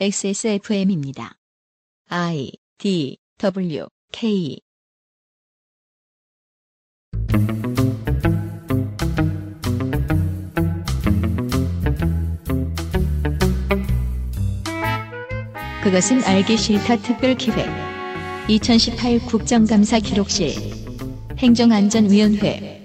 XSFM입니다. I D W K. 그것은 알기 싫다 특별 기획. 2018 국정감사 기록실. 행정안전위원회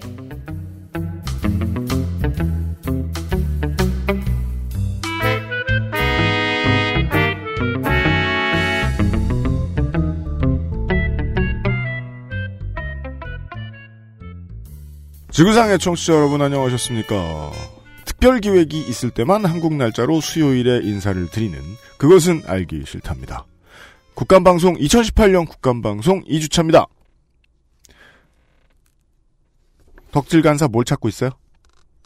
지구상의 청취자 여러분 안녕하셨습니까? 특별 기획이 있을 때만 한국 날짜로 수요일에 인사를 드리는 그것은 알기 싫답니다. 국감방송 2018년 국감방송 2주차입니다. 덕질 간사 뭘 찾고 있어요?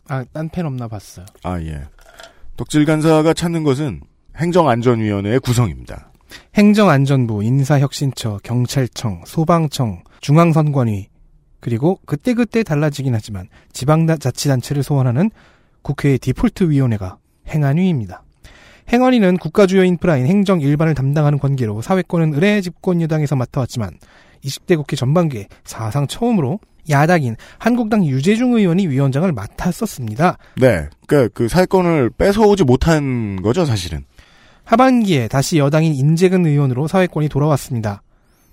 아, 딴펜 없나 봤어요. 아 예. 덕질 간사가 찾는 것은 행정안전위원회의 구성입니다. 행정안전부, 인사혁신처, 경찰청, 소방청, 중앙선관위, 그리고 그때그때 달라지긴 하지만 지방자치단체를 소환하는 국회의 디폴트 위원회가 행안위입니다. 행안위는 국가주요 인프라인 행정 일반을 담당하는 관계로 사회권은 의례 집권 여당에서 맡아왔지만 20대 국회 전반기에 사상 처음으로 야당인 한국당 유재중 의원이 위원장을 맡았었습니다. 네. 그러니까 그 사회권을 뺏어오지 못한 거죠, 사실은. 하반기에 다시 여당인 인재근 의원으로 사회권이 돌아왔습니다.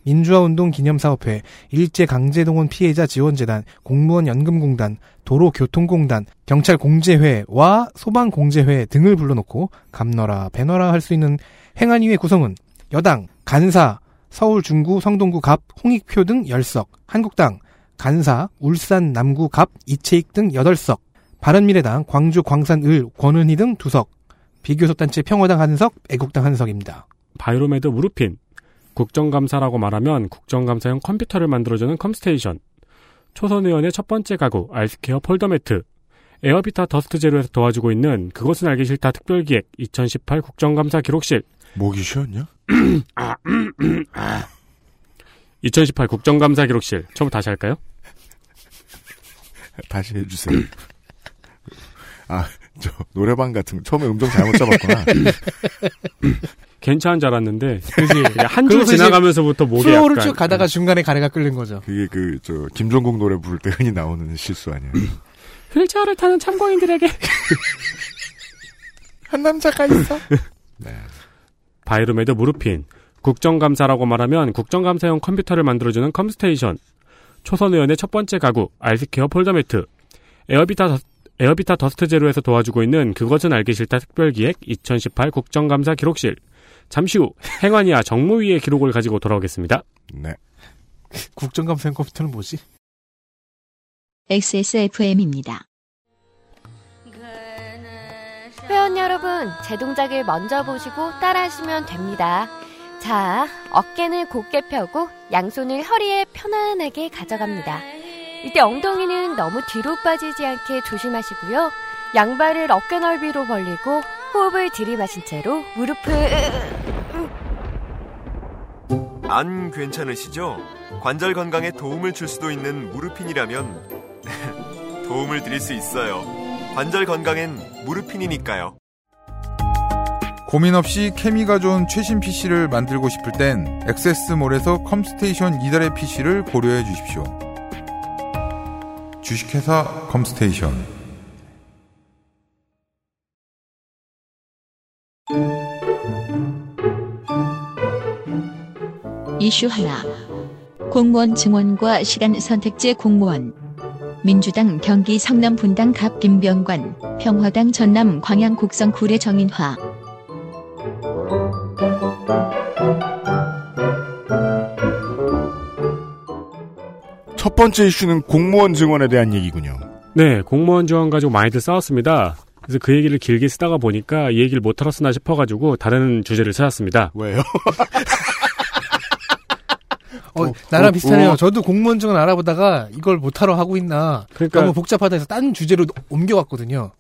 민주화운동 기념사업회, 일제강제동원 피해자 지원재단, 공무원 연금공단, 도로교통공단, 경찰공제회와 소방공제회 등을 불러놓고 감너라 배너라 할 수 있는 행안위의 구성은 여당, 간사, 서울 중구 성동구 갑 홍익표 등 10석, 한국당, 간사, 울산 남구 갑 이채익 등 8석, 바른미래당 광주 광산 을 권은희 등 2석, 비교섭단체 평화당 한석, 애국당 한석입니다. 바이로메드 무르핀, 국정감사라고 말하면 국정감사용 컴퓨터를 만들어주는 컴스테이션, 초선 의원의 첫 번째 가구 알스케어 폴더 매트, 에어비타 더스트 제로에서 도와주고 있는 그것은 알기 싫다 특별기획 2018 국정감사 기록실, 목이 쉬었냐? 2018 국정감사 기록실 처음 다시 할까요? 다시 해주세요. 아, 저 노래방 같은 거 처음에 음정 잘못 잡았구나. 괜찮은 줄 알았는데 그지 한주 그러면서 이제 지나가면서 목에 flow를 약간 쭉 가다가 중간에 가래가 끌린 거죠. 그게 그 저 김종국 노래 부를 때 흔히 나오는 실수 아니에요? 휠체어를 타는 참고인들에게 한 남자가 있어. 네. 바이로메드 무르핀, 국정감사라고 말하면 국정감사용 컴퓨터를 만들어주는 컴스테이션, 초선 의원의 첫 번째 가구 알스케어 폴더매트, 에어비타 더, 에어비타 더스트 제로에서 도와주고 있는 그것은 알기 싫다 특별기획 2018 국정감사 기록실. 잠시 후 행안위와 정무위의 기록을 가지고 돌아오겠습니다. 네. 국정감사용 컴퓨터는 뭐지? XSFM입니다. 회원 여러분, 제 동작을 먼저 보시고 따라하시면 됩니다. 자, 어깨는 곧게 펴고 양손을 허리에 편안하게 가져갑니다. 이때 엉덩이는 너무 뒤로 빠지지 않게 조심하시고요. 양발을 어깨 넓이로 벌리고 호흡을 들이마신 채로 무릎을 안 괜찮으시죠? 관절 건강에 도움을 줄 수도 있는 무르핀이라면 도움을 드릴 수 있어요. 관절 건강엔 무르핀이니까요. 고민 없이 케미가 좋은 최신 PC를 만들고 싶을 땐 액세스몰에서 컴스테이션 이달의 PC를 고려해 주십시오. 주식회사 컴스테이션 이슈 하나. 공무원 증원과 시간 선택제 공무원. 민주당 경기 성남 분당 갑 김병관, 평화당 전남 광양 국성 구례 정인화. 첫 번째 이슈는 공무원 증원에 대한 얘기군요. 네, 공무원 지원 가지고 많이들 싸웠습니다. 그래서 그 얘기를 길게 쓰다가 보니까 이 얘기를 못 들었으나 싶어가지고 다른 주제를 찾았습니다. 왜요? 어, 어, 나랑 어, 비슷하네요. 어. 저도 공무원 증언 알아보다가 이걸 못하러 하고 있나. 그러니까, 너무 복잡하다 해서 딴 주제로 옮겨왔거든요.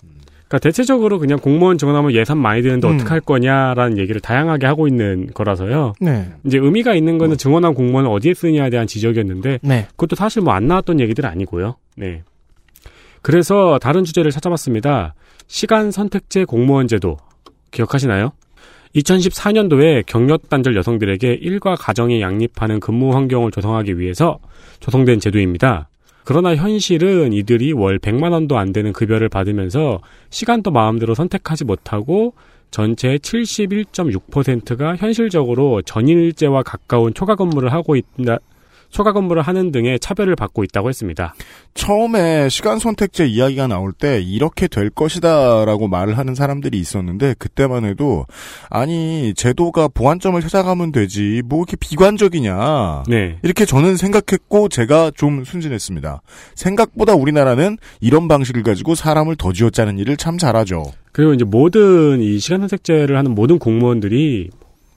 그러니까 대체적으로 그냥 공무원 지원하면 예산 많이 드는데 음. 어떡할 거냐라는 얘기를 다양하게 하고 있는 거라서요. 네. 이제 의미가 있는 거는 증원한 공무원을 어디에 쓰느냐에 대한 지적이었는데 네. 그것도 사실 뭐 안 나왔던 얘기들 아니고요. 네. 그래서 다른 주제를 찾아봤습니다. 시간 선택제 공무원 제도 기억하시나요? 2014년도에 경력 단절 여성들에게 일과 가정에 양립하는 근무 환경을 조성하기 위해서 조성된 제도입니다. 그러나 현실은 이들이 월 100만 원도 안 되는 급여를 받으면서 시간도 마음대로 선택하지 못하고 전체의 71.6%가 현실적으로 전일제와 가까운 초과 근무를 하고 있다. 초과 근무를 하는 등의 차별을 받고 있다고 했습니다. 처음에 시간 선택제 이야기가 나올 때 이렇게 될 것이다라고 말을 하는 사람들이 있었는데 그때만 해도 아니 제도가 보완점을 찾아가면 되지 뭐 이렇게 비관적이냐 네. 이렇게 저는 생각했고 제가 좀 순진했습니다. 생각보다 우리나라는 이런 방식을 가지고 사람을 더 쥐어짜는 일을 참 잘하죠. 그리고 이제 모든 이 시간 선택제를 하는 모든 공무원들이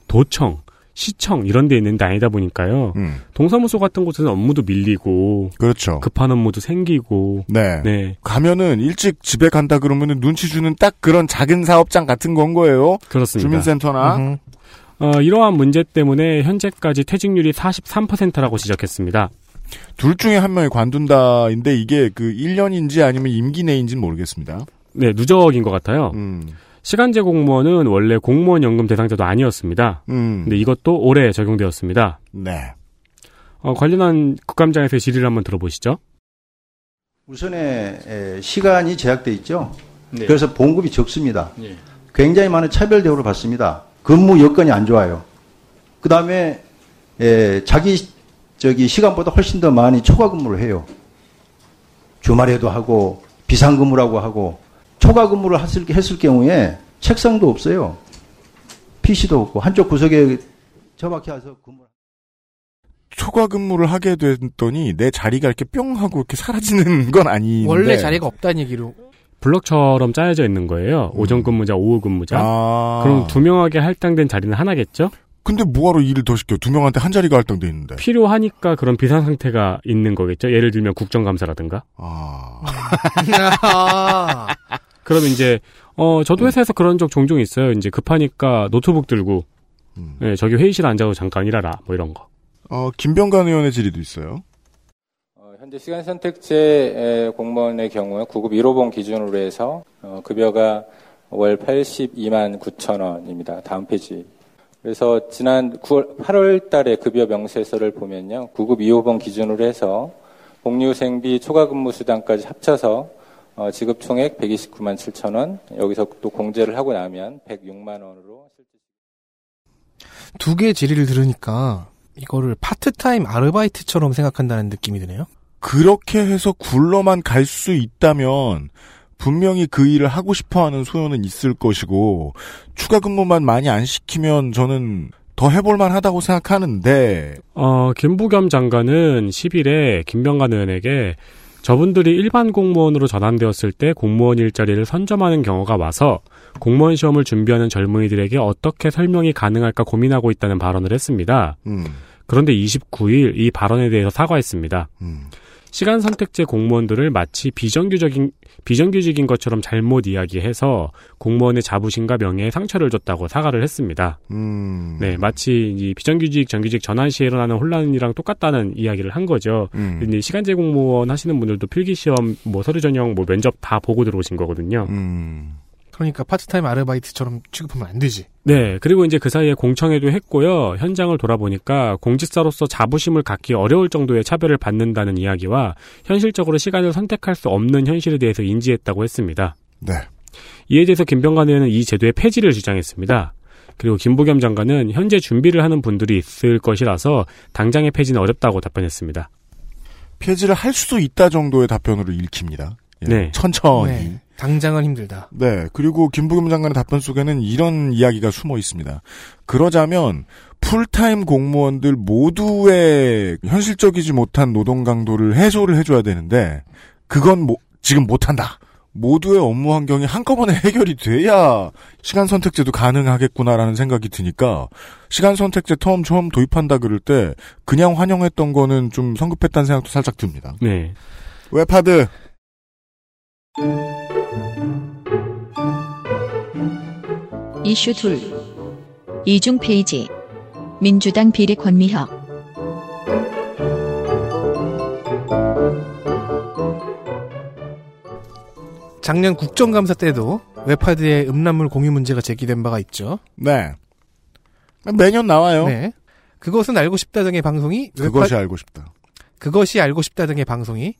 도청, 시청 이런 데 있는 데 아니다 보니까요. 음, 동사무소 같은 곳에는 업무도 밀리고 그렇죠. 급한 업무도 생기고 네. 네. 가면은 일찍 집에 간다 그러면은 눈치 주는 딱 그런 작은 사업장 같은 건 거예요. 그렇습니다. 주민센터나. 어, 이러한 문제 때문에 현재까지 퇴직률이 43%라고 지적했습니다. 둘 중에 한 명이 관둔다인데 이게 그 1년인지 아니면 임기 내인지는 모르겠습니다. 네, 누적인 것 같아요. 음. 시간제 공무원은 원래 공무원 연금 대상자도 아니었습니다. 음. 근데 이것도 올해 적용되었습니다. 네. 어, 관련한 국감장에서의 질의를 한번 들어보시죠. 우선에 에, 시간이 제약돼 있죠. 그래서 봉급이 적습니다. 예. 굉장히 많은 차별 대우를 받습니다. 근무 여건이 안 좋아요. 그 다음에 자기 저기 시간보다 훨씬 더 많이 초과 근무를 해요. 주말에도 하고 비상근무라고 하고 초과 근무를 했을, 했을 경우에 책상도 없어요. PC도 없고 한쪽 구석에 처박혀 서 근무. 초과 근무를 하게 됐더니 내 자리가 이렇게 뿅 하고 이렇게 사라지는 건 아닌데 원래 자리가 없다는 얘기로. 블럭처럼 짜여져 있는 거예요. 오전 근무자, 오후 근무자. 아. 그럼 두 명에게 할당된 자리는 하나겠죠? 근데 뭐하러 일을 더 시켜? 두 명한테 한 자리가 할당돼 있는데. 필요하니까 그런 비상 상태가 있는 거겠죠. 예를 들면 국정감사라든가. 아. 아. 그러면 이제 어 저도 회사에서 그런 적 종종 있어요. 이제 급하니까 노트북 들고 음. 네, 저기 회의실 앉아서 잠깐 일하라 뭐 이런 거. 어, 김병관 의원의 질의도 있어요. 어, 현재 시간 선택제 공무원의 경우 구급 1호봉 기준으로 해서 어, 급여가 월 82만 9천 원입니다. 다음 페이지. 그래서 지난 9월, 8월 달에 급여 명세서를 보면요. 구급 2호봉 기준으로 해서 복류생비 초과근무 수당까지 합쳐서 어, 지급 총액 129만 7천 원. 여기서 또 공제를 하고 나면 106만 원으로 두 개의 질의를 들으니까 이거를 파트타임 아르바이트처럼 생각한다는 느낌이 드네요. 그렇게 해서 굴러만 갈 수 있다면 분명히 그 일을 하고 싶어하는 소요는 있을 것이고 추가 근무만 많이 안 시키면 저는 더 해볼만 하다고 생각하는데 어, 김부겸 장관은 10일에 김병관 의원에게 저분들이 일반 공무원으로 전환되었을 때 공무원 일자리를 선점하는 경우가 와서 공무원 시험을 준비하는 젊은이들에게 어떻게 설명이 가능할까 고민하고 있다는 발언을 했습니다. 음, 그런데 29일 이 발언에 대해서 사과했습니다. 음, 시간 선택제 공무원들을 마치 비정규적인 비정규직인 것처럼 잘못 이야기해서 공무원의 자부심과 명예에 상처를 줬다고 사과를 했습니다. 음, 네, 마치 이 비정규직 정규직 전환 시에 일어나는 혼란이랑 똑같다는 이야기를 한 거죠. 음, 근데 시간제 공무원 하시는 분들도 필기 시험, 뭐 서류 전형, 뭐 면접 다 보고 들어오신 거거든요. 음, 그러니까 파트타임 아르바이트처럼 취급하면 안 되지. 네, 그리고 이제 그 사이에 공청회도 했고요. 현장을 돌아보니까 공직자로서 자부심을 갖기 어려울 정도의 차별을 받는다는 이야기와 현실적으로 시간을 선택할 수 없는 현실에 대해서 인지했다고 했습니다. 네, 이에 대해서 김병관 의원은 이 제도의 폐지를 주장했습니다. 그리고 김부겸 장관은 현재 준비를 하는 분들이 있을 것이라서 당장의 폐지는 어렵다고 답변했습니다. 폐지를 할 수도 있다 정도의 답변으로 읽힙니다. 예, 네. 천천히. 네. 당장은 힘들다. 네, 그리고 김부겸 장관의 답변 속에는 이런 이야기가 숨어 있습니다. 그러자면 풀타임 공무원들 모두의 현실적이지 못한 노동 강도를 해소를 해줘야 되는데 그건 뭐, 지금 못한다. 모두의 업무 환경이 한꺼번에 해결이 돼야 시간 선택제도 가능하겠구나라는 생각이 드니까 시간 선택제 처음 처음 도입한다 그럴 때 그냥 환영했던 거는 좀 성급했다는 생각도 살짝 듭니다. 네. 웹하드 이슈 둘. 이중 페이지. 민주당 비례 권미혁. 작년 국정감사 때도 웹하드의 음란물 공유 문제가 제기된 바가 있죠. 네. 매년 나와요. 네. 그것은 알고 싶다 등의 방송이 그것이 웹하- 알고 싶다. 그것이 알고 싶다 등의 방송이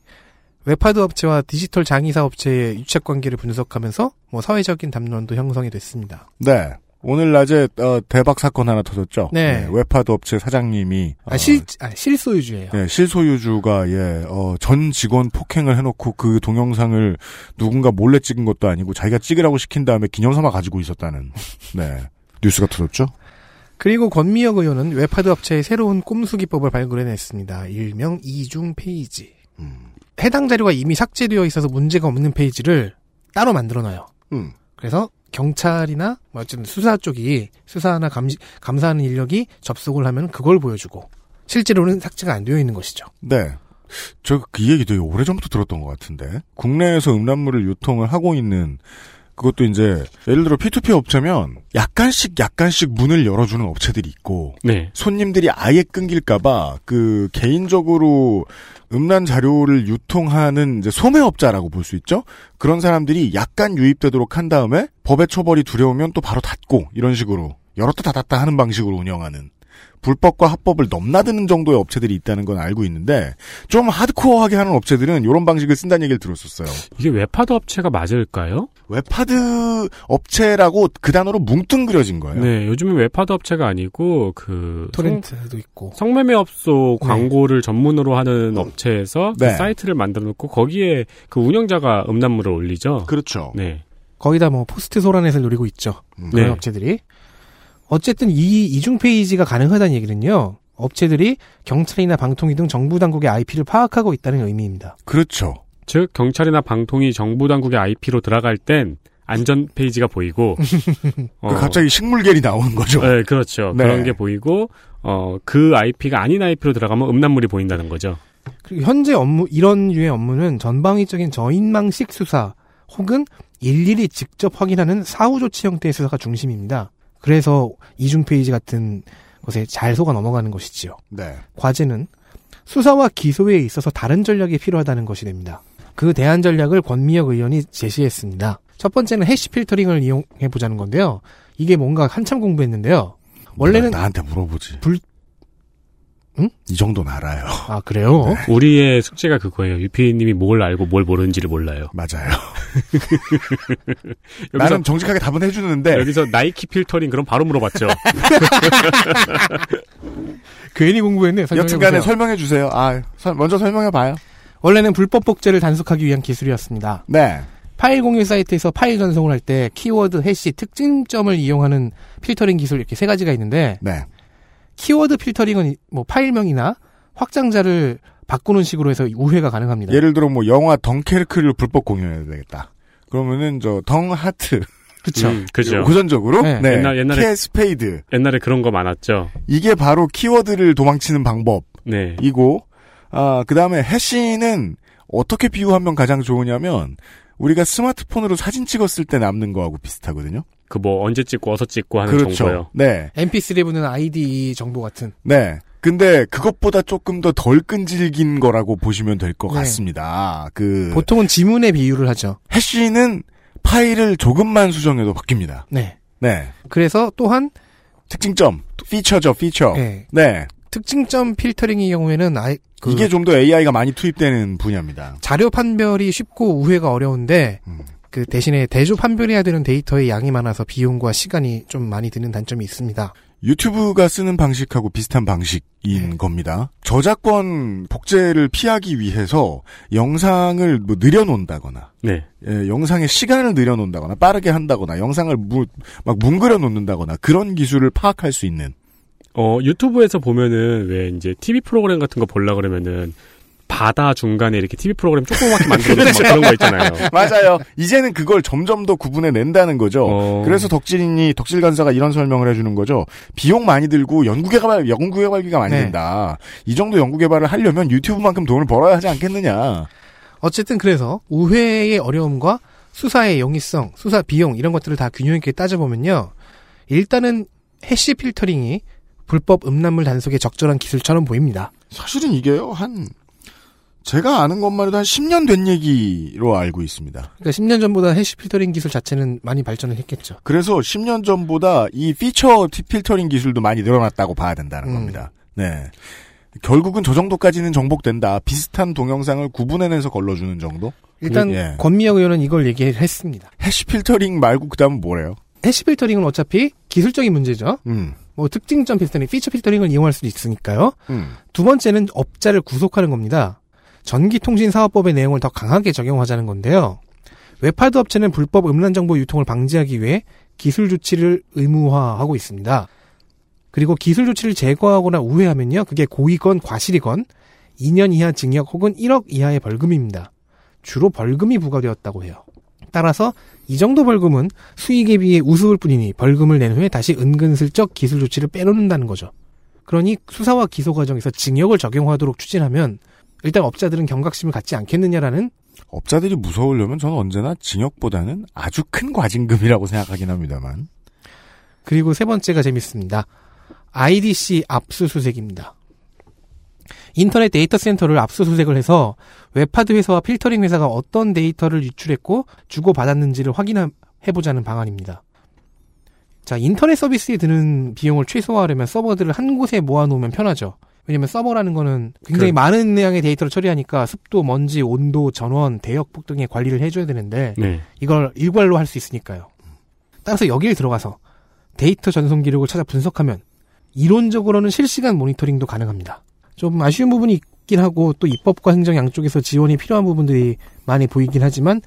웹하드 업체와 디지털 장의사 업체의 유착 관계를 분석하면서 뭐 사회적인 담론도 형성이 됐습니다. 네. 오늘 낮에 어, 대박 사건 하나 터졌죠. 네. 웹하드 업체 사장님이 아, 어, 실, 아, 실소유주예요. 네, 실소유주가 예, 어, 전 직원 폭행을 해놓고 그 동영상을 누군가 몰래 찍은 것도 아니고 자기가 찍으라고 시킨 다음에 기념삼아 가지고 있었다는 네 뉴스가 터졌죠. 그리고 권미혁 의원은 웹하드 업체의 새로운 꼼수 기법을 발굴해냈습니다. 일명 이중 페이지. 음. 해당 자료가 이미 삭제되어 있어서 문제가 없는 페이지를 따로 만들어놔요. 음. 그래서 경찰이나 뭐 어쨌든 수사 쪽이 수사나 감, 감사하는 인력이 접속을 하면 그걸 보여주고 실제로는 삭제가 안 되어 있는 것이죠. 네. 저 그 얘기 되게 오래전부터 들었던 것 같은데 국내에서 음란물을 유통을 하고 있는 그것도 이제 예를 들어 P2P 업체면 약간씩 약간씩 문을 열어주는 업체들이 있고 네. 손님들이 아예 끊길까봐 그 개인적으로 음란 자료를 유통하는 이제 소매업자라고 볼 수 있죠. 그런 사람들이 약간 유입되도록 한 다음에 법의 처벌이 두려우면 또 바로 닫고 이런 식으로 열었다 닫았다 하는 방식으로 운영하는 불법과 합법을 넘나드는 정도의 업체들이 있다는 건 알고 있는데 좀 하드코어하게 하는 업체들은 이런 방식을 쓴다는 얘기를 들었었어요. 이게 웹하드 업체가 맞을까요? 웹하드 업체라고 그 단어로 뭉뚱그려진 거예요. 네, 요즘은 웹하드 업체가 아니고 그 토렌트도 있고. 성, 매매 업소 광고를 전문으로 하는 업체에서 그 네. 사이트를 만들어 놓고 거기에 그 운영자가 음란물을 올리죠. 그렇죠. 네. 거의 다뭐 포스트 소라넷을 노리고 있죠. 그런 네. 업체들이. 어쨌든 이 이중 페이지가 가능하다는 얘기는요. 업체들이 경찰이나 방통위 등 정부 당국의 IP를 파악하고 있다는 의미입니다. 그렇죠. 즉 경찰이나 방통위 정부 당국의 IP로 들어갈 땐 안전 페이지가 보이고 어, 그 갑자기 식물계리 나오는 거죠. 네, 그렇죠. 네. 그런 게 보이고 어, 그 IP가 아닌 IP로 들어가면 음란물이 보인다는 거죠. 그리고 현재 업무 이런 류의 업무는 전방위적인 저인망식 수사 혹은 일일이 직접 확인하는 사후 조치 형태의 수사가 중심입니다. 그래서 이중 페이지 같은 것에 잘 속아 넘어가는 것이지요. 네. 과제는 수사와 기소에 있어서 다른 전략이 필요하다는 것이 됩니다. 그 대안 전략을 권미혁 의원이 제시했습니다. 첫 번째는 해시 필터링을 이용해 보자는 건데요. 이게 뭔가 한참 공부했는데요. 원래는 나, 나한테 물어보지. 불- 응? 이 정도는 알아요. 아 그래요? 네. 우리의 숙제가 그거예요. 유피님이 뭘 알고 뭘 모르는지를 몰라요. 맞아요. 여기서 나는 정직하게 답은 해주는데 여기서 나이키 필터링 그럼 바로 물어봤죠. 괜히 공부했네. 여튼간에 보세요. 설명해 주세요. 아, 설- 먼저 설명해 봐요. 원래는 불법 복제를 단속하기 위한 기술이었습니다. 네. 파일 공유 사이트에서 파일 전송을 할 때 키워드, 해시, 특징점을 이용하는 필터링 기술 이렇게 세 가지가 있는데 네. 키워드 필터링은 이- 뭐 파일명이나 확장자를 바꾸는 식으로 해서 우회가 가능합니다. 예를 들어 뭐 영화 덩케르크를 불법 공유해야 되겠다. 그러면은 저 덩하트 그렇죠. 음, 그죠. 고전적으로 네. 네. 옛날- 옛날에- 캐 스페이드 옛날에 그런 거 많았죠. 이게 바로 키워드를 도망치는 방법이고 네. 아 그다음에 해시는 어떻게 비유하면 가장 좋으냐면 우리가 스마트폰으로 사진 찍었을 때 남는 거하고 비슷하거든요. 그 뭐 언제 찍고 어디서 찍고 하는 그렇죠. 정보요. 네. MP3 분은 ID 정보 같은. 네. 근데 그것보다 조금 더 덜 끈질긴 거라고 보시면 될것 네. 같습니다. 그 보통은 지문에 비유를 하죠. 해시는 파일을 조금만 수정해도 바뀝니다. 네. 네. 그래서 또한 특징점, 피처죠, 피처. 네. 네. 특징점 필터링의 경우에는 아이 그 이게 좀 더 AI가 많이 투입되는 분야입니다. 자료 판별이 쉽고 우회가 어려운데 음. 그 대신에 대조 판별해야 되는 데이터의 양이 많아서 비용과 시간이 좀 많이 드는 단점이 있습니다. 유튜브가 쓰는 방식하고 비슷한 방식인 네. 겁니다. 저작권 복제를 피하기 위해서 영상을 뭐 늘려놓는다거나, 네. 예, 영상의 시간을 늘려놓는다거나, 빠르게 한다거나, 영상을 무- 막 뭉그려 놓는다거나, 그런 기술을 파악할 수 있는. 어, 유튜브에서 보면은 왜 이제 TV 프로그램 같은 거 보려 그러면은 바다 중간에 이렇게 TV 프로그램 조그맣게 만들어 놓고 막 그런 거 있잖아요. 맞아요. 이제는 그걸 점점 더 구분해 낸다는 거죠. 어. 그래서 덕질인이, 덕질 간사가 이런 설명을 해주는 거죠. 비용 많이 들고 연구개발, 연구개발비가 많이 네. 든다. 이 정도 연구개발을 하려면 유튜브만큼 돈을 벌어야 하지 않겠느냐. 어쨌든 그래서 우회의 어려움과 수사의 용이성, 수사 비용 이런 것들을 다 균형 있게 따져보면요. 일단은 해시 필터링이 불법 음란물 단속에 적절한 기술처럼 보입니다. 사실은 이게요, 한, 제가 아는 것만 해도 한 10년 된 얘기로 알고 있습니다. 그러니까 10년 전보다 해시 필터링 기술 자체는 많이 발전을 했겠죠. 그래서 10년 전보다 이 피처 티- 필터링 기술도 많이 늘어났다고 봐야 된다는 음. 겁니다. 네. 결국은 저 정도까지는 정복된다. 비슷한 동영상을 구분해내서 걸러주는 정도? 일단 예. 권미혁 의원은 이걸 얘기했습니다. 해시 필터링 말고 그 다음은 뭐래요? 해시 필터링은 어차피 기술적인 문제죠. 음, 뭐 특징점 필터링, 피처 필터링을 이용할 수도 있으니까요. 음. 두 번째는 업자를 구속하는 겁니다. 전기통신사업법의 내용을 더 강하게 적용하자는 건데요. 웹하드 업체는 불법 음란 정보 유통을 방지하기 위해 기술 조치를 의무화하고 있습니다. 그리고 기술 조치를 제거하거나 우회하면요. 그게 고의건 과실이건 2년 이하 징역 혹은 1억 이하의 벌금입니다. 주로 벌금이 부과되었다고 해요. 따라서 이 정도 벌금은 수익에 비해 우스울 뿐이니 벌금을 낸 후에 다시 은근슬쩍 기술 조치를 빼놓는다는 거죠. 그러니 수사와 기소 과정에서 징역을 적용하도록 추진하면 일단 업자들은 경각심을 갖지 않겠느냐라는 업자들이 무서우려면 저는 언제나 징역보다는 아주 큰 과징금이라고 생각하긴 합니다만. 그리고 세 번째가 재밌습니다. IDC 압수수색입니다. 인터넷 데이터 센터를 압수수색을 해서 웹하드 회사와 필터링 회사가 어떤 데이터를 유출했고 주고받았는지를 확인해보자는 방안입니다. 자, 인터넷 서비스에 드는 비용을 최소화하려면 서버들을 한 곳에 모아놓으면 편하죠. 왜냐면 서버라는 거는 굉장히 그- 많은 양의 데이터를 처리하니까 습도, 먼지, 온도, 전원, 대역폭 등의 관리를 해줘야 되는데 네. 이걸 일괄로 할 수 있으니까요. 따라서 여기에 들어가서 데이터 전송 기록을 찾아 분석하면 이론적으로는 실시간 모니터링도 가능합니다. 좀 아쉬운 부분이 있긴 하고 또 입법과 행정 양쪽에서 지원이 필요한 부분들이 많이 보이긴 하지만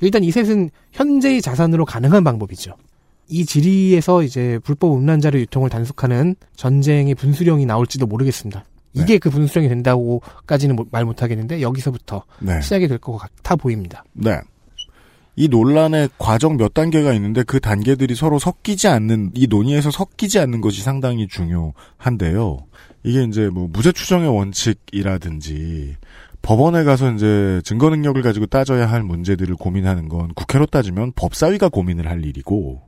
일단 이 셋은 현재의 자산으로 가능한 방법이죠. 이 지리에서 이제 불법 음란 자료 유통을 단속하는 전쟁의 분수령이 나올지도 모르겠습니다. 이게 그 분수령이 된다고까지는 뭐- 말 못하겠는데 여기서부터 네. 시작이 될 것 같아 보입니다. 네. 이 논란의 과정 몇 단계가 있는데 그 단계들이 서로 섞이지 않는 이 논의에서 섞이지 않는 것이 상당히 중요한데요. 이게 이제 뭐 무죄 추정의 원칙이라든지 법원에 가서 이제 증거 능력을 가지고 따져야 할 문제들을 고민하는 건 국회로 따지면 법사위가 고민을 할 일이고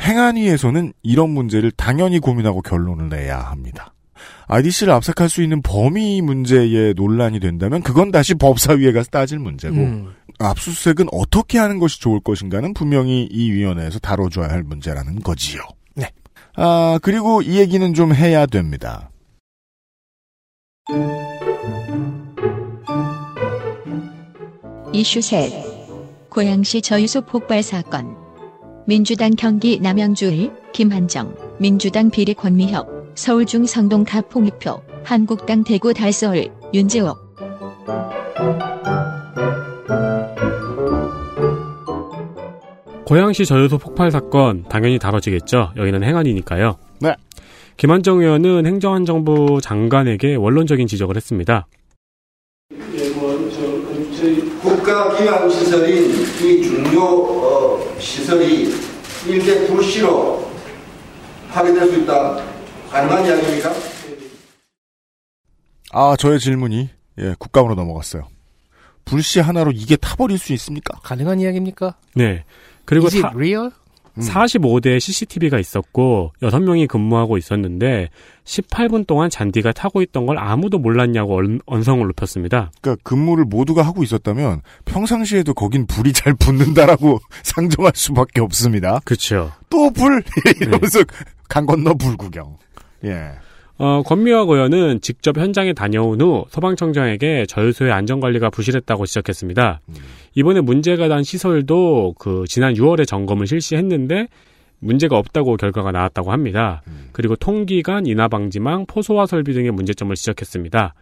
행안위에서는 이런 문제를 당연히 고민하고 결론을 내야 합니다. IDC를 압색할 수 있는 범위 문제에 논란이 된다면 그건 다시 법사위에 가서 따질 문제고 음. 압수수색은 어떻게 하는 것이 좋을 것인가는 분명히 이 위원회에서 다뤄줘야 할 문제라는 거지요. 네. 아, 그리고 이 얘기는 좀 해야 됩니다. 이슈 셋. 고양시 저유소 폭발 사건. 민주당 경기 남양주의 김한정, 민주당 비리 권미혁, 서울중 성동갑 홍익표, 한국당 대구 달서울 윤재옥. 고양시 저유소 폭발 사건 당연히 다뤄지겠죠. 여기는 행안이니까요. 네. 김한정 의원은 행정안정부 장관에게 원론적인 지적을 했습니다. 국가기관시설인 이 중요 어, 시설이 일개 불씨로 파괴될 수 있다. 가능한 이야기입니까? 아, 저의 질문이, 예, 국감으로 넘어갔어요. 불씨 하나로 이게 타버릴 수 있습니까? 가능한 이야기입니까? 네. 그리고 Is it 사, real? 음. 45대 CCTV가 있었고 6명이 근무하고 있었는데 18분 동안 잔디가 타고 있던 걸 아무도 몰랐냐고 언- 언성을 높였습니다. 그러니까 근무를 모두가 하고 있었다면 평상시에도 거긴 불이 잘 붙는다라고 상정할 수밖에 없습니다. 그렇죠. 또 불! 이러면서 강 건너 불 구경. 예. 어, 권미화 의원은 직접 현장에 다녀온 후 소방청장에게 저유소의 안전관리가 부실했다고 지적했습니다. 이번에 문제가 난 시설도 그 지난 6월에 점검을 실시했는데 문제가 없다고 결과가 나왔다고 합니다. 그리고 통기관, 인하 방지망, 포소화 설비 등의 문제점을 지적했습니다.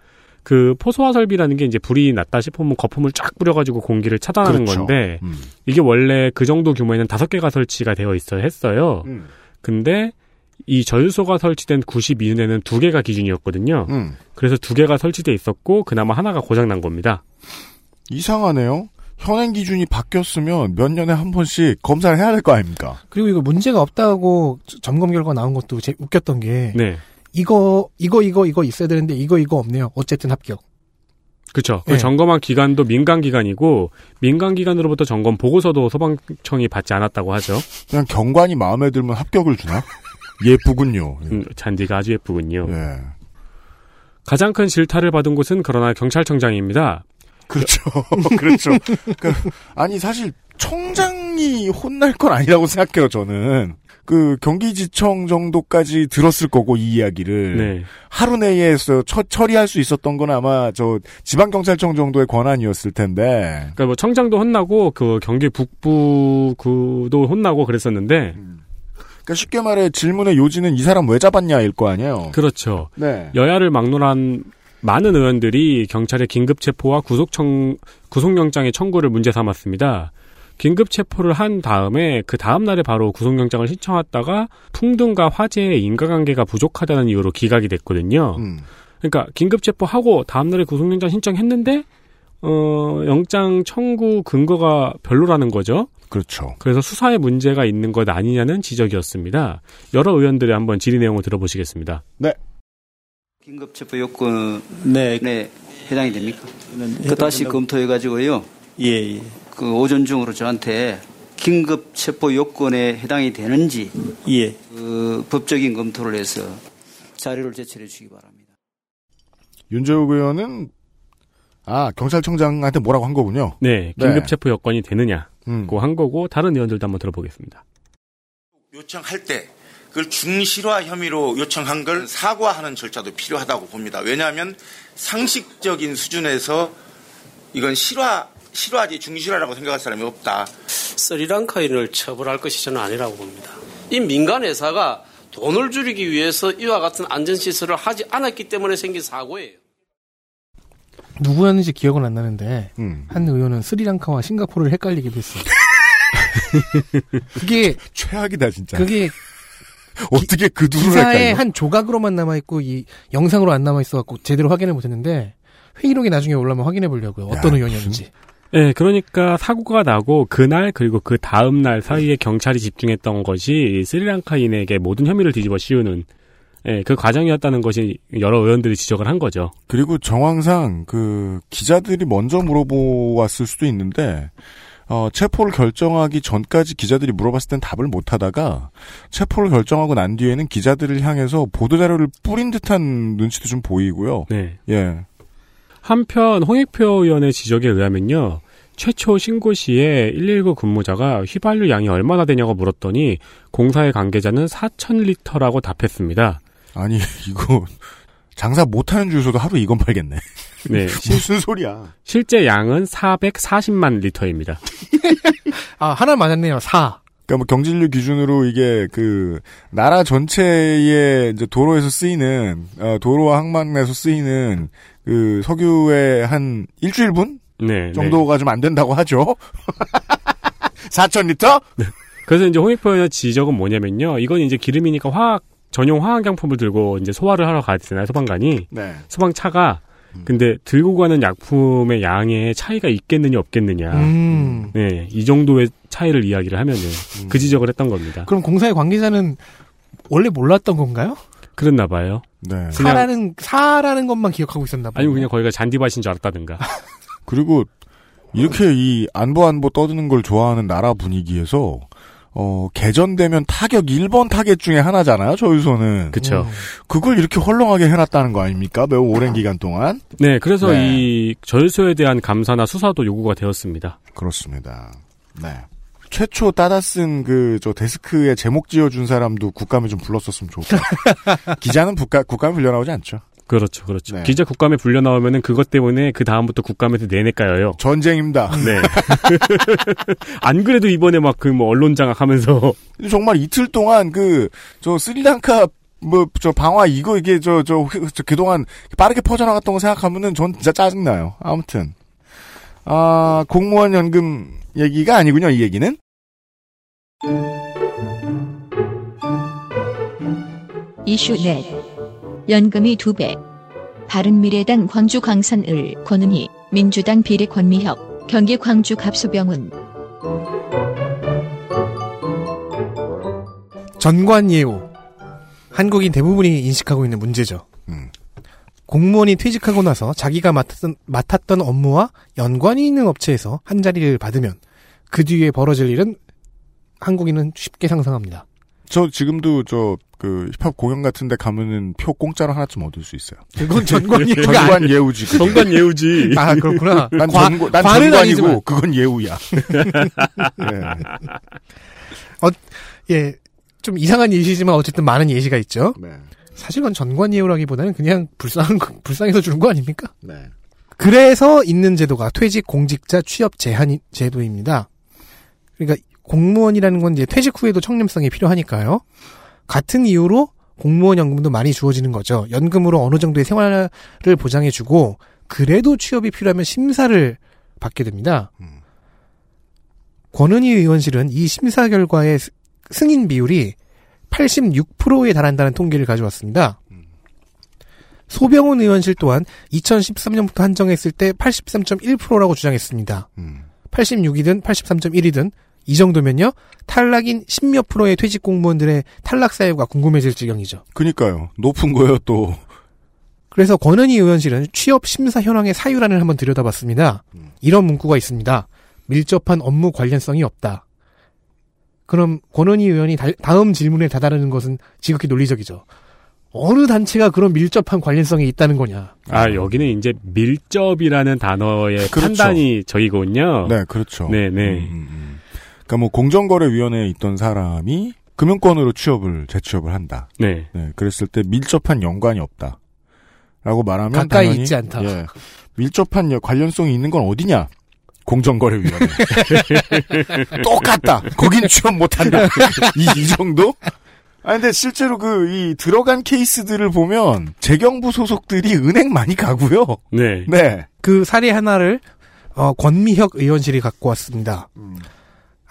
그 포소화 설비라는 게 이제 불이 났다 싶으면 거품을 쫙 뿌려가지고 공기를 차단하는 그렇죠. 건데 음. 이게 원래 그 정도 규모에는 다섯 개가 설치가 되어 있어 했어요. 음. 근데 이 저유소가 설치된 92년에는 두 개가 기준이었거든요. 음. 그래서 두 개가 설치돼 있었고 그나마 하나가 고장 난 겁니다. 이상하네요. 현행 기준이 바뀌었으면 몇 년에 한 번씩 검사를 해야 될 거 아닙니까? 그리고 이거 문제가 없다고 점검 결과 나온 것도 제 웃겼던 게 네. 이거 이거 이거 이거 있어야 되는데 이거 이거 없네요. 어쨌든 합격. 그렇죠. 그 네. 점검한 기관도 민간 기관이고 민간 기관으로부터 점검 보고서도 소방청이 받지 않았다고 하죠. 그냥 경관이 마음에 들면 합격을 주나? 예쁘군요. 음, 잔디가 아주 예쁘군요. 예. 가장 큰 질타를 받은 곳은 그러나 경찰청장입니다. 그렇죠. 그렇죠. 그, 아니, 사실, 청장이 혼날 건 아니라고 생각해요, 저는. 그, 경기지청 정도까지 들었을 거고, 이 이야기를. 네. 하루 내에서 처, 처리할 수 있었던 건 아마, 저, 지방경찰청 정도의 권한이었을 텐데. 그러니까 뭐 청장도 혼나고 그 경기 북부 그도 혼나고 그랬었는데 그러니까 쉽게 말해, 질문의 요지는 이 사람 왜 잡았냐일 거 아니에요. 그렇죠. 네. 여야를 막론한 많은 의원들이 경찰의 긴급 체포와 구속 청 구속영장의 청구를 문제 삼았습니다. 긴급 체포를 한 다음에 그 다음 날에 바로 구속영장을 신청했다가 풍등과 화재의 인과관계가 부족하다는 이유로 기각이 됐거든요. 음. 그러니까 긴급 체포하고 다음 날에 구속영장 신청했는데 어 영장 청구 근거가 별로라는 거죠. 그렇죠. 그래서 수사에 문제가 있는 것 아니냐는 지적이었습니다. 여러 의원들의 한번 질의 내용을 들어보시겠습니다. 긴급체포 요건에 해당이 됩니까? 그 다시 검토해가지고요. 예, 예. 그 오전 중으로 저한테 긴급 체포 요건에 해당이 되는지 예. 그 법적인 검토를 해서 자료를 제출해 주시기 바랍니다. 윤재욱 의원은, 아, 경찰청장한테 뭐라고 한 거군요. 네, 긴급 체포 여건이 되느냐, 음. 고한 거고 다른 의원들도 한번 들어보겠습니다. 요청할 때 그걸 중실화 혐의로 요청한 걸 사과하는 절차도 필요하다고 봅니다. 왜냐하면 상식적인 수준에서 이건 실화 실화지 중실화라고 생각할 사람이 없다. 스리랑카인을 처벌할 것이 저는 아니라고 봅니다. 이 민간 회사가 돈을 줄이기 위해서 이와 같은 안전시설을 하지 않았기 때문에 생긴 사고예요. 누구였는지 기억은 안 나는데 음. 한 의원은 스리랑카와 싱가포르를 헷갈리기도 했어. 그게 최악이다, 진짜. 그게 어떻게 그 둘을 기사에 헷갈려? 한 조각으로만 남아 있고 이 영상으로 안 남아 있어 갖고 제대로 확인을 못 했는데 회의록이 나중에 올라면 확인해 보려고요. 어떤 야, 의원이었는지. 네, 그러니까 사고가 나고 그날 그리고 그 다음 날 사이에 경찰이 집중했던 것이 스리랑카인에게 모든 혐의를 뒤집어 씌우는 예, 그 과정이었다는 것이 여러 의원들이 지적을 한 거죠. 그리고 정황상 그 기자들이 먼저 물어보았을 수도 있는데 어, 체포를 결정하기 전까지 기자들이 물어봤을 땐 답을 못 하다가 체포를 결정하고 난 뒤에는 기자들을 향해서 보도 자료를 뿌린 듯한 눈치도 좀 보이고요. 네. 예. 한편 홍익표 의원의 지적에 의하면요. 최초 신고 시에 119 근무자가 휘발유 양이 얼마나 되냐고 물었더니 공사의 관계자는 4,000리터라고 답했습니다. 아니, 이거 장사 못하는 주유소도 하루 이건 팔겠네. 네. 무슨 소리야. 실제 양은 440만 리터입니다. 아 하나 맞았네요. 4. 그러니까 뭐 경질류 기준으로 이게 그 나라 전체의 이제 도로에서 쓰이는 어, 도로와 항만에서 쓰이는 그 석유의 한 일주일분 네. 정도가 좀안 된다고 하죠. 4,000 리터? 그래서 이제 홍익표 의원의 지적은 뭐냐면요. 이건 이제 기름이니까 화학 전용 화학약품을 들고 이제 소화를 하러 가야 되잖아요. 소방관이. 네. 소방차가 근데 들고 가는 약품의 양에 차이가 있겠느냐 없겠느냐. 음. 네, 이 정도의 차이를 이야기를 하면은 음. 그 지적을 했던 겁니다. 그럼 공사의 관계자는 원래 몰랐던 건가요? 그랬나 봐요. 네. 그냥 사라는 사라는 것만 기억하고 있었나 봐요. 아니면 그냥 거기가 잔디밭인 줄 알았다든가. 그리고 이렇게 이 안보 안보 떠드는 걸 좋아하는 나라 분위기에서 어 개전되면 타격 1번 타겟 중에 하나잖아요. 저유소는. 그쵸. 그걸 이렇게 헐렁하게 해놨다는 거 아닙니까? 매우 오랜 기간 동안. 네, 그래서 네. 이 저유소에 대한 감사나 수사도 요구가 되었습니다. 그렇습니다. 네. 최초 따다 쓴 그 저 데스크에 제목 지어준 사람도 국감에 좀 불렀었으면 좋겠다. 기자는 국가, 국감에 불려 나오지 않죠. 그렇죠, 그렇죠. 네. 기자 국감에 불려 나오면은 그것 때문에 그 다음부터 국감에서 내내 까여요. 전쟁입니다. 네. 안 그래도 이번에 막 그 뭐 언론 장악하면서 정말 이틀 동안 그 저 스리랑카 뭐 저 방화 이거 이게 저저 그동안 빠르게 퍼져나갔던 거 생각하면은 전 진짜 짜증 나요. 아무튼 아 공무원 연금 얘기가 아니군요. 이 얘기는 이슈 넷. 연금이 두 배. 바른미래당 광주 광산을 권은희, 민주당 비례 권미혁, 경기 광주 갑수병훈. 전관예우. 한국인 대부분이 인식하고 있는 문제죠. 음. 공무원이 퇴직하고 나서 자기가 맡았던, 맡았던 업무와 연관이 있는 업체에서 한 자리를 받으면 그 뒤에 벌어질 일은 한국인은 쉽게 상상합니다. 저 지금도 저 그 힙합 공연 같은데 가면은 표 공짜로 하나쯤 얻을 수 있어요. 그건 전관 예우가 전관 예우지. 그게. 전관 예우지. 아 그렇구나. 난 과- 전관 난 전관이고 아니지만. 그건 예우야. 네. 어, 예, 좀 이상한 예시지만 어쨌든 많은 예시가 있죠. 네. 사실 건 전관 예우라기보다는 그냥 불쌍한 거- 불쌍해서 주는 거 아닙니까? 네. 그래서 있는 제도가 퇴직 공직자 취업 제한 제도입니다. 그러니까 공무원이라는 건 이제 퇴직 후에도 청렴성이 필요하니까요. 같은 이유로 공무원 연금도 많이 주어지는 거죠. 연금으로 어느 정도의 생활을 보장해주고 그래도 취업이 필요하면 심사를 받게 됩니다. 권은희 의원실은 이 심사 결과의 스- 승인 비율이 86%에 달한다는 통계를 가져왔습니다. 소병훈 의원실 또한 2013년부터 한정했을 때 83.1%라고 주장했습니다. 86이든 83.1이든 이 정도면요 탈락인 10몇 프로의 퇴직 공무원들의 탈락 사유가 궁금해질 지경이죠. 그니까요. 높은 거예요 또. 그래서 권은희 의원실은 취업 심사 현황의 사유란을 한번 들여다봤습니다. 이런 문구가 있습니다. 밀접한 업무 관련성이 없다. 그럼 권은희 의원이 다- 다음 질문에 다다르는 것은 지극히 논리적이죠. 어느 단체가 그런 밀접한 관련성이 있다는 거냐? 아, 여기는 이제 밀접이라는 단어의 그렇죠. 판단이 저이거든요. 네, 그렇죠. 네 네. 그러니까 뭐 공정거래위원회에 있던 사람이 금융권으로 취업을 재취업을 한다. 네. 그랬을 때 밀접한 연관이 없다. 라고 말하면 가까이 당연히, 있지 않다. 예, 밀접한 여- 관련성이 있는 건 어디냐? 공정거래위원회. 똑같다. 거긴 취업 못한다. 이, 이 정도? 아 근데 실제로 그 이 들어간 케이스들을 보면 재경부 소속들이 은행 많이 가고요. 네. 네. 그 사례 하나를 어, 권미혁 의원실이 갖고 왔습니다.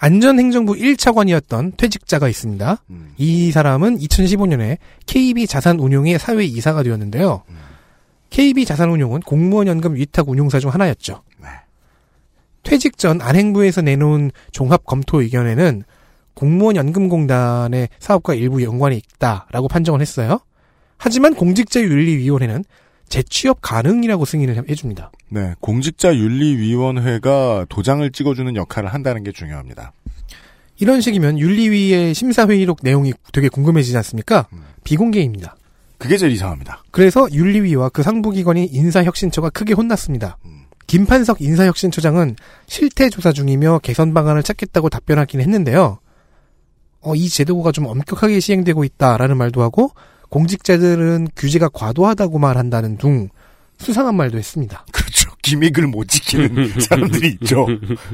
안전행정부 1차관이었던 퇴직자가 있습니다. 이 사람은 2015년에 KB 자산운용의 사회 이사가 되었는데요. KB 자산운용은 공무원 연금 위탁 운용사 중 하나였죠. 퇴직 전 안행부에서 내놓은 종합 검토 의견에는 공무원 연금공단의 사업과 일부 연관이 있다라고 판정을 했어요. 하지만 공직자윤리위원회는 재취업 가능이라고 승인을 해줍니다. 네. 공직자윤리위원회가 도장을 찍어주는 역할을 한다는 게 중요합니다. 이런 식이면 윤리위의 심사회의록 내용이 되게 궁금해지지 않습니까? 비공개입니다. 그게 제일 이상합니다. 그래서 윤리위와 그 상부기관인 인사혁신처가 크게 혼났습니다. 김판석 인사혁신처장은 실태 조사 중이며 개선 방안을 찾겠다고 답변하긴 했는데요. 어, 이 제도가 좀 엄격하게 시행되고 있다라는 말도 하고 공직자들은 규제가 과도하다고 말한다는 둥 수상한 말도 했습니다. 그렇죠. 기믹을 못 지키는 사람들이 있죠.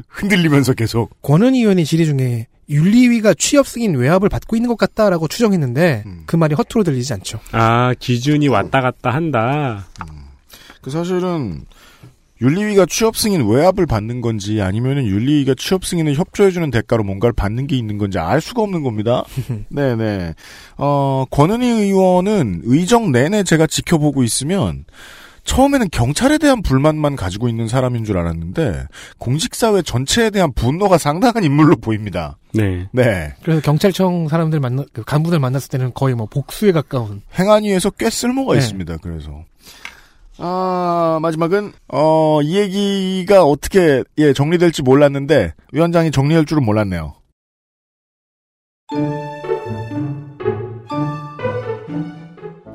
흔들리면서 계속. 권은희 의원이 질의 중에 윤리위가 취업 승인 외압을 받고 있는 것 같다라고 추정했는데 그 말이 허투루 들리지 않죠. 아, 기준이 왔다 갔다 한다. 그 사실은 윤리위가 취업 승인 외압을 받는 건지 아니면은 윤리위가 취업 승인을 협조해주는 대가로 뭔가를 받는 게 있는 건지 알 수가 없는 겁니다. 네네. 어, 권은희 의원은 의정 내내 제가 지켜보고 있으면 처음에는 경찰에 대한 불만만 가지고 있는 사람인 줄 알았는데 공직사회 전체에 대한 분노가 상당한 인물로 보입니다. 네. 네. 그래서 경찰청 사람들 만나 그 간부들 만났을 때는 거의 뭐 복수에 가까운 행안위에서 꽤 쓸모가 네. 있습니다. 그래서 아 마지막은 어 이 얘기가 어떻게 예 정리될지 몰랐는데 위원장이 정리할 줄은 몰랐네요.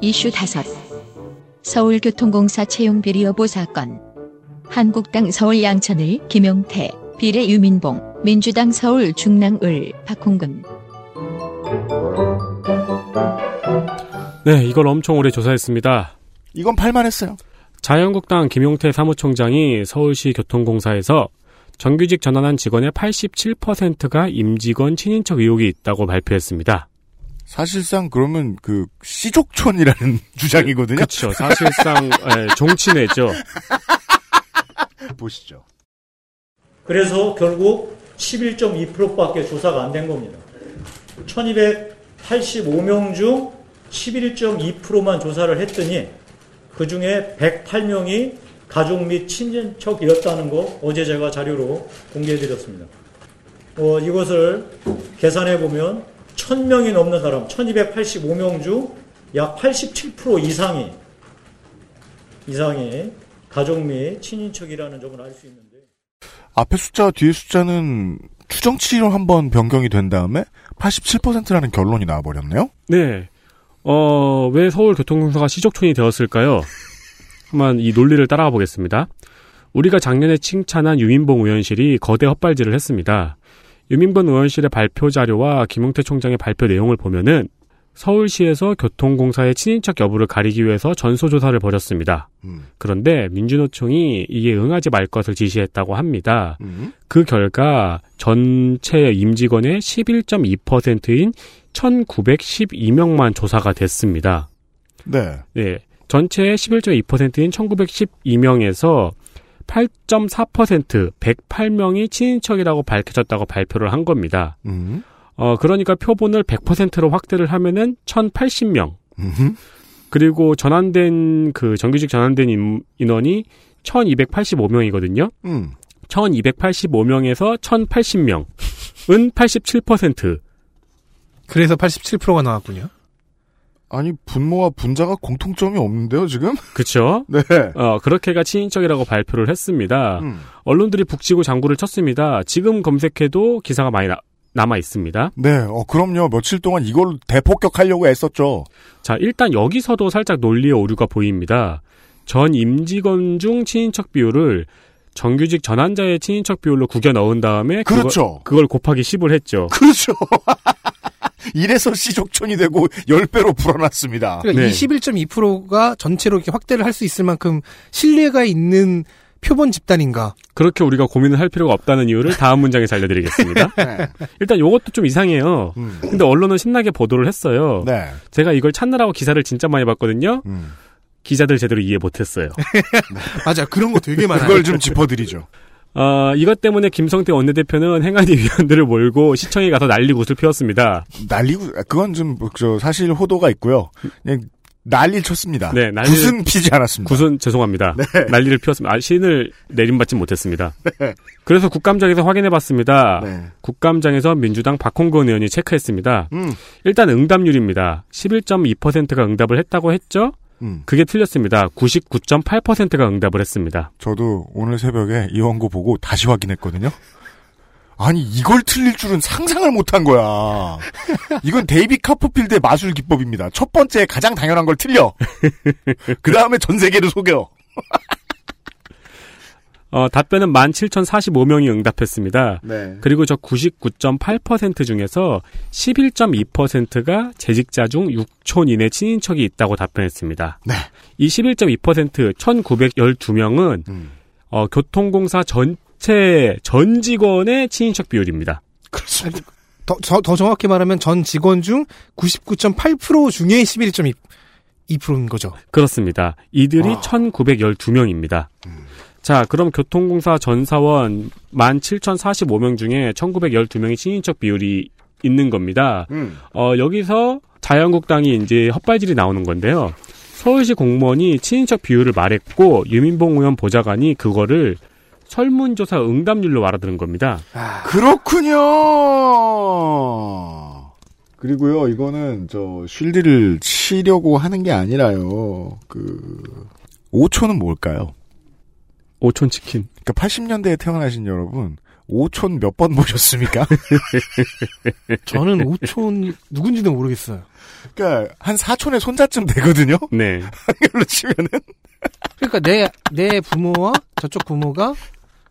이슈 다섯 서울교통공사 채용 비리 여부 사건 한국당 서울 양천을 김용태 비례 유민봉 민주당 서울 중랑을 박홍근 네, 이걸 엄청 오래 조사했습니다. 이건 팔만했어요. 자유한국당 김용태 사무총장이 서울시 교통공사에서 정규직 전환한 직원의 87%가 임직원 친인척 의혹이 있다고 발표했습니다. 사실상 그러면 그 시족촌이라는 주장이거든요. 그렇죠. 사실상 예, 종친회죠. 보시죠. 그래서 결국 11.2%밖에 조사가 안 된 겁니다. 1285명 중 11.2%만 조사를 했더니 그 중에 108명이 가족 및 친인척이었다는 거 어제 제가 자료로 공개해드렸습니다. 어, 이것을 계산해 보면 1000명이 넘는 사람, 1285명 중 약 87% 이상이 이상이 가족 및 친인척이라는 점을 알 수 있는데 앞에 숫자와 뒤에 숫자는 추정치로 한번 변경이 된 다음에 87%라는 결론이 나와버렸네요. 네. 어, 왜 서울 교통공사가 시족촌이 되었을까요? 한번 이 논리를 따라가 보겠습니다. 우리가 작년에 칭찬한 유민봉 의원실이 거대 헛발질을 했습니다. 유민봉 의원실의 발표 자료와 김용태 총장의 발표 내용을 보면은 서울시에서 교통공사의 친인척 여부를 가리기 위해서 전소조사를 벌였습니다. 그런데 민주노총이 이에 응하지 말 것을 지시했다고 합니다. 그 결과 전체 임직원의 11.2%인 1912명만 조사가 됐습니다. 네. 네. 전체의 11.2%인 1912명에서 8.4% 108명이 친인척이라고 밝혀졌다고 발표를 한 겁니다. 음. 어, 그러니까 표본을 100%로 확대를 하면은 1080명. 그리고 전환된 그 정규직 전환된 인, 인원이 1285명이거든요. 음. 1285명에서 1080명은 87%. 그래서 87%가 나왔군요. 아니 분모와 분자가 공통점이 없는데요 지금? 그쵸? 네. 어, 그렇게가 친인척이라고 발표를 했습니다. 음. 언론들이 북치고 장구를 쳤습니다. 지금 검색해도 기사가 많이 나, 남아 있습니다. 네, 어, 그럼요. 며칠 동안 이걸 대폭격하려고 애썼죠. 자, 일단 여기서도 살짝 논리의 오류가 보입니다. 전 임직원 중 친인척 비율을 정규직 전환자의 친인척 비율로 구겨 넣은 다음에 그렇죠. 그걸, 그걸 곱하기 10을 했죠. 그렇죠. 이래서 시족촌이 되고 10배로 불어났습니다. 그러니까 네. 이 11.2%가 전체로 이렇게 확대를 할 수 있을 만큼 신뢰가 있는 표본 집단인가? 그렇게 우리가 고민을 할 필요가 없다는 이유를 다음 문장에 서 알려드리겠습니다. 네. 일단 이것도 좀 이상해요. 근데 언론은 신나게 보도를 했어요. 음. 네. 제가 이걸 찾느라고 기사를 진짜 많이 봤거든요. 음. 기자들 제대로 이해 못했어요. 맞아, 그런 거 되게 많아요. 그걸 좀 짚어드리죠. 어, 이것 때문에 김성태 원내대표는 행안위 위원들을 몰고 시청에 가서 난리 굿을 피웠습니다. 난리고, 그건 좀, 저, 사실 호도가 있고요. 난리를 쳤습니다. 네, 난리를- 굿은 피지 않았습니다. 굿은 죄송합니다. 네. 난리를 피웠습니다. 아, 시인을 내림받지 못했습니다. 그래서 국감장에서 확인해봤습니다. 네. 국감장에서 민주당 박홍근 의원이 체크했습니다. 음. 일단 응답률입니다. 11.2%가 응답을 했다고 했죠? 음. 그게 틀렸습니다. 99.8%가 응답을 했습니다. 저도 오늘 새벽에 이 원고 보고 다시 확인했거든요. 아니 이걸 틀릴 줄은 상상을 못한 거야. 이건 데이비 카퍼필드의 마술 기법입니다. 첫 번째 가장 당연한 걸 틀려. 그 다음에 전 세계를 속여. 어, 답변은 17,045명이 응답했습니다. 네. 그리고 저 99.8% 중에서 11.2%가 재직자 중 6촌 이내 친인척이 있다고 답변했습니다. 네. 이 11.2% 1,912명은 어, 교통공사 전 체 전 직원의 친인척 비율입니다. 그렇습니다. 더, 더, 더 정확히 말하면 전 직원 중 99.8% 중에 11.2%인 거죠. 그렇습니다. 이들이 아. 1,912명입니다. 자, 그럼 교통공사 전 사원 17,045명 중에 1,912명이 친인척 비율이 있는 겁니다. 음. 어, 여기서 자유한국당이 이제 헛발질이 나오는 건데요. 서울시 공무원이 친인척 비율을 말했고 유민봉 의원 보좌관이 그거를 설문조사 응답률로 알아들은 겁니다. 그렇군요. 그리고요, 이거는 저 쉴드를 치려고 하는 게 아니라요. 그 5초는 뭘까요? 5촌 치킨. 그러니까 80년대에 태어나신 여러분, 5촌 몇 번 보셨습니까? 저는 5촌 누군지도 모르겠어요. 그러니까 한 4촌의 손자쯤 되거든요. 네. 한글로 치면은 그러니까 내, 내 부모와 저쪽 부모가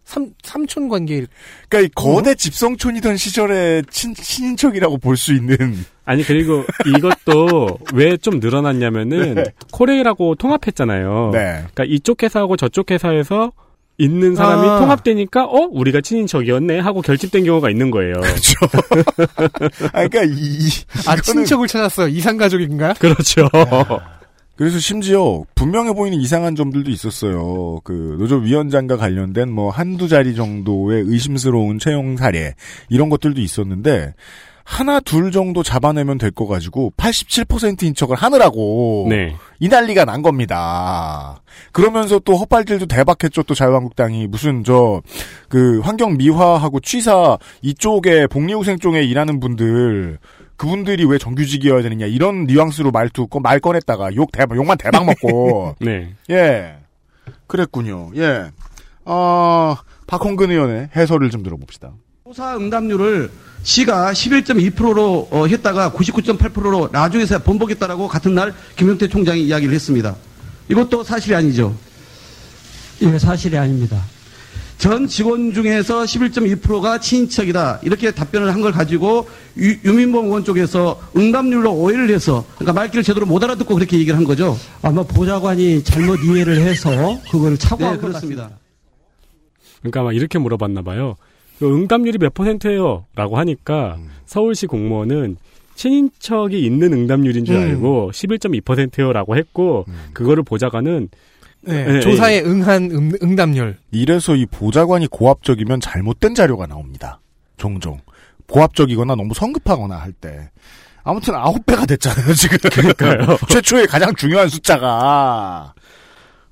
삼, 삼촌 관계. 그러니까 이 거대 집성촌이던 시절의 친, 친인척이라고 볼 수 있는 아니 그리고 이것도 왜 좀 늘어났냐면은 네. 코레일하고 통합했잖아요. 네. 그러니까 이쪽 회사하고 저쪽 회사에서 있는 사람이 아. 통합되니까 어 우리가 친인척이었네 하고 결집된 경우가 있는 거예요. 아, 그러니까 이, 아, 이거는- 친척을 찾았어요. 이상 가족인가요? 그렇죠. 그래서 심지어 분명해 보이는 이상한 점들도 있었어요. 그 노조 위원장과 관련된 뭐 한두 자리 정도의 의심스러운 채용 사례 이런 것들도 있었는데 하나 둘 정도 잡아내면 될 거 가지고 87%인 척을 하느라고 네. 이 난리가 난 겁니다. 그러면서 또 헛발질도 대박했죠. 또 자유한국당이 무슨 저 그 환경 미화하고 취사 이쪽에 복리후생 쪽에 일하는 분들 그분들이 왜 정규직이어야 되느냐 이런 뉘앙스로 말투 꺼- 말 꺼냈다가 욕 대박 욕만 대박 먹고 네. 예 그랬군요. 예. 아 박홍근 의원의 해설을 좀 들어봅시다. 조사 응답률을 시가 11.2%로 어, 했다가 99.8%로 나중에서 번복했다라고 같은 날 김용태 총장이 이야기를 했습니다. 이것도 사실이 아니죠. 예, 사실이 아닙니다. 전 직원 중에서 11.2%가 친인척이다. 이렇게 답변을 한 걸 가지고 유, 유민범 의원 쪽에서 응답률로 오해를 해서 그러니까 말귀를 제대로 못 알아듣고 그렇게 얘기를 한 거죠. 아마 보좌관이 잘못 이해를 해서 그걸 착오한 네, 것 그렇습니다. 같습니다. 그러니까 아마 이렇게 물어봤나 봐요. 그 응답률이 몇 퍼센트예요? 라고 하니까 서울시 공무원은 친인척이 있는 응답률인 줄 음. 알고 11.2%요 라고 했고 그거를 보좌관은 네, 네, 조사에 응한 응, 응답률. 이래서 이 보좌관이 고압적이면 잘못된 자료가 나옵니다. 종종. 고압적이거나 너무 성급하거나 할 때. 아무튼 아홉 배가 됐잖아요, 지금. 그러니까요. 최초의 가장 중요한 숫자가.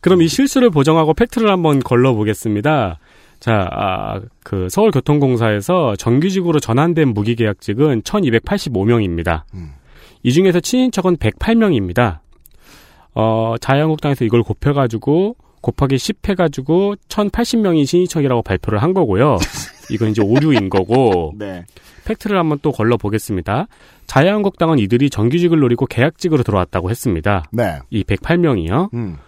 그럼 이 실수를 보정하고 팩트를 한번 걸러보겠습니다. 자, 아, 그 서울교통공사에서 정규직으로 전환된 무기계약직은 1285명입니다. 이 중에서 친인척은 108명입니다. 어, 자유한국당에서 이걸 곱해가지고 곱하기 10 해가지고 1080명이 친인척이라고 발표를 한 거고요. 이건 이제 오류인 거고. 네. 팩트를 한번 또 걸러 보겠습니다. 자유한국당은 이들이 정규직을 노리고 계약직으로 들어왔다고 했습니다. 네. 이 108명이요. 음.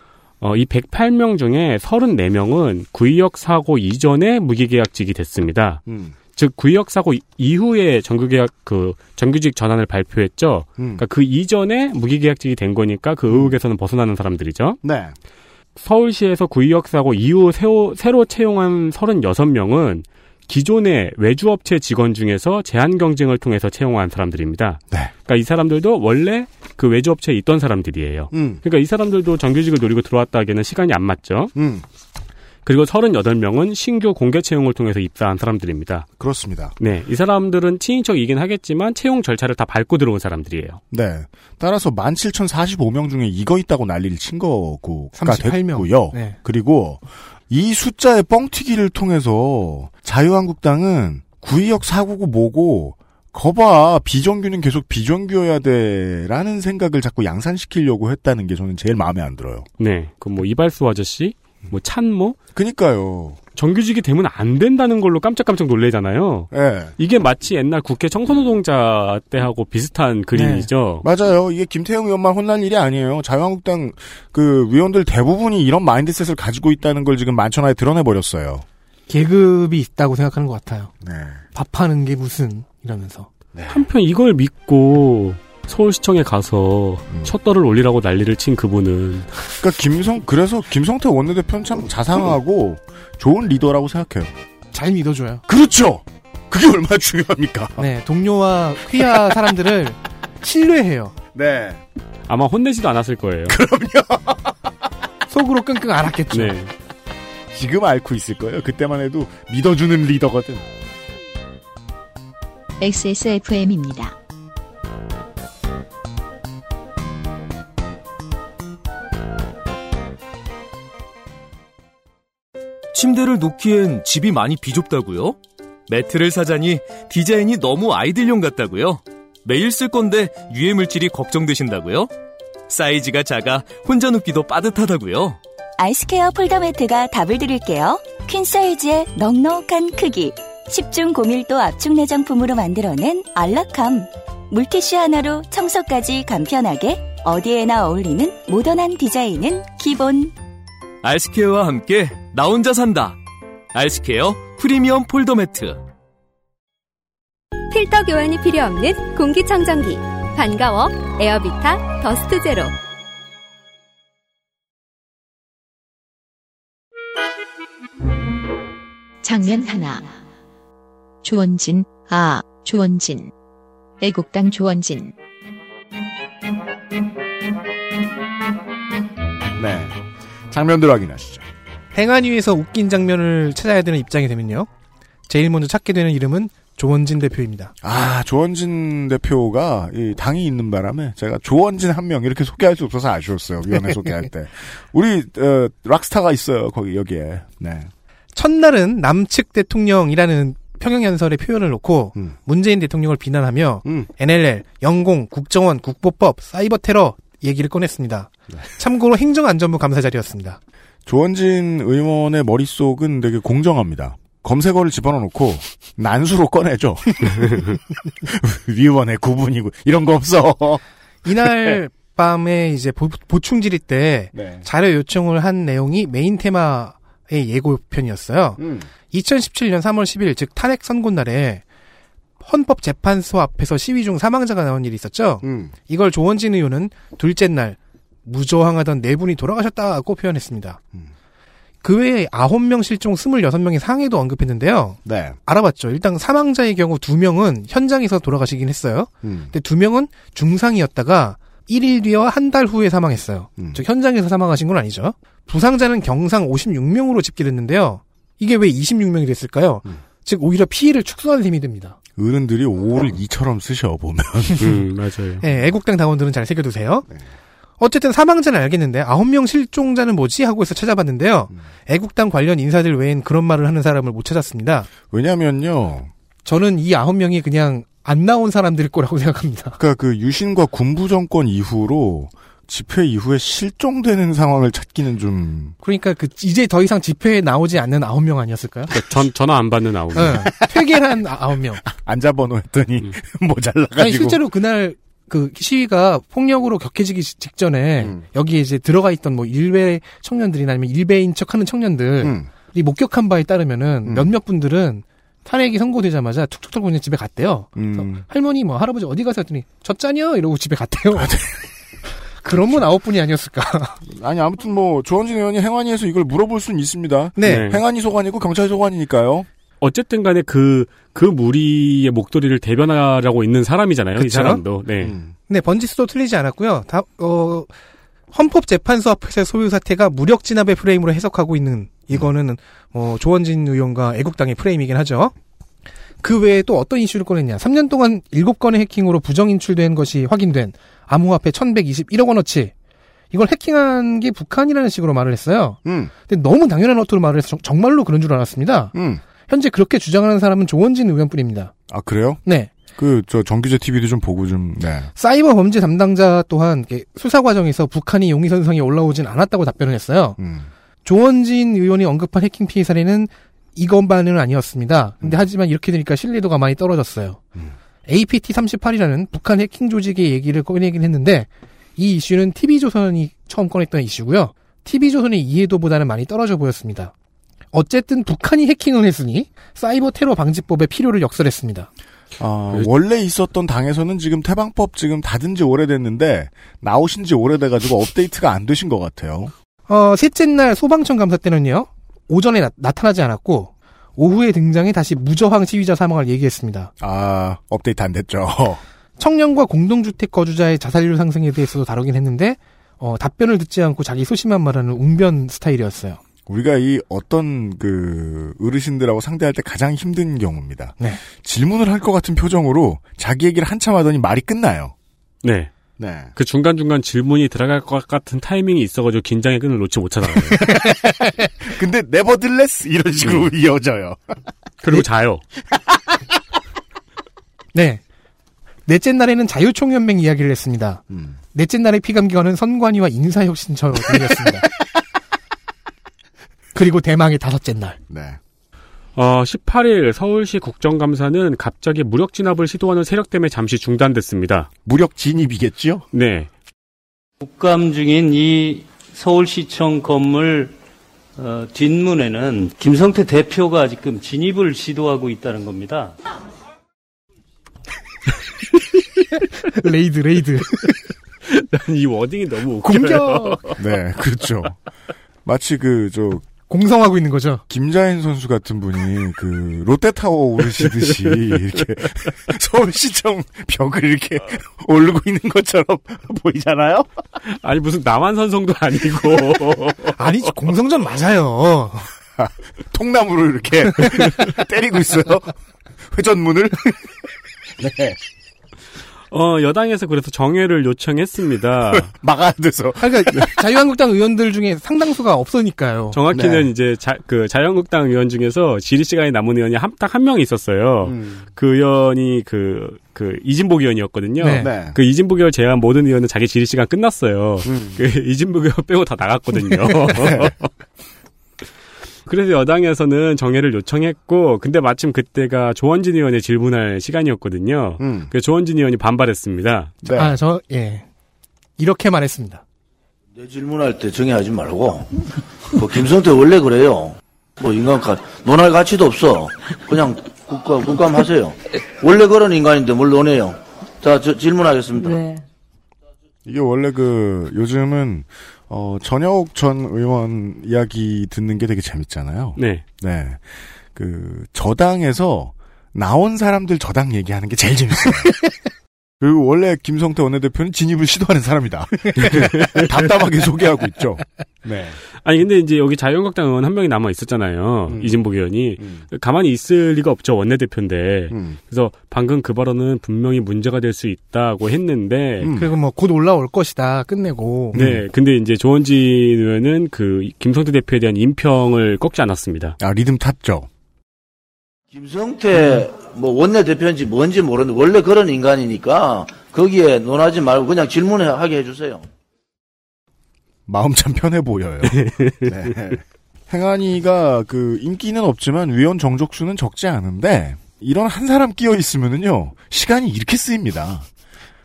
어, 이 108명 중에 34명은 구의역 사고 이전에 무기계약직이 됐습니다. 음. 즉 구의역 사고 이- 이후에 정규계약 그 정규직 전환을 발표했죠. 음. 그러니까 그 이전에 무기계약직이 된 거니까 그 의혹에서는 벗어나는 사람들이죠. 네. 서울시에서 구의역 사고 이후 새로, 새로 채용한 36명은 기존의 외주업체 직원 중에서 제한 경쟁을 통해서 채용한 사람들입니다. 네. 그러니까 이 사람들도 원래 그 외주업체에 있던 사람들이에요. 음. 그러니까 이 사람들도 정규직을 노리고 들어왔다 하기에는 시간이 안 맞죠. 음. 그리고 38명은 신규 공개 채용을 통해서 입사한 사람들입니다. 그렇습니다. 네, 이 사람들은 친인척이긴 하겠지만 채용 절차를 다 밟고 들어온 사람들이에요. 네. 따라서 17,045명 중에 이거 있다고 난리를 친 거가 38 명. 됐고요. 네. 그리고 이 숫자의 뻥튀기를 통해서 자유한국당은 구의역 사고고 뭐고 거봐 비정규는 계속 비정규여야 돼라는 생각을 자꾸 양산시키려고 했다는 게 저는 제일 마음에 안 들어요. 네, 그 뭐 이발소 아저씨, 뭐 찬모, 그니까요. 정규직이 되면 안 된다는 걸로 깜짝깜짝 놀래잖아요. 예. 이게 마치 옛날 국회 청소노동자 때하고 비슷한 그림이죠. 맞아요. 이게 김태형 의원만 혼난 일이 아니에요. 자유한국당 그 위원들 대부분이 이런 mindset을 가지고 있다는 걸 지금 만천하에 드러내 버렸어요. 계급이 있다고 생각하는 것 같아요. 네. 밥하는 게 무슨 이러면서. 한편 이걸 믿고 서울시청에 가서 셔터를 올리라고 난리를 친 그분은 그러니까 김성 그래서 김성태 원내대표는 참 자상하고 좋은 리더라고 생각해요. 잘 믿어줘요. 그렇죠. 그게 얼마나 중요합니까? 네, 동료와 회의하 사람들을 신뢰해요. 네. 아마 혼내지도 않았을 거예요. 속으로 끙끙 앓았겠죠. 네. 지금 앓고 있을 거예요. 그때만 해도 믿어주는 리더거든. XSFM입니다. 침대를 놓기엔 집이 많이 비좁다고요? 매트를 사자니 디자인이 너무 아이들용 같다고요? 매일 쓸 건데 유해 물질이 걱정되신다고요? 사이즈가 작아 혼자 눕기도 빠듯하다고요? 아이스케어 폴더 매트가 답을 드릴게요. 퀸 사이즈의 넉넉한 크기, 10중 고밀도 압축 내장품으로 만들어낸 안락함. 물티슈 하나로 청소까지 간편하게 어디에나 어울리는 모던한 디자인은 기본. 알스케어와 함께 나 혼자 산다. 알스케어 프리미엄 폴더 매트. 필터 교환이 필요 없는 공기청정기. 반가워. 에어비타 더스트 제로. 장면 하나. 조원진, 아, 조원진. 애국당 조원진. 네. 장면들 확인하시죠. 행안 위에서 웃긴 장면을 찾아야 되는 입장이 되면요. 제일 먼저 찾게 되는 이름은 조원진 대표입니다. 아, 조원진 대표가 이 당이 있는 바람에 제가 조원진 한 명 이렇게 소개할 수 없어서 아쉬웠어요. 위원회 소개할 때. 우리 어, 락스타가 있어요. 거기 여기에. 네. 첫날은 남측 대통령이라는 평형연설의 표현을 놓고 음. 문재인 대통령을 비난하며 NLL, 영공, 국정원, 국보법, 사이버 테러 얘기를 꺼냈습니다. 네. 참고로 행정안전부 감사 자리였습니다. 조원진 의원의 머릿속은 되게 공정합니다. 검색어를 집어넣고 난수로 꺼내죠. 위원회 구분이고 이런 거 없어. 이날 밤에 이제 보, 충 질의 때 네. 자료 요청을 한 내용이 메인 테마의 예고편이었어요. 음. 2017년 3월 10일 즉 탄핵 선고 날에 헌법재판소 앞에서 시위 중 사망자가 나온 일이 있었죠. 음. 이걸 조원진 의원은 둘째 날 무저항하던 네 분이 돌아가셨다고 표현했습니다. 음. 그 외에 9명 실종 26명의 상해도 언급했는데요. 네. 알아봤죠. 일단 사망자의 경우 2명은 현장에서 돌아가시긴 했어요. 음. 근데 2명은 중상이었다가 1일 뒤와 한 달 후에 사망했어요. 음. 즉 현장에서 사망하신 건 아니죠. 부상자는 경상 56명으로 집계됐는데요. 이게 왜 26명이 됐을까요? 음. 즉 오히려 피해를 축소하는 힘이 듭니다. 어른들이 오를 이처럼 쓰셔 보면. 음, 맞아요. 네, 애국당 당원들은 잘 새겨두세요. 네. 어쨌든 사망자는 알겠는데 아홉 명 실종자는 뭐지 하고 해서 찾아봤는데요. 음. 애국당 관련 인사들 외엔 그런 말을 하는 사람을 못 찾았습니다. 왜냐면요. 저는 이 아홉 명이 그냥 안 나온 사람들일 거라고 생각합니다. 그러니까 그 유신과 군부 정권 이후로 집회 이후에 실종되는 상황을 찾기는 좀 그러니까 그 이제 더 이상 집회에 나오지 않는 아홉 명 아니었을까요? 전 전화 안 받는 아홉 명. 네, 퇴계한 아홉 명. 안자번호 했더니 음. 모자라가지고. 아니 실제로 그날 그 시위가 폭력으로 격해지기 시- 직전에 음. 여기에 이제 들어가 있던 뭐 일베 청년들이나 아니면 일베인 척하는 청년들이 음. 목격한 바에 따르면은 몇몇 분들은 탄핵이 선고되자마자 툭툭 털고 그냥 집에 갔대요. 음. 할머니 뭐 할아버지 어디 가서 했더니 졌자녀 이러고 집에 갔대요. 그런 분 아홉 분이 아니었을까. 아니 아무튼 뭐 조원진 의원이 행안위에서 이걸 물어볼 수는 있습니다. 네. 행안위 소관이고 경찰 소관이니까요. 어쨌든 간에 그, 그 무리의 목도리를 대변하라고 있는 사람이잖아요. 이 그쵸? 사람도. 네. 음. 네, 번지수도 틀리지 않았고요. 다, 어, 헌법재판소 앞에서의 소유 사태가 무력 진압의 프레임으로 해석하고 있는 이거는 어, 조원진 의원과 애국당의 프레임이긴 하죠. 그 외에 또 어떤 이슈를 꺼냈냐. 3년 동안 7건의 해킹으로 부정 인출된 것이 확인된 암호화폐 1121억 원어치. 이걸 해킹한 게 북한이라는 식으로 말을 했어요. 음. 근데 너무 당연한 어투로 말을 해서 정- 정말로 그런 줄 알았습니다. 음. 현재 그렇게 주장하는 사람은 조원진 의원뿐입니다. 아 그래요? 네. 그 저 정규제 TV도 좀 보고 좀 네. 사이버 범죄 담당자 또한 수사 과정에서 북한이 용의선상에 올라오진 않았다고 답변을 했어요. 음. 조원진 의원이 언급한 해킹 피해 사례는 이것만은 아니었습니다. 근데 하지만 이렇게 되니까 신뢰도가 많이 떨어졌어요. APT38이라는 북한 해킹 조직의 얘기를 꺼내긴 했는데 이 이슈는 TV조선이 처음 꺼냈던 이슈고요. TV조선의 이해도보다는 많이 떨어져 보였습니다. 어쨌든 북한이 해킹을 했으니 사이버 테러 방지법의 필요를 역설했습니다. 아, 원래 있었던 당에서는 지금 태방법 지금 닫은 지 오래됐는데 나오신 지 오래돼가지고 업데이트가 안 되신 것 같아요. 어, 셋째 날 소방청 감사 때는요, 오전에 나, 타나지 않았고, 오후에 등장해 다시 무저항 시위자 사망을 얘기했습니다. 아, 업데이트 안 됐죠. 청년과 공동주택 거주자의 자살률 상승에 대해서도 다루긴 했는데, 어, 답변을 듣지 않고 자기 소신만 말하는 웅변 스타일이었어요. 우리가 이 어떤 그 어르신들하고 상대할 때 가장 힘든 경우입니다. 네. 질문을 할 것 같은 표정으로 자기 얘기를 한참 하더니 말이 끝나요. 네. 네. 그 중간중간 질문이 들어갈 것 같은 타이밍이 있어가지고 긴장의 끈을 놓지 못하잖아요. 근데 nevertheless 이런 식으로 이어져요. 그리고 자요. 네. 넷째 날에는 자유총연맹 이야기를 했습니다. 음. 넷째 날의 피감기관은 선관위와 인사혁신처 등이었습니다. 그리고 대망의 다섯째 날. 네. 어, 18일 서울시 국정감사는 갑자기 무력 진압을 시도하는 세력 때문에 잠시 중단됐습니다. 무력 진입이겠지요? 네. 국감 중인 이 서울시청 건물 어, 뒷문에는 김성태 대표가 지금 진입을 시도하고 있다는 겁니다. raid, raid. 난 이 wording이 너무 웃겨요. 공격! 네, 그렇죠. 마치 그, 저, 공성하고 있는 거죠. 김자인 선수 같은 분이 그 롯데타워 오르시듯이 이렇게 서울시청 벽을 이렇게 오르고 있는 것처럼 보이잖아요? 아니 무슨 남한산성도 아니고 아니 공성전 맞아요. 통나무를 이렇게 때리고 있어요. 회전문을. 네. 어, 여당에서 그래서 정회를 요청했습니다. 막아야 돼서. 그러니까 자유한국당 의원들 중에 상당수가 없으니까요. 정확히는 네. 이제 자, 그 자유한국당 의원 중에서 질의 시간이 남은 의원이 딱한 명 있었어요. 음. 그 의원이 그, 그 이진복 의원이었거든요. 네. 네. 그 이진복 의원 제외한 모든 의원은 자기 질의 시간 끝났어요. 음. 그 이진복 의원 빼고 다 나갔거든요. 네. 그래서 여당에서는 정해를 요청했고, 근데 마침 그때가 조원진 의원의 질문할 시간이었거든요. 음. 그래서 조원진 의원이 반발했습니다. 아, 저, 예. 이렇게 말했습니다. 내 질문할 때 정의하지 말고 뭐 김성태 원래 그래요. 뭐 인간가 논할 가치도 없어. 그냥 국감 국감 하세요. 원래 그런 인간인데 뭘 논해요. 자 저, 질문하겠습니다. 이게 원래 그 요즘은 어 전혁 전 의원 이야기 듣는 게 되게 재밌잖아요. 네. 네. 그 저당에서 나온 사람들 저당 얘기하는 게 제일 재밌어요. 그리고 원래 김성태 원내대표는 진입을 시도하는 사람이다. 답답하게 소개하고 있죠. 네. 아니 근데 이제 여기 자유한국당 의원 한 명이 남아 있었잖아요. 이진복 의원이 가만히 있을 리가 없죠 원내대표인데. 그래서 방금 그 발언은 분명히 문제가 될 수 있다고 했는데. 그리고 뭐 곧 올라올 것이다. 끝내고. 네, 근데 이제 조원진 의원은 그 김성태 대표에 대한 인평을 꺾지 않았습니다. 아 리듬 탔죠. 김성태 뭐 원내 대표인지 뭔지 모르는데 원래 그런 인간이니까 거기에 논하지 말고 그냥 질문하게 해주세요. 마음 참 편해 보여요. 네. 행안위가 그 인기는 없지만 위원 정족수는 적지 않은데 이런 한 사람 끼어 있으면은요 시간이 이렇게 쓰입니다.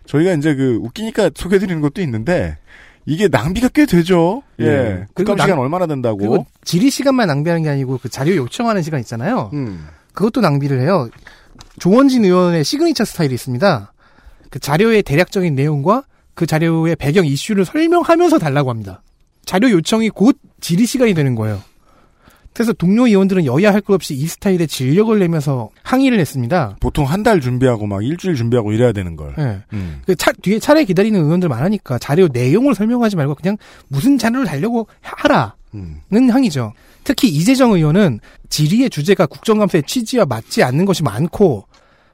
저희가 이제 그 웃기니까 소개드리는 것도 있는데 이게 낭비가 꽤 되죠. 예. 예. 국감 낭- 시간 얼마나 된다고? 그리고 질의 시간만 낭비하는 게 아니고 그 자료 요청하는 시간 있잖아요. 음. 그것도 낭비를 해요. 조원진 의원의 시그니처 스타일이 있습니다. 그 자료의 대략적인 내용과 그 자료의 배경 이슈를 설명하면서 달라고 합니다. 자료 요청이 곧 질의 시간이 되는 거예요. 그래서 동료 의원들은 여야 할 것 없이 이 스타일에 진력을 내면서 항의를 했습니다. 보통 한 달 준비하고 막 일주일 준비하고 이래야 되는 걸. 예. 음. 그 차, 뒤에 차례 기다리는 의원들 많으니까 자료 내용을 설명하지 말고 그냥 무슨 자료를 달려고 하라는 음. 항의죠. 특히 이재정 의원은 질의의 주제가 국정감사의 취지와 맞지 않는 것이 많고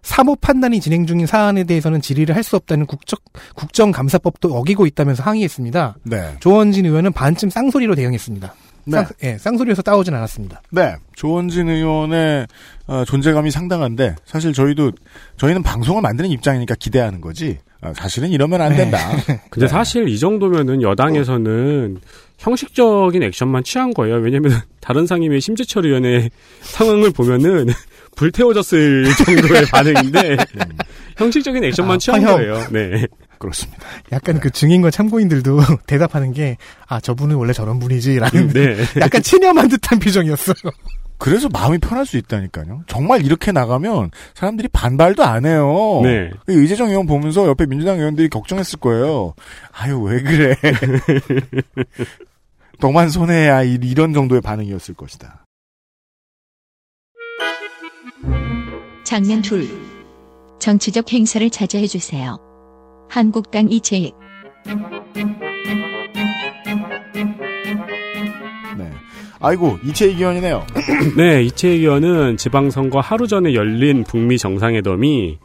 사법 판단이 진행 중인 사안에 대해서는 질의를 할 수 없다는 국정, 국정감사법도 어기고 있다면서 항의했습니다. 네. 조원진 의원은 반쯤 쌍소리로 대응했습니다. 네. 쌍, 예, 쌍소리에서 따오진 않았습니다. 네. 조원진 의원의 어, 존재감이 상당한데 사실 저희도 저희는 방송을 만드는 입장이니까 기대하는 거지. 아, 사실은 이러면 안 된다. 근데 사실 이 정도면은 여당에서는 형식적인 액션만 취한 거예요. 왜냐면 다른 상임위 심재철 의원의 상황을 보면은 불태워졌을 정도의 반응인데 형식적인 액션만 아, 취한 화형. 거예요. 네. 그렇습니다. 약간 그 증인과 참고인들도 대답하는 게, 아, 저분은 원래 저런 분이지라는. 네. 약간 체념한 듯한 표정이었어요. 그래서 마음이 편할 수 있다니까요. 정말 이렇게 나가면 사람들이 반발도 안 해요. 네. 그 의재정 의원 보면서 옆에 민주당 의원들이 걱정했을 거예요. 아유 왜 그래. 너만 손해야 이- 이런 정도의 반응이었을 것이다. 장면 둘. 정치적 행사를 자제해 주세요. 한국당 이채익. 네. 아이고 이채익 의원이네요. 네, 이채익 의원은 지방선거 하루 전에 열린 북미 정상회담이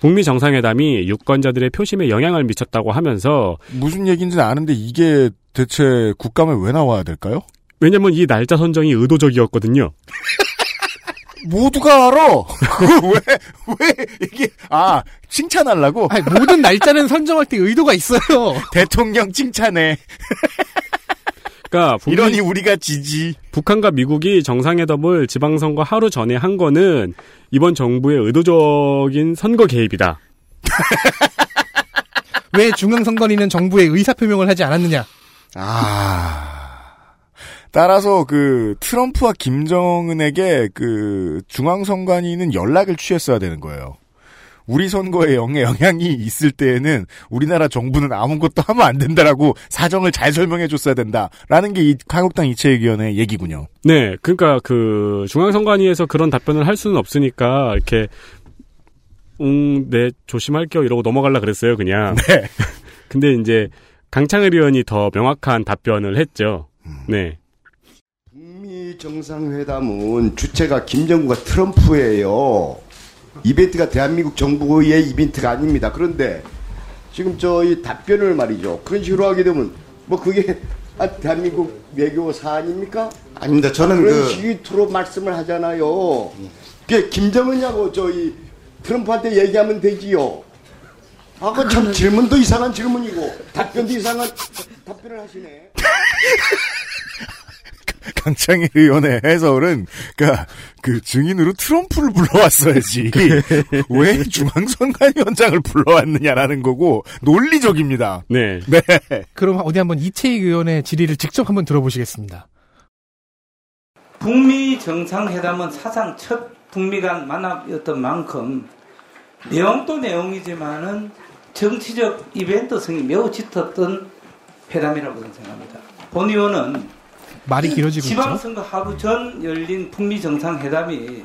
북미 정상회담이 유권자들의 표심에 영향을 미쳤다고 하면서 무슨 얘기인지는 아는데 이게 대체 국감에 왜 나와야 될까요? 왜냐면 이 날짜 선정이 의도적이었거든요. 모두가 알아. 왜, 왜, 이게, 아, 칭찬하려고? 아니, 모든 날짜는 선정할 때 의도가 있어요. 대통령 칭찬해. 그러니까 북미- 이러니 우리가 지지. 북한과 미국이 정상회담을 지방선거 하루 전에 한 거는 이번 정부의 의도적인 선거 개입이다. 왜 중앙선관위는 정부의 의사표명을 하지 않았느냐? 아. 따라서 그 트럼프와 김정은에게 그 중앙선관위는 연락을 취했어야 되는 거예요. 우리 선거에 영에 영향이 있을 때에는 우리나라 정부는 아무것도 하면 안 된다라고 사정을 잘 설명해 줬어야 된다라는 게 이 한국당 이채익위원회 얘기군요. 네, 그러니까 그 중앙선관위에서 그런 답변을 할 수는 없으니까 이렇게 음, 네 조심할게요 이러고 넘어갈라 그랬어요 그냥. 네. 근데 이제 강창일 의원이 더 명확한 답변을 했죠. 네. 북미 정상회담은 주체가 김정국과 트럼프예요. 이벤트가 대한민국 정부의 이벤트가 아닙니다. 그런데 지금 저희 답변을 말이죠. 그런 식으로 하게 되면 뭐 그게 아, 대한민국 외교 사안입니까? 아닙니다. 저는 그런 그- 식으로 말씀을 하잖아요. 그게 김정은하고 저희 트럼프한테 얘기하면 되지요. 아, 그 참 질문도 이상한 질문이고 답변도 이상한 답변을 하시네. 강창일 의원의 해설은 그러니까 그 증인으로 트럼프를 불러왔어야지 왜 중앙선관 위원장을 불러왔느냐라는 거고 논리적입니다. 네. 네. 그럼 어디 한번 이채익 의원의 질의를 직접 한번 들어보시겠습니다. 북미 정상회담은 사상 첫 북미 간 만남이었던 만큼 내용도 내용이지만은 정치적 이벤트성이 매우 짙었던 회담이라고 생각합니다. 본 의원은 말이 길어지고 있죠. 지방선거 하루 전 열린 북미 정상회담이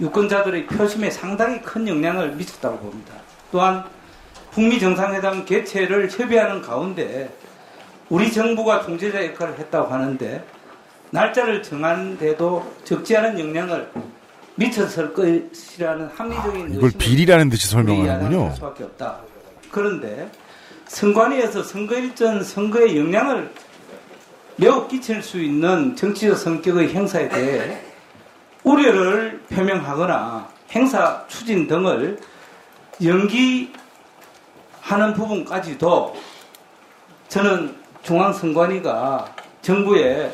유권자들의 표심에 상당히 큰 영향을 미쳤다고 봅니다. 또한 북미 정상회담 개최를 협의하는 가운데 우리 정부가 중재자 역할을 했다고 하는데 날짜를 정하는데도 적지 않은 영향을 미쳤을 것이라는 합리적인 이걸 비리라는 듯이 설명하는군요. 할 수밖에 없다. 그런데 선관위에서 선거일 전 선거에 영향을 매우 끼칠 수 있는 정치적 성격의 행사에 대해 우려를 표명하거나 행사 추진 등을 연기하는 부분까지도 저는 중앙선관위가 정부에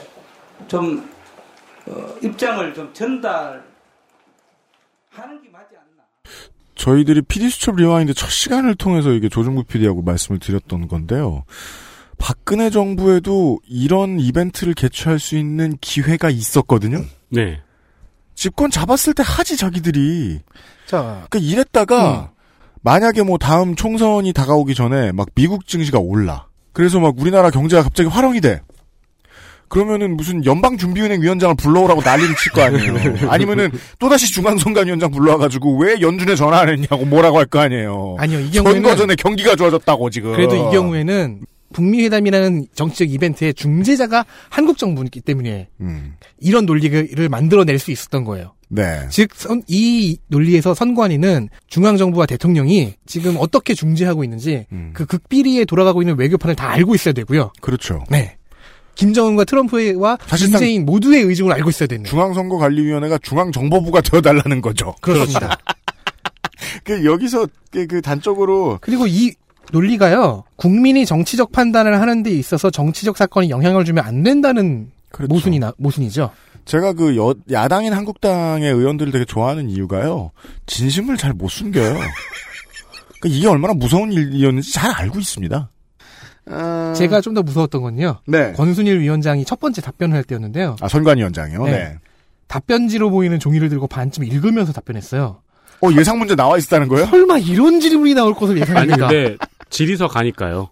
좀 어, 입장을 좀 전달하는 게. 저희들이 PD수첩 리와인드 첫 시간을 통해서 이게 조정국 PD하고 말씀을 드렸던 건데요. 박근혜 정부에도 이런 이벤트를 개최할 수 있는 기회가 있었거든요. 네. 집권 잡았을 때 하지 자기들이. 자, 그러니까 이랬다가 만약에 뭐 다음 총선이 다가오기 전에 막 미국 증시가 올라. 그래서 막 우리나라 경제가 갑자기 화랑이 돼. 그러면은 무슨 연방준비은행 위원장을 불러오라고 난리를 칠 거 아니에요. 아니면은 또다시 중앙선관위원장 불러와가지고 왜 연준에 전화 안 했냐고 뭐라고 할 거 아니에요. 아니요, 이 경우에는 선거 전에 경기가 좋아졌다고 지금. 그래도 이 경우에는 북미 회담이라는 정치적 이벤트의 중재자가 한국 정부이기 때문에 음. 이런 논리를 만들어낼 수 있었던 거예요. 네. 즉, 선- 이 논리에서 선관위는 중앙정부와 대통령이 지금 어떻게 중재하고 있는지 그 극비리에 돌아가고 있는 외교판을 다 알고 있어야 되고요. 그렇죠. 네. 김정은과 트럼프와 사실상 문재인 모두의 의중을 알고 있어야 되는. 중앙선거관리위원회가 중앙정보부가 되어달라는 거죠. 그렇습니다. 그 여기서 그, 그 단적으로 그리고 이 논리가요. 국민이 정치적 판단을 하는 데 있어서 정치적 사건이 영향을 주면 안 된다는 그렇죠. 모순이 나, 모순이죠. 제가 그 여, 야당인 한국당의 의원들을 되게 좋아하는 이유가요. 진심을 잘 못 숨겨요. 그러니까 이게 얼마나 무서운 일이었는지 잘 알고 있습니다. 제가 좀 더 무서웠던 건요. 네. 권순일 위원장이 첫 번째 답변을 할 때였는데요. 아, 선관위원장이요? 네. 답변지로 보이는 종이를 들고 반쯤 읽으면서 답변했어요. 어, 예상 문제 나와 있었다는 거예요? 설마 이런 질문이 나올 것을 아니 예상합니까? 근데 지리서 가니까요.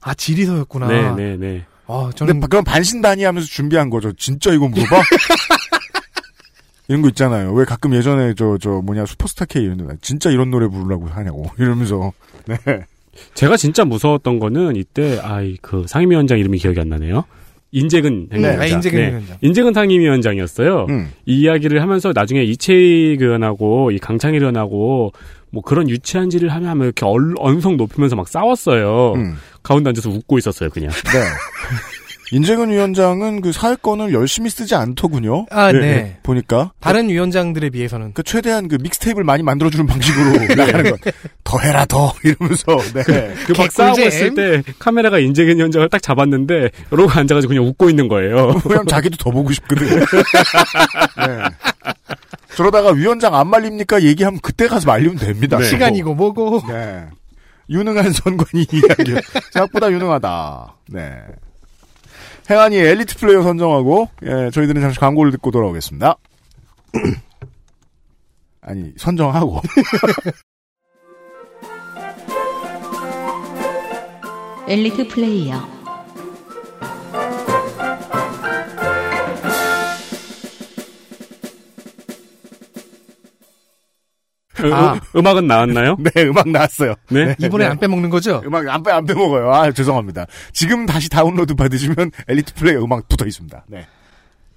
아, 지리서였구나. 네, 네, 네. 아, 저는 근데 그럼 반신단위 하면서 준비한 거죠. 진짜 이거 물어봐? 이런 거 있잖아요. 왜 가끔 예전에 저, 저 뭐냐, 슈퍼스타 K 이런 데, 진짜 이런 노래 부르려고 하냐고. 이러면서. 네. 제가 진짜 무서웠던 거는 이때 아이 그 상임위원장 이름이 기억이 안 나네요. 인재근 네, 행위원장. 아, 인재근 행위원장. 인재근 상임위원장이었어요. 음. 이 이야기를 하면서 나중에 이채익 의원하고 이 강창일 의원하고 뭐 그런 유치한 짓을 하면 하면 이렇게 얼, 언성 높이면서 막 싸웠어요. 음. 가운데 앉아서 웃고 있었어요, 그냥. 네. 인재근 위원장은 그 사회권을 열심히 쓰지 않더군요. 아, 네. 보니까. 다른 위원장들에 비해서는 그 최대한 그 믹스테이프를 많이 만들어 주는 방식으로 나가는 것. 더 해라, 더. 이러면서. 네. 그막 싸우고 있을 때 카메라가 인재근 위원장을 딱 잡았는데 이러고 앉아 가지고 그냥 웃고 있는 거예요. 왜냐면 자기도 더 보고 싶거든. 네. 저러다가 위원장 안 말립니까? 얘기하면 그때 가서 말리면 됩니다. 네. 시간이고 뭐고. 네. 유능한 선관위 이야기. 생각보다 유능하다. 네. 행안위 엘리트 플레이어 선정하고, 예, 저희들은 잠시 광고를 듣고 돌아오겠습니다. 아니, 선정하고. 엘리트 플레이어 아. 음악은 나왔나요? 네, 음악 나왔어요. 네. 이번에 안 빼먹는 거죠? 음악 안, 빼, 안 빼먹어요. 아, 죄송합니다. 지금 다시 다운로드 받으시면 엘리트 플레이어 음악 붙어 있습니다. 네.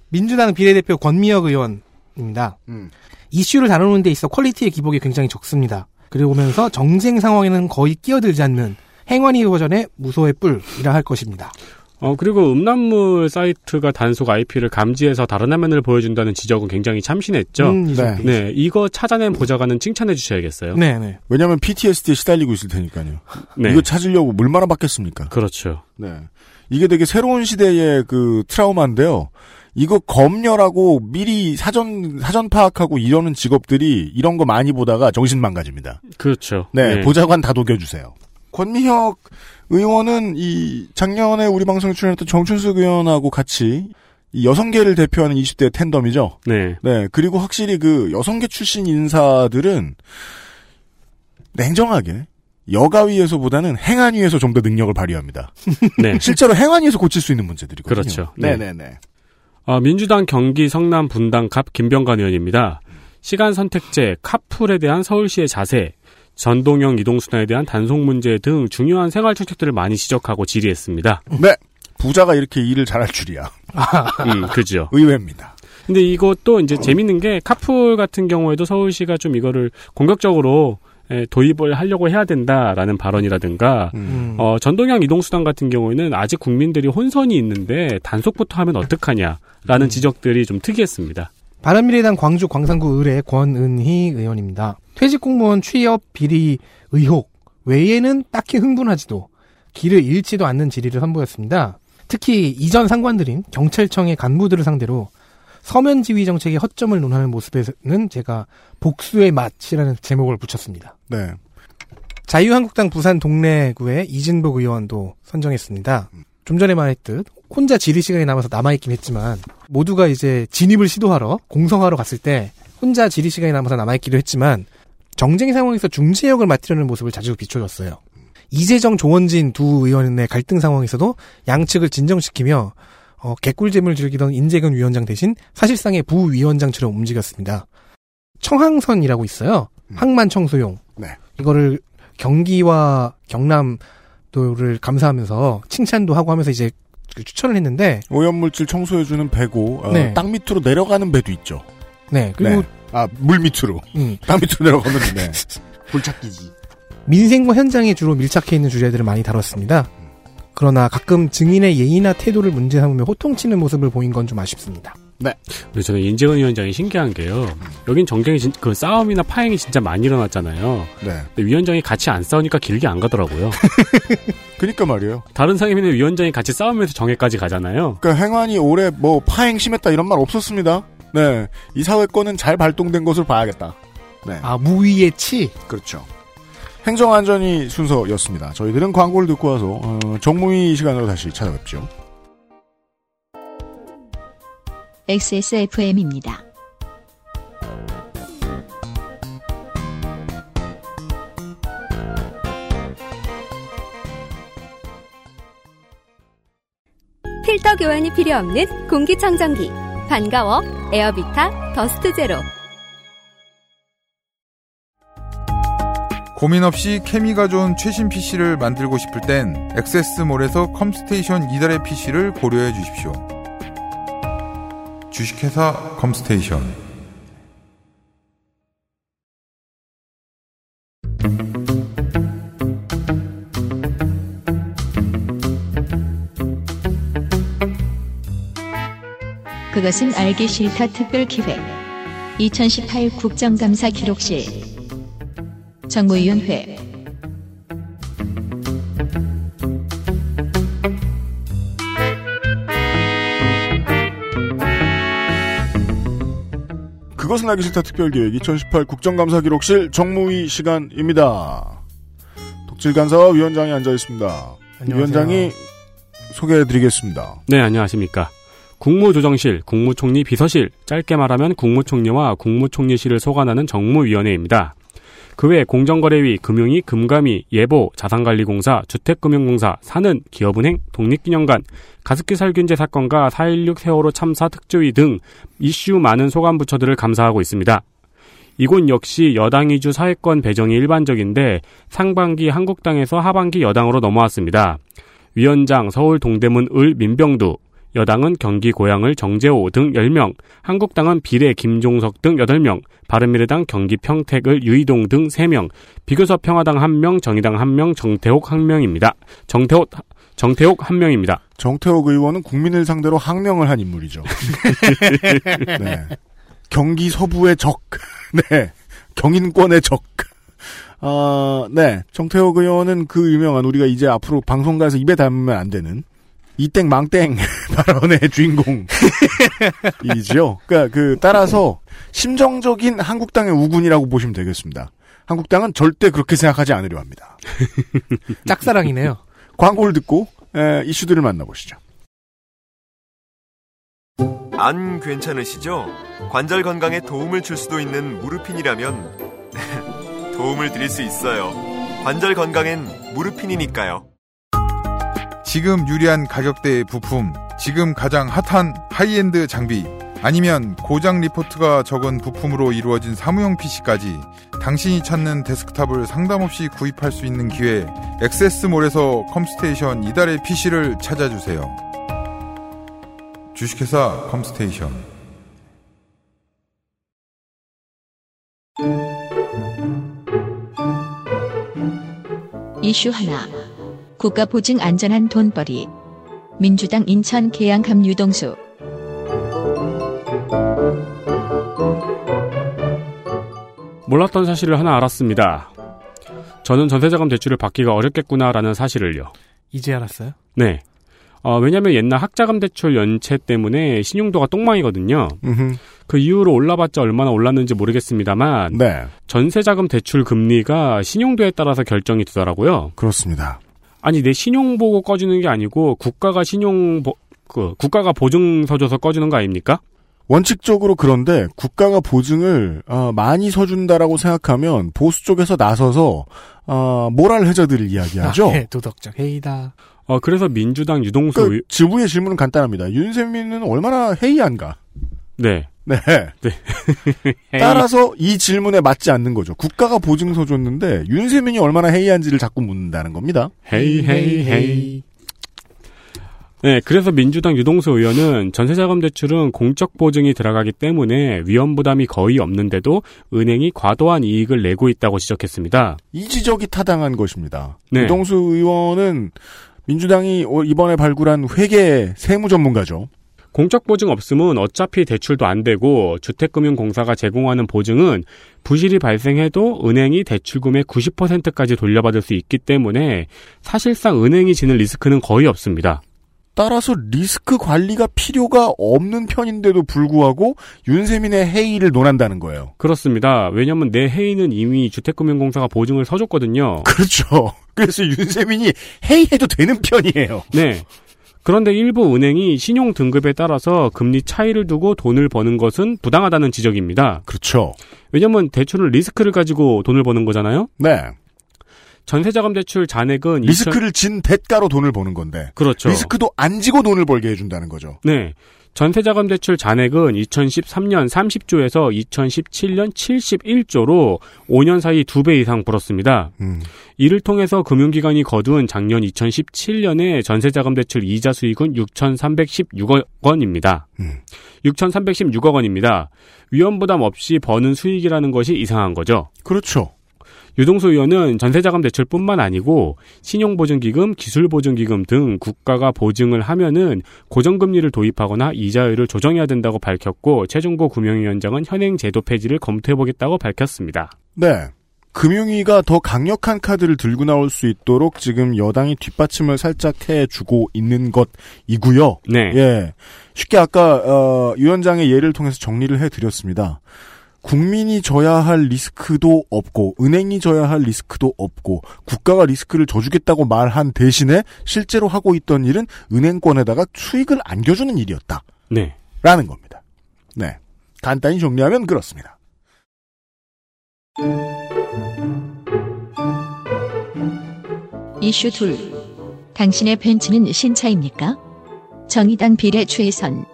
민주당 비례대표 권미혁 의원입니다. 음. 이슈를 다루는 데 있어 quality의 기복이 굉장히 적습니다. 그러면서 정쟁 상황에는 거의 끼어들지 않는 행안위 버전의 무소의 뿔이라 할 것입니다. 어, 그리고 음란물 사이트가 단속 IP를 감지해서 다른 화면을 보여준다는 지적은 굉장히 참신했죠. 음, 네. 네, 이거 찾아낸 보좌관은 칭찬해 주셔야겠어요. 네, 네. 왜냐면 PTSD에 시달리고 있을 테니까요. 네. 이거 찾으려고 얼마나 받겠습니까? 그렇죠. 네. 이게 되게 새로운 시대의 그 트라우마인데요. 이거 검열하고 미리 사전 사전 파악하고 이러는 직업들이 이런 거 많이 보다가 정신 망가집니다. 그렇죠. 네, 네. 보좌관 다 녹여주세요. 권미혁 의원은 이 작년에 우리 방송에 출연했던 정춘숙 의원하고 같이 이 여성계를 대표하는 20대 텐덤이죠. 네. 네, 그리고 확실히 그 여성계 출신 인사들은 냉정하게 여가위에서보다는 행안위에서 좀 더 능력을 발휘합니다. 네. 실제로 행안위에서 고칠 수 있는 문제들이거든요. 그렇죠. 네. 네네네. 어, 민주당 경기 성남 분당 갑 김병관 의원입니다. 시간 선택제, 카풀에 대한 서울시의 자세, 전동형 이동수단에 대한 단속 문제 등 중요한 생활 정책들을 많이 지적하고 질의했습니다. 네. 부자가 이렇게 일을 잘할 줄이야. 음, 그죠. 의외입니다. 근데 이것도 이제 재밌는 게 카풀 같은 경우에도 서울시가 좀 이거를 공격적으로 에, 도입을 하려고 해야 된다라는 발언이라든가 음. 어, 전동형 이동수단 같은 경우에는 아직 국민들이 혼선이 있는데 단속부터 하면 어떡하냐라는 지적들이 좀 특이했습니다. 바른미래당 광주 광산구 의뢰 권은희 의원입니다. 퇴직 공무원 취업 비리 의혹 외에는 딱히 흥분하지도 길을 잃지도 않는 질의를 선보였습니다. 특히 이전 상관들인 경찰청의 간부들을 상대로 서면 지휘 정책의 허점을 논하는 모습에는 제가 복수의 맛이라는 제목을 붙였습니다. 네. 자유한국당 부산 동래구의 이진복 의원도 선정했습니다. 좀 전에 말했듯 혼자 질의 시간이 남아서 남아있긴 했지만 모두가 이제 진입을 시도하러 공성하러 갔을 때 혼자 질의 시간이 남아서 남아있기도 했지만 정쟁 상황에서 중재 역을 맡으려는 모습을 자주 비춰줬어요. 이재정 조원진 두 의원의 갈등 상황에서도 양측을 진정시키며 어, 개꿀잼을 즐기던 인재근 위원장 대신 사실상의 부위원장처럼 움직였습니다. 청항선이라고 있어요. 항만 청소용. 네. 이거를 경기와 경남 도를 감사하면서 칭찬도 하고 하면서 이제 그 추천을 했는데 오염물질 청소해주는 배고 어, 네. 땅 밑으로 내려가는 배도 있죠. 네 그리고 아물 밑으로 음. 땅 밑으로 내려가면 네. 불찾기지. 민생과 현장에 주로 밀착해 있는 주제들을 많이 다뤘습니다. 그러나 가끔 증인의 예의나 태도를 문제 삼으며 호통치는 모습을 보인 건 좀 아쉽습니다. 네. 근데 저는 인재근 위원장이 신기한 게요. 여긴 정경이 진- 그 싸움이나 파행이 진짜 많이 일어났잖아요. 네. 근데 위원장이 같이 안 싸우니까 길게 안 가더라고요. 그니까 말이에요. 다른 상임위는 위원장이 같이 싸우면서 정회까지 가잖아요. 그러니까 행안이 올해 뭐 파행 심했다 이런 말 없었습니다. 네. 이 사회권은 잘 발동된 것을 봐야겠다. 네. 아 무위의 치. 그렇죠. 행정안전이 순서였습니다. 저희들은 광고를 듣고 와서 어, 정무위 시간으로 다시 찾아뵙죠. XSFM입니다. 필터 교환이 필요 없는 공기청정기. 반가워. 에어비타 더스트 제로. 고민 없이 케미가 좋은 최신 PC를 만들고 싶을 땐 XS몰에서 컴스테이션 이달의 PC를 고려해 주십시오. 주식회사 컴스테이션. 그것은 알기 싫다 특별 기획. 2018 국정감사 기록실. 정무위원회 그것은 알기 싫다 특별기획 2018 국정감사 기록실 정무위 시간입니다. 독질 간사와 위원장이 앉아 있습니다. 안녕하세요. 위원장이 소개해드리겠습니다. 네, 안녕하십니까. 국무조정실, 국무총리 비서실, 짧게 말하면 국무총리와 국무총리실을 소관하는 정무위원회입니다. 그 외 공정거래위, 금융위, 금감위, 예보, 자산관리공사, 주택금융공사, 산은, 기업은행, 독립기념관, 가습기 살균제 사건과 4.16 세월호 참사 특조위 등 이슈 많은 소관부처들을 감사하고 있습니다. 이곳 역시 여당 위주 사회권 배정이 일반적인데 상반기 한국당에서 하반기 여당으로 넘어왔습니다. 위원장 서울 동대문 을 민병두, 여당은 경기 고양을 정재호 등 10명, 한국당은 비례 김종석 등 8명, 바른미래당 경기 평택을 유이동 등 3명, 비교섭 평화당 1명, 정의당 1명, 정태옥 1명입니다. 정태옥, 정태옥 1명입니다. 정태욱 의원은 국민을 상대로 항명을 한 인물이죠. 네. 경기 서부의 적. 네. 경인권의 적. 아, 네. 정태욱 의원은 그 유명한 우리가 이제 앞으로 방송가에서 입에 담으면 안 되는 이땡 망땡 발언의 주인공이지요. 그러니까 그 따라서 심정적인 한국당의 우군이라고 보시면 되겠습니다. 한국당은 절대 그렇게 생각하지 않으려 합니다. 짝사랑이네요. 광고를 듣고 에, 이슈들을 만나보시죠. 안 괜찮으시죠? 관절 건강에 도움을 줄 수도 있는 무르핀이라면 도움을 드릴 수 있어요. 관절 건강엔 무르핀이니까요. 지금 유리한 가격대의 부품, 지금 가장 핫한 하이엔드 장비, 아니면 고장 리포트가 적은 부품으로 이루어진 사무용 PC까지 당신이 찾는 데스크탑을 상담 없이 구입할 수 있는 기회, XS몰에서 컴스테이션 이달의 PC를 찾아주세요. 주식회사 컴스테이션. 이슈 하나. 국가 보증 안전한 돈벌이. 민주당 인천 계양감 유동수. 몰랐던 사실을 하나 알았습니다. 저는 전세자금 대출을 받기가 어렵겠구나라는 사실을요. 이제 알았어요? 네. 어, 왜냐면 옛날 학자금 대출 연체 때문에 신용도가 똥망이거든요. 그 이후로 올라봤자 얼마나 올랐는지 모르겠습니다만 네. 전세자금 대출 금리가 신용도에 따라서 결정이 되더라고요. 그렇습니다. 아니 내 신용 보고 꺼주는 게 아니고 국가가 신용 보, 그 국가가 보증서 줘서 꺼주는 거 아닙니까? 원칙적으로 그런데 국가가 보증을 어, 많이 서준다라고 생각하면 보수 쪽에서 나서서 어, 모랄 해저들을 이야기하죠. 아, 네, 도덕적 회의다. 어 그래서 민주당 유동수 그 의... 지부의 질문은 간단합니다. 윤세민은 얼마나 해이한가? 네. 네. 네. 따라서 이 질문에 맞지 않는 거죠. 국가가 보증서 줬는데 윤세민이 얼마나 해이한지를 자꾸 묻는다는 겁니다. 헤이 헤이 헤이. 네, 그래서 민주당 유동수 의원은 전세자금 대출은 공적 보증이 들어가기 때문에 위험 부담이 거의 없는데도 은행이 과도한 이익을 내고 있다고 지적했습니다. 이 지적이 타당한 것입니다. 네. 유동수 의원은 민주당이 이번에 발굴한 회계 세무 전문가죠. 공적 보증 없음은 어차피 대출도 안 되고 주택금융공사가 제공하는 보증은 부실이 발생해도 은행이 대출금의 90%까지 돌려받을 수 있기 때문에 사실상 은행이 지는 리스크는 거의 없습니다. 따라서 리스크 관리가 필요가 없는 편인데도 불구하고 윤세민의 회의를 논한다는 거예요. 그렇습니다. 왜냐하면 내 회의는 이미 주택금융공사가 보증을 서줬거든요. 그렇죠. 그래서 윤세민이 회의해도 되는 편이에요. 네. 그런데 일부 은행이 신용 등급에 따라서 금리 차이를 두고 돈을 버는 것은 부당하다는 지적입니다. 그렇죠. 왜냐하면 대출은 리스크를 가지고 돈을 버는 거잖아요. 네. 전세자금 대출 잔액은 리스크를 2000... 진 대가로 돈을 버는 건데. 그렇죠. 리스크도 안 지고 돈을 벌게 해준다는 거죠. 네. 전세자금 대출 잔액은 2013년 30조에서 2017년 71조로 5년 사이 2배 이상 불었습니다. 음. 이를 통해서 금융기관이 거둔 작년 2017년에 전세자금 대출 이자 수익은 6,316억 원입니다. 음. 6,316억 원입니다. 위험 부담 없이 버는 수익이라는 것이 이상한 거죠. 그렇죠. 유동수 의원은 전세자금 대출뿐만 아니고 신용보증기금, 기술보증기금 등 국가가 보증을 하면은 고정금리를 도입하거나 이자율을 조정해야 된다고 밝혔고 최종고 금융위원장은 현행 제도 폐지를 검토해보겠다고 밝혔습니다. 네. 금융위가 더 강력한 카드를 들고 나올 수 있도록 지금 여당이 뒷받침을 살짝 해주고 있는 것이고요. 네. 예. 쉽게 아까 어, 위원장의 예를 통해서 정리를 해드렸습니다. 국민이 져야 할 리스크도 없고 은행이 져야 할 리스크도 없고 국가가 리스크를 져주겠다고 말한 대신에 실제로 하고 있던 일은 은행권에다가 수익을 안겨주는 일이었다. 네. 라는 겁니다. 네. 간단히 정리하면 그렇습니다. 이슈 둘. 당신의 벤츠는 신차입니까? 정의당 비례 최선.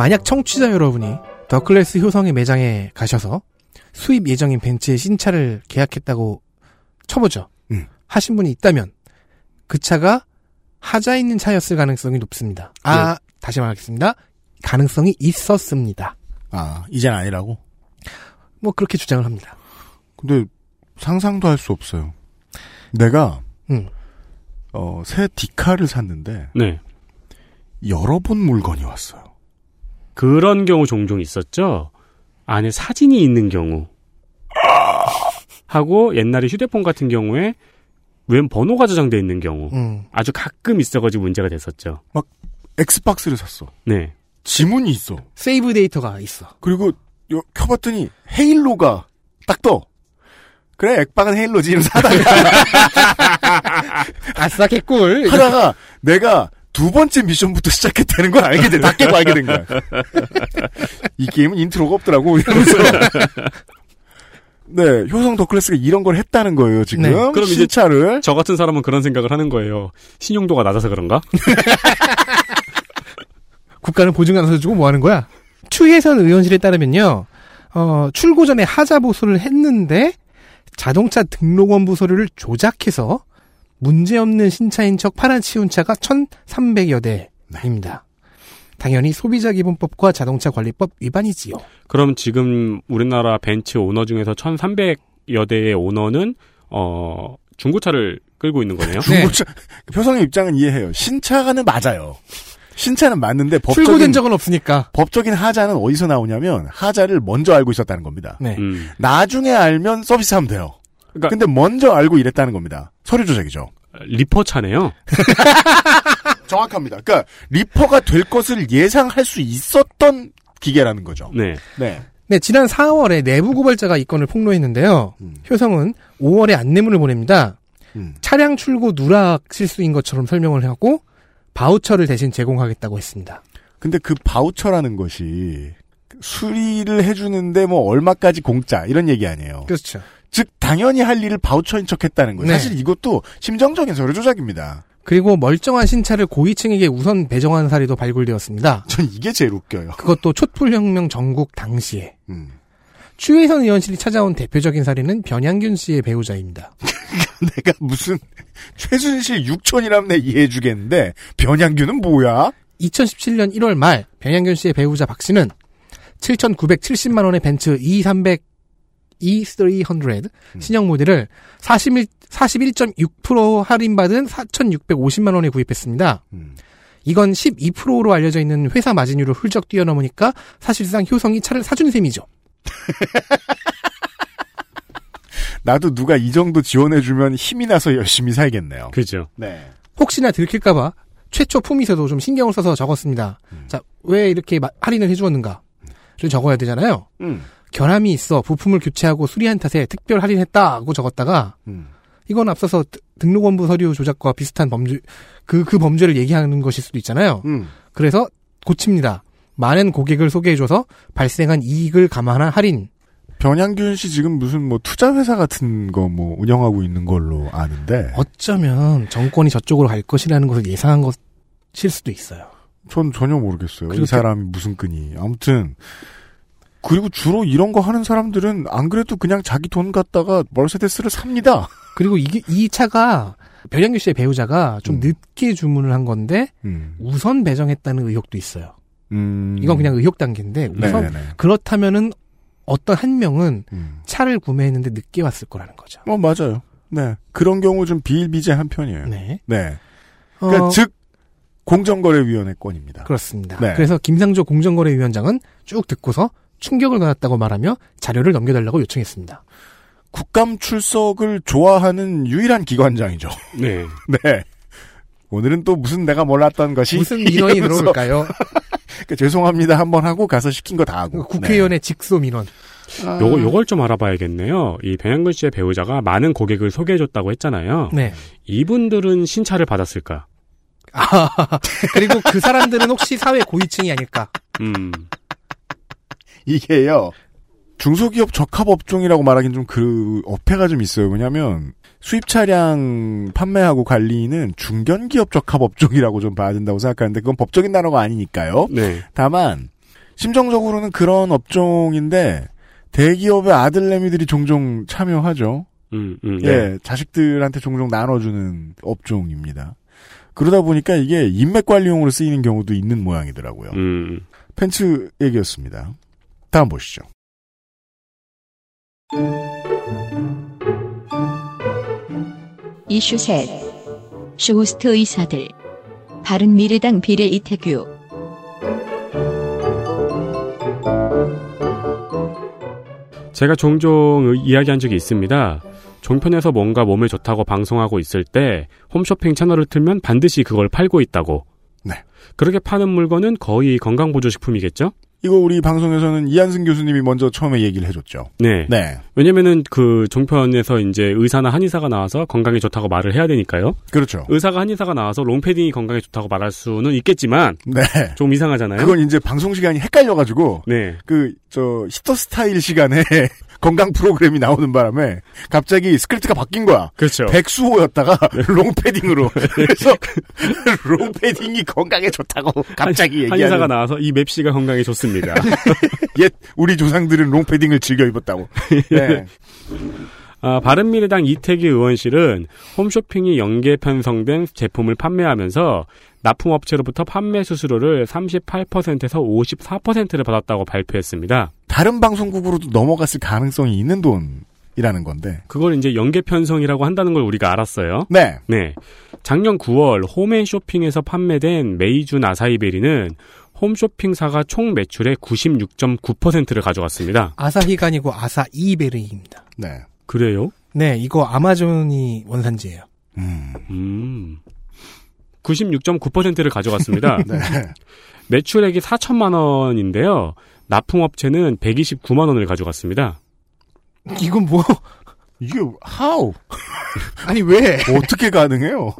만약 청취자 여러분이 더클래스 효성의 매장에 가셔서 수입 예정인 벤츠의 신차를 계약했다고 쳐보죠. 음. 하신 분이 있다면 그 차가 하자 있는 차였을 가능성이 높습니다. 아, 예. 다시 말하겠습니다. 가능성이 있었습니다. 아, 이젠 아니라고? 뭐 그렇게 주장을 합니다. 근데 상상도 할 수 없어요. 내가 음. 어, 새 디카를 샀는데 네. 여러 번 물건이 왔어요. 그런 경우 종종 있었죠. 안에 사진이 있는 경우. 하고 옛날에 휴대폰 같은 경우에 웬 번호가 저장돼 있는 경우 음. 아주 가끔 있어가지고 문제가 됐었죠. 막 엑스박스를 샀어. 네. 지문이 있어. 세이브 데이터가 있어. 그리고 요, 켜봤더니 헤일로가 딱 떠. 그래 액박은 헤일로지 이러면서 하다가 아싸 개꿀 하다가 내가 두 번째 미션부터 시작했다는 걸 알게 돼. 다 깨고 알게 된 거야. 이 게임은 인트로가 없더라고. 이러면서. 네, 효성 더클래스가 이런 걸 했다는 거예요, 지금. 네. 그럼 이제 신차를. 저 같은 사람은 그런 생각을 하는 거예요. 신용도가 낮아서 그런가? 국가는 보증 안 서주고 뭐 하는 거야? 추혜선 의원실에 따르면요, 어, 출고 전에 하자 보수를 했는데 자동차 등록원 부 서류를 조작해서 문제없는 신차인 척 팔아치운 차가 1,300여 대입니다. 당연히 소비자 기본법과 자동차 관리법 위반이지요. 그럼 지금 우리나라 벤츠 오너 중에서 1,300여 대의 오너는 어 중고차를 끌고 있는 거네요. 중고차, 효성의 입장은 이해해요. 신차는 맞아요. 신차는 맞는데 법적인 출고된 적은 없으니까. 법적인 하자는 어디서 나오냐면 하자를 먼저 알고 있었다는 겁니다. 네. 음. 나중에 알면 서비스하면 돼요. 근데 먼저 알고 이랬다는 겁니다. 서류 조작이죠. 리퍼 차네요. 정확합니다. 그러니까 리퍼가 될 것을 예상할 수 있었던 기계라는 거죠. 네. 네. 네, 지난 4월에 내부 고발자가 이 건을 폭로했는데요. 효성은 5월에 안내문을 보냅니다. 차량 출고 누락 실수인 것처럼 설명을 하고 바우처를 대신 제공하겠다고 했습니다. 근데 그 바우처라는 것이 수리를 해주는데 뭐 얼마까지 공짜 이런 얘기 아니에요. 그렇죠. 즉 당연히 할 일을 바우처인 척했다는 거예요. 네. 사실 이것도 심정적인 서류 조작입니다. 그리고 멀쩡한 신차를 고위층에게 우선 배정한 사례도 발굴되었습니다. 전 이게 제일 웃겨요. 그것도 촛불혁명 전국 당시에. 음. 추혜선 의원실이 찾아온 대표적인 사례는 변양균 씨의 배우자입니다. 내가 무슨 최순실 육촌이라면 내 이해해주겠는데 변양규는 뭐야? 2017년 1월 말 변양균 씨의 배우자 박 씨는 7,970만 원의 벤츠 E300 E300 신형 모델을 41, 41.6% 할인받은 4,650만 원에 구입했습니다. 이건 12%로 알려져 있는 회사 마진율을 훌쩍 뛰어넘으니까 사실상 효성이 차를 사준 셈이죠. 나도 누가 이 정도 지원해주면 힘이 나서 열심히 살겠네요. 그죠. 네. 혹시나 들킬까봐 최초 품위서도 좀 신경을 써서 적었습니다. 자, 왜 이렇게 마- 할인을 해주었는가를 적어야 되잖아요. 음. 결함이 있어 부품을 교체하고 수리한 탓에 특별 할인했다고 적었다가 음. 이건 앞서서 드- 등록원부 서류 조작과 비슷한 범죄 그, 그 범죄를 얘기하는 것일 수도 있잖아요. 음. 그래서 고칩니다. 많은 고객을 소개해줘서 발생한 이익을 감안한 할인. 변양균 씨 지금 무슨 뭐 투자 회사 같은 거 뭐 운영하고 있는 걸로 아는데 어쩌면 정권이 저쪽으로 갈 것이라는 것을 예상한 것일 수도 있어요. 전 전혀 모르겠어요. 이 사람이 무슨 끈이. 아무튼 그리고 주로 이런 거 하는 사람들은 안 그래도 그냥 자기 돈 갖다가 머세데스를 삽니다. 그리고 이게 이 차가 변양규 씨의 배우자가 좀 늦게 주문을 한 건데 음. 우선 배정했다는 의혹도 있어요. 음. 이건 그냥 의혹 단계인데 우선 네네네. 그렇다면은 어떤 한 명은 음. 차를 구매했는데 늦게 왔을 거라는 거죠. 어 맞아요. 네 그런 경우 좀 비일비재한 편이에요. 네. 네. 그러니까 어, 즉 공정거래위원회 건입니다. 그렇습니다. 네. 그래서 김상조 공정거래위원장은 쭉 듣고서 충격을 받았다고 말하며 자료를 넘겨달라고 요청했습니다. 국감 출석을 좋아하는 유일한 기관장이죠. 네. 네. 오늘은 또 무슨 내가 몰랐던 것이 무슨 민원이 이러면서 들어올까요? 그러니까 죄송합니다 한번 하고 가서 시킨 거 다 하고 국회의원의 직소 민원. 요거 요걸 좀 알아봐야겠네요. 이 변양근 씨의 배우자가 많은 고객을 소개해줬다고 했잖아요. 네. 이분들은 신차를 받았을까? 아, 그리고 그 사람들은 혹시 사회 고위층이 아닐까? 음. 이게요. 중소기업 적합 업종이라고 말하기는 좀 그 어폐가 좀 있어요. 왜냐하면 수입 차량 판매하고 관리는 중견기업 적합 업종이라고 좀 봐야 된다고 생각하는데 그건 법적인 단어가 아니니까요. 네. 다만 심정적으로는 그런 업종인데 대기업의 아들내미들이 종종 참여하죠. 음, 음, 예, 네. 자식들한테 종종 나눠주는 업종입니다. 그러다 보니까 이게 인맥 관리용으로 쓰이는 경우도 있는 모양이더라고요. 음. 벤츠 얘기였습니다. 다음 보시죠. 이슈 셋. 쇼호스트 의사들. 바른미래당 비례 이태규. 제가 종종 이야기한 적이 있습니다. 종편에서 뭔가 몸에 좋다고 방송하고 있을 때 홈쇼핑 채널을 틀면 반드시 그걸 팔고 있다고. 네. 그렇게 파는 물건은 거의 건강보조식품이겠죠? 이거 우리 방송에서는 이한승 교수님이 먼저 처음에 얘기를 해줬죠. 네. 네. 왜냐면은 그 종편에서 이제 의사나 한의사가 나와서 건강에 좋다고 말을 해야 되니까요. 그렇죠. 의사가 한의사가 나와서 롱패딩이 건강에 좋다고 말할 수는 있겠지만 네. 좀 이상하잖아요. 그건 이제 방송 시간이 헷갈려가지고 네. 그 저 히터 스타일 시간에 건강 프로그램이 나오는 바람에 갑자기 스크립트가 바뀐 거야. 그렇죠. 백수오였다가 롱패딩으로. 그래서 롱패딩이 건강에 좋다고 갑자기 한- 얘기하는. 한의사가 나와서 이 맵시가 건강에 좋습니다. 옛 우리 조상들은 롱패딩을 즐겨 입었다고. 네. 아, 바른미래당 이태규 의원실은 홈쇼핑이 연계 편성된 제품을 판매하면서 납품업체로부터 판매 수수료를 38%에서 54%를 받았다고 발표했습니다. 다른 방송국으로도 넘어갔을 가능성이 있는 돈이라는 건데. 그걸 이제 연계 편성이라고 한다는 걸 우리가 알았어요. 네. 네. 작년 9월 홈앤쇼핑에서 판매된 메이준 아사히베리는 홈쇼핑사가 총 매출의 96.9%를 가져갔습니다. 아사히가 아니고 아사이베르입니다. 네. 그래요? 네, 이거 아마존이 원산지예요. 음. 96.9%를 가져갔습니다. 네. 매출액이 4천만 원인데요. 납품업체는 129만 원을 가져갔습니다. 이건 뭐? 이게 how? 아니 왜? 어떻게 가능해요?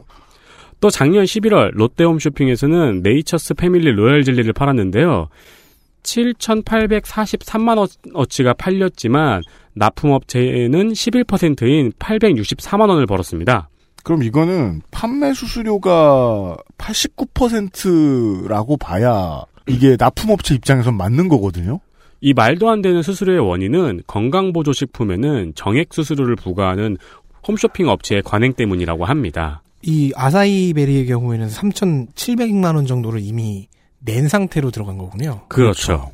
또 작년 11월 롯데홈쇼핑에서는 네이처스 패밀리 로얄 젤리를 팔았는데요. 7,843만 어치가 팔렸지만 납품업체는 11%인 864만 원을 벌었습니다. 그럼 이거는 판매 수수료가 89%라고 봐야 이게 납품업체 입장에선 맞는 거거든요. 이 말도 안 되는 수수료의 원인은 건강보조식품에는 정액 수수료를 부과하는 홈쇼핑 업체의 관행 때문이라고 합니다. 이 아사이베리의 경우에는 3,700만 원 정도를 이미 낸 상태로 들어간 거군요. 그렇죠.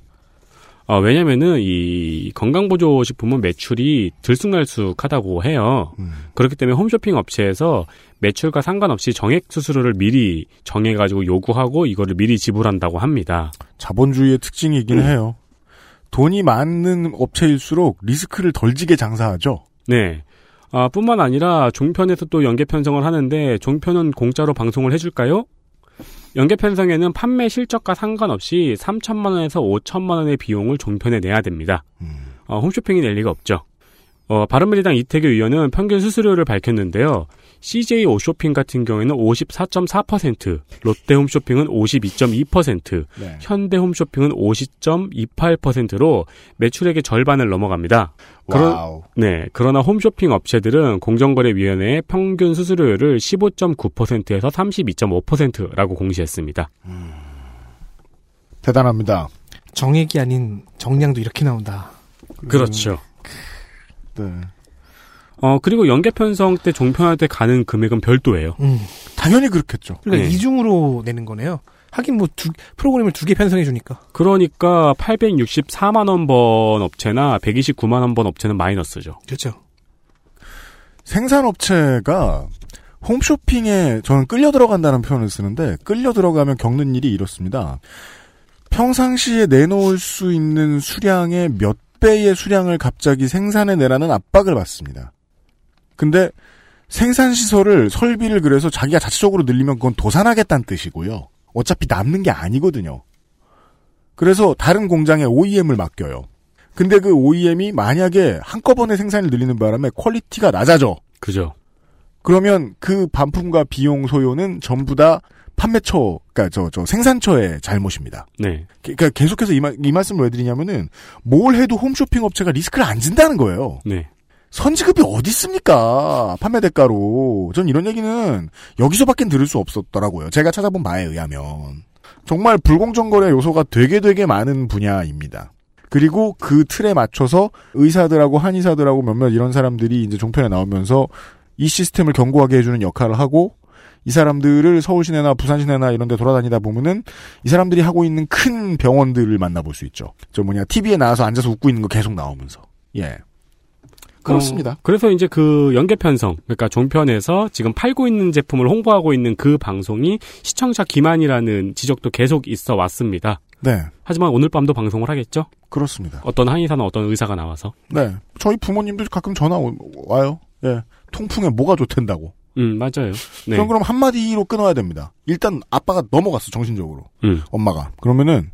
어, 왜냐면은 이 건강보조식품은 매출이 들쑥날쑥하다고 해요. 그렇기 때문에 홈쇼핑 업체에서 매출과 상관없이 정액 수수료를 미리 정해가지고 요구하고 이거를 미리 지불한다고 합니다. 자본주의의 특징이긴 해요. 돈이 많은 업체일수록 리스크를 덜 지게 장사하죠. 네. 아, 뿐만 아니라 종편에서 또 연계 편성을 하는데 종편은 공짜로 방송을 해줄까요? 연계 편성에는 판매 실적과 상관없이 3천만 원에서 5천만 원의 비용을 종편에 내야 됩니다. 어, 홈쇼핑이 낼 리가 없죠. 어, 바른미래당 이태규 의원은 평균 수수료를 밝혔는데요. CJ 오쇼핑 같은 경우에는 54.4%, 롯데 홈쇼핑은 52.2%, 네. 현대 홈쇼핑은 50.28%로 매출액의 절반을 넘어갑니다. wow. 네, 그러나 홈쇼핑 업체들은 공정거래위원회의 평균 수수료율을 15.9%에서 32.5%라고 공시했습니다. 대단합니다. 정액이 아닌 정량도 이렇게 나온다. 그렇죠. 네. 어, 그리고 연계 편성 때 종편할 때 가는 금액은 별도예요. 음. 당연히 그렇겠죠. 그러니까 네. 이중으로 내는 거네요. 하긴 뭐 두, 프로그램을 두 개 편성해 주니까. 그러니까 864만 원 번 업체나 129만 원 번 업체는 마이너스죠. 그렇죠. 생산업체가 홈쇼핑에 저는 끌려 들어간다는 표현을 쓰는데 끌려 들어가면 겪는 일이 이렇습니다. 평상시에 내놓을 수 있는 수량의 몇 배의 수량을 갑자기 생산해 내라는 압박을 받습니다. 근데 생산 시설을 설비를 그래서 자기가 자체적으로 늘리면 그건 도산하겠다는 뜻이고요. 어차피 남는 게 아니거든요. 그래서 다른 공장에 OEM을 맡겨요. 근데 그 OEM이 만약에 한꺼번에 생산을 늘리는 바람에 quality가 낮아져. 그죠. 그러면 그 반품과 비용 소요는 전부 다 판매처, 그니까 저, 저 생산처의 잘못입니다. 네. 그러니까 계속해서 이, 말, 이 말씀을 왜 드리냐면은 뭘 해도 홈쇼핑 업체가 리스크를 안 진다는 거예요. 네. 선지급이 어디 있습니까? 판매 대가로. 전 이런 얘기는 여기서밖엔 들을 수 없었더라고요. 제가 찾아본 바에 의하면. 정말 불공정 거래 요소가 되게 되게 많은 분야입니다. 그리고 그 틀에 맞춰서 의사들하고 한의사들하고 몇몇 이런 사람들이 이제 종편에 나오면서 이 시스템을 견고하게 해주는 역할을 하고 이 사람들을 서울 시내나 부산 시내나 이런 데 돌아다니다 보면은 이 사람들이 하고 있는 큰 병원들을 만나볼 수 있죠. 저 뭐냐 TV에 나와서 앉아서 웃고 있는 거 계속 나오면서. 예. 그렇습니다. 어, 그래서 이제 그 연계 편성, 그러니까 종편에서 지금 팔고 있는 제품을 홍보하고 있는 그 방송이 시청자 기만이라는 지적도 계속 있어 왔습니다. 네. 하지만 오늘 밤도 방송을 하겠죠? 그렇습니다. 어떤 한의사나 어떤 의사가 나와서. 네. 저희 부모님도 가끔 전화 오- 와요. 예. 통풍에 뭐가 좋댄다고. 음, 맞아요. 네. 그럼 그럼 한마디로 끊어야 됩니다. 일단 아빠가 넘어갔어, 정신적으로. 음. 엄마가. 그러면은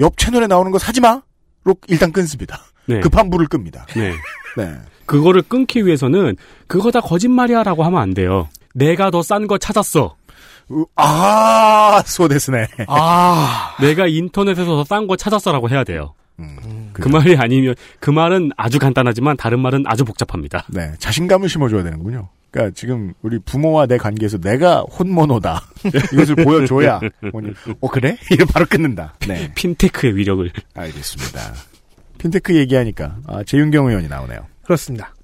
옆 채널에 나오는 거 사지 마! 로 일단 끊습니다. 네. 급한 불을 끕니다. 네. 네. 그거를 끊기 위해서는 그거 다 거짓말이야라고 하면 안 돼요. 내가 더 싼 거 찾았어. 아, 소데스네. 아. 내가 인터넷에서 더 싼 거 찾았어라고 해야 돼요. 음, 그 말이 아니면 그 말은 아주 간단하지만 다른 말은 아주 복잡합니다. 네. 자신감을 심어줘야 되는군요. 그러니까 지금 우리 부모와 내 관계에서 내가 혼모노다. 이것을 보여줘야. 어, 그래? 이걸 바로 끊는다. 네. 핀테크의 위력을. 알겠습니다. 핀테크 얘기하니까, 아, 재윤경 의원이 나오네요. 그렇습니다.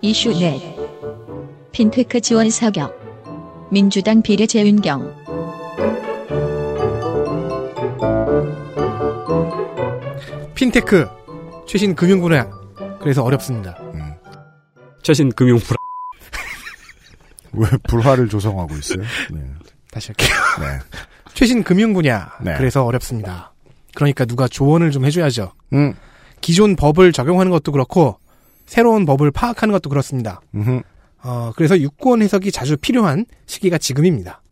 이슈 넷. 핀테크 지원 사격. 민주당 비례 제윤경. 핀테크 최신 금융 분야 그래서 어렵습니다. 최신 금융 불 왜 불화를 조성하고 있어요? 네. 다시 할게요. 네. 최신 금융 분야 네. 그래서 어렵습니다. 그러니까 누가 조언을 좀 해줘야죠. 음. 기존 법을 적용하는 것도 그렇고 새로운 법을 파악하는 것도 그렇습니다. 음흠. 어, 그래서 유권 해석이 자주 필요한 시기가 지금입니다.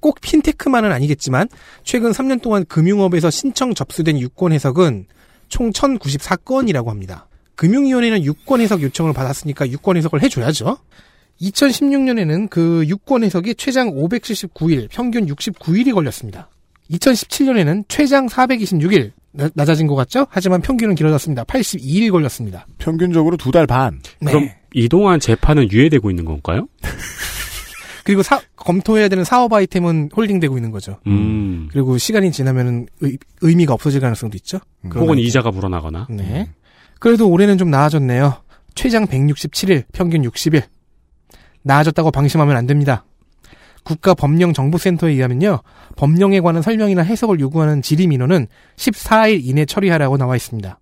꼭 핀테크만은 아니겠지만 최근 3년 동안 금융업에서 신청 접수된 유권 해석은 총 1094건이라고 합니다. 금융위원회는 유권 해석 요청을 받았으니까 유권 해석을 해줘야죠. 2016년에는 그 유권 해석이 최장 579일, 평균 69일이 걸렸습니다. 2017년에는 최장 426일, 나- 낮아진 것 같죠? 하지만 평균은 길어졌습니다. 82일 걸렸습니다. 평균적으로 두 달 반. 네. 그럼 이 동안 재판은 유예되고 있는 건가요? 그리고 사- 검토해야 되는 사업 아이템은 홀딩되고 있는 거죠. 음. 그리고 시간이 지나면은 의, 의미가 없어질 가능성도 있죠. 그런 혹은 아이템. 이자가 불어나거나. 네. 그래도 올해는 좀 나아졌네요. 최장 167일, 평균 60일. 나아졌다고 방심하면 안 됩니다. 국가법령정보센터에 의하면요. 법령에 관한 설명이나 해석을 요구하는 질의 민원은 14일 이내 처리하라고 나와 있습니다.